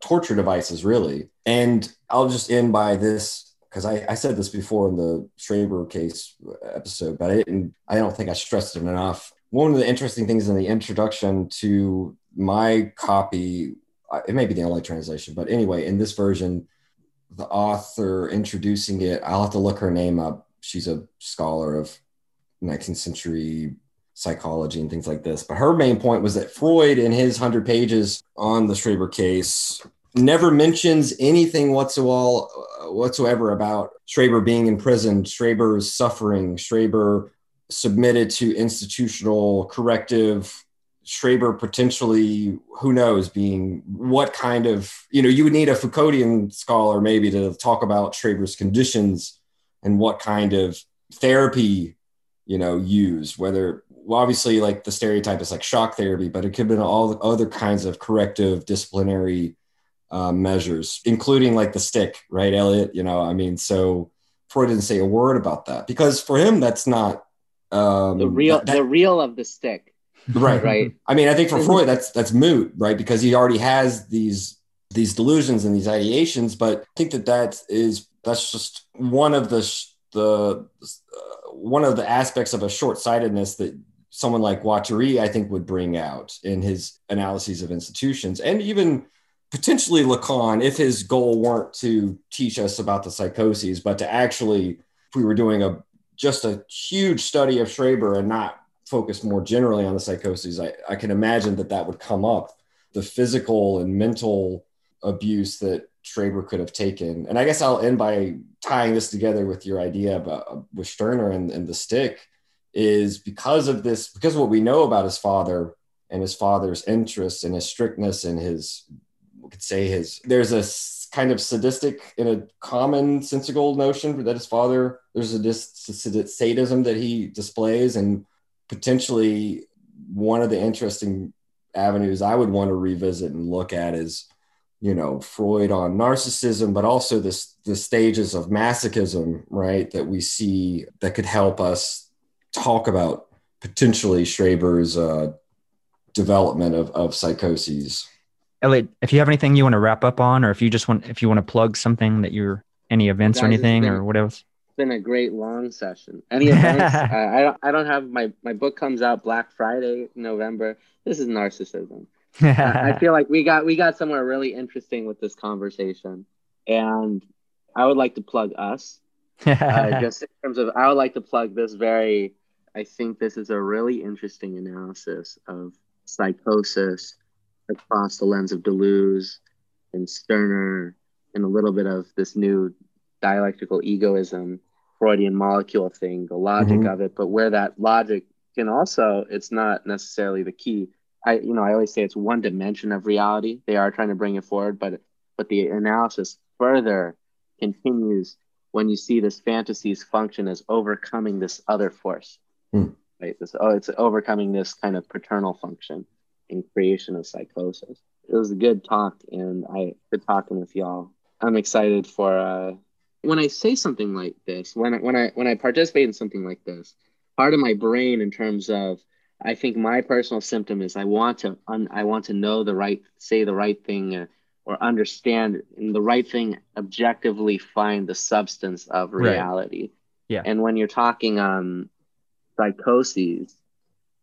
torture devices, really. And I'll just end by this because I, I said this before in the Schreber case episode, but I didn't. I don't think I stressed it enough. One of the interesting things in the introduction to my copy, uh, it may be the only translation, but anyway, in this version, the author introducing it, I'll have to look her name up. She's a scholar of 19th century psychology and things like this. But her main point was that Freud, in his 100 pages on the Schreber case, never mentions anything whatsoever, uh, whatsoever about Schreber being in prison, Schreber's suffering, Schreber submitted to institutional corrective, Schreber potentially, who knows, being what kind of, you know, you would need a Foucauldian scholar maybe to talk about Schreber's conditions and what kind of therapy, you know, used, whether well, obviously like the stereotype is like shock therapy, but it could have been all the other kinds of corrective disciplinary uh, measures, including like the stick, right, Elliot? You know, I mean, so Freud didn't say a word about that because for him, that's not um, the real that- that- the real of the stick right, right I mean, I think for Freud, that's that's moot, right? Because he already has these these delusions and these ideations. But I think that that is that's just one of the the uh, one of the aspects of a short sightedness that someone like Guattari, I think, would bring out in his analyses of institutions, and even potentially Lacan, if his goal weren't to teach us about the psychoses, but to actually, if we were doing a just a huge study of Schreber and not focus more generally on the psychoses, I, I can imagine that that would come up. The physical and mental abuse that Schreber could have taken. And I guess I'll end by tying this together with your idea about with Stirner and, and the stick is because of this, because of what we know about his father and his father's interests and his strictness and his, we could say his, there's a kind of sadistic in a common sensical notion that his father, there's a this sadism that he displays and potentially one of the interesting avenues I would want to revisit and look at is, you know, Freud on narcissism, but also this the stages of masochism, right? That we see that could help us talk about potentially Schreber's uh, development of, of psychoses. Elliot, if you have anything you want to wrap up on, or if you just want, if you want to plug something that you're any events Guys, or anything been, or what else. It's been a great long session. Any events? uh, I don't. I don't have my my book comes out Black Friday, November. This is narcissism. I feel like we got we got somewhere really interesting with this conversation, and I would like to plug us. uh, just in terms of, I would like to plug this very. I think this is a really interesting analysis of psychosis across the lens of Deleuze and Stirner and a little bit of this new dialectical egoism, Freudian molecule thing, the logic mm-hmm. of it, but where that logic can also, it's not necessarily the key. I, you know, I always say it's one dimension of reality. They are trying to bring it forward, but but the analysis further continues when you see this fantasy's function as overcoming this other force. Mm. Right? This oh, it's overcoming this kind of paternal function in creation of psychosis. It was a good talk, and I good talking with y'all. I'm excited for uh, when I say something like this. When I, when I when I participate in something like this, part of my brain, in terms of, I think my personal symptom is I want to un, I want to know the right, say the right thing, uh, or understand the right thing objectively find the substance of reality. Right. Yeah. And when you're talking um psychoses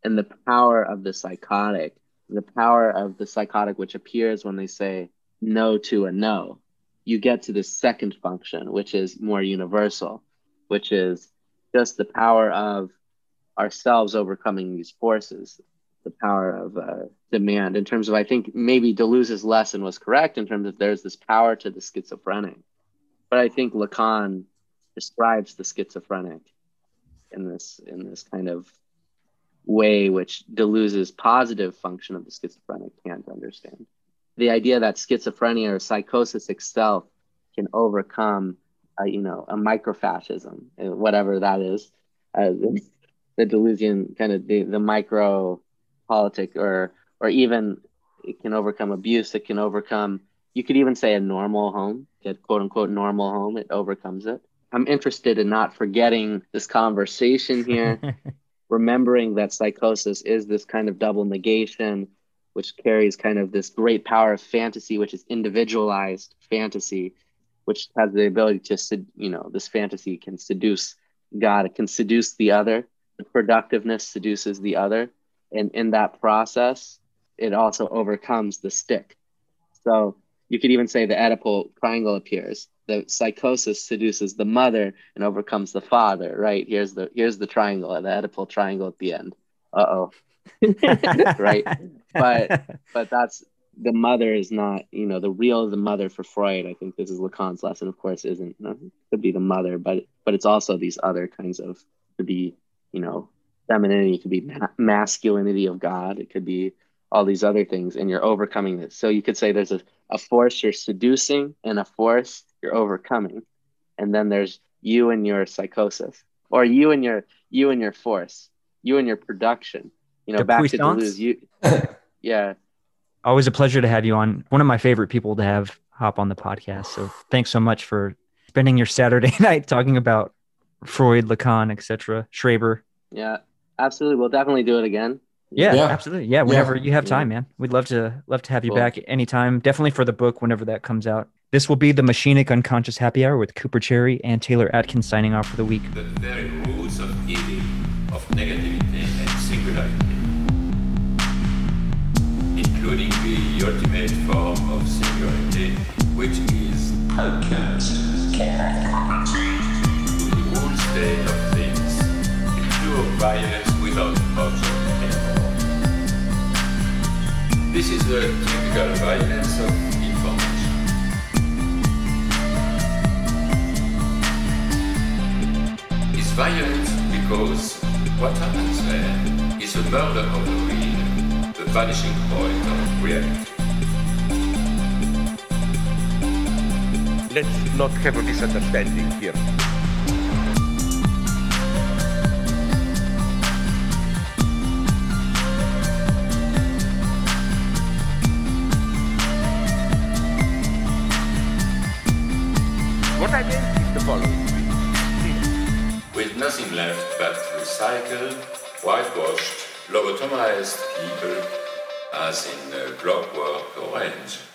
and the power of the psychotic, the power of the psychotic, which appears when they say no to a no, you get to the second function, which is more universal, which is just the power of ourselves overcoming these forces, the power of uh, demand. In terms of, I think maybe Deleuze's lesson was correct in terms of there's this power to the schizophrenic, but I think Lacan describes the schizophrenic in this in this kind of way which Deleuze's positive function of the schizophrenic can't understand. The idea that schizophrenia or psychosis itself can overcome, a, you know, a microfascism, uh, whatever that is, uh, the Deleuzian kind of the, the micro politic, or or even it can overcome abuse. It can overcome. You could even say a normal home, get quote unquote normal home. It overcomes it. I'm interested in not forgetting this conversation here remembering that psychosis is this kind of double negation, which carries kind of this great power of fantasy, which is individualized fantasy, which has the ability to, you know, this fantasy can seduce God, it can seduce the other. The productiveness seduces the other. And in that process, it also overcomes the stick. So you could even say the Oedipal triangle appears. The psychosis seduces the mother and overcomes the father right? Here's the here's the triangle the oedipal triangle at the end. Uh-oh. Right? But but that's the mother is not you know the real the mother for freud. I think this is lacan's lesson of course isn't could be the mother but but it's also these other kinds of be you know femininity it could be mm-hmm. ma- masculinity of god it could be all these other things and you're overcoming this so you could say there's a, a force you're seducing and a force you're overcoming and then there's you and your psychosis or you and your you and your force you and your production. You know the back puissance? to Deleuze you yeah. Always a pleasure to have you on. One of my favorite people to have hop on the podcast so thanks so much for spending your saturday night talking about freud lacan etc schreber yeah absolutely we'll definitely do it again yeah, yeah, absolutely. Yeah, whenever yeah. you have time, man. We'd love to love to have you cool. back anytime. Definitely for the book whenever that comes out. This will be the Machinic Unconscious Happy Hour with Cooper Cherry and Taylor Adkins signing off for the week. The very roots of evil, of negativity and singularity, including the ultimate form of singularity, which is podcast. violence without object. This is the typical violence of information. It's violent because what happens there is a the murder of the real, the vanishing point of reality. Let's not have a misunderstanding here. What I meant is the following. With nothing left but recycled, whitewashed, lobotomized people as in uh, Clockwork Orange.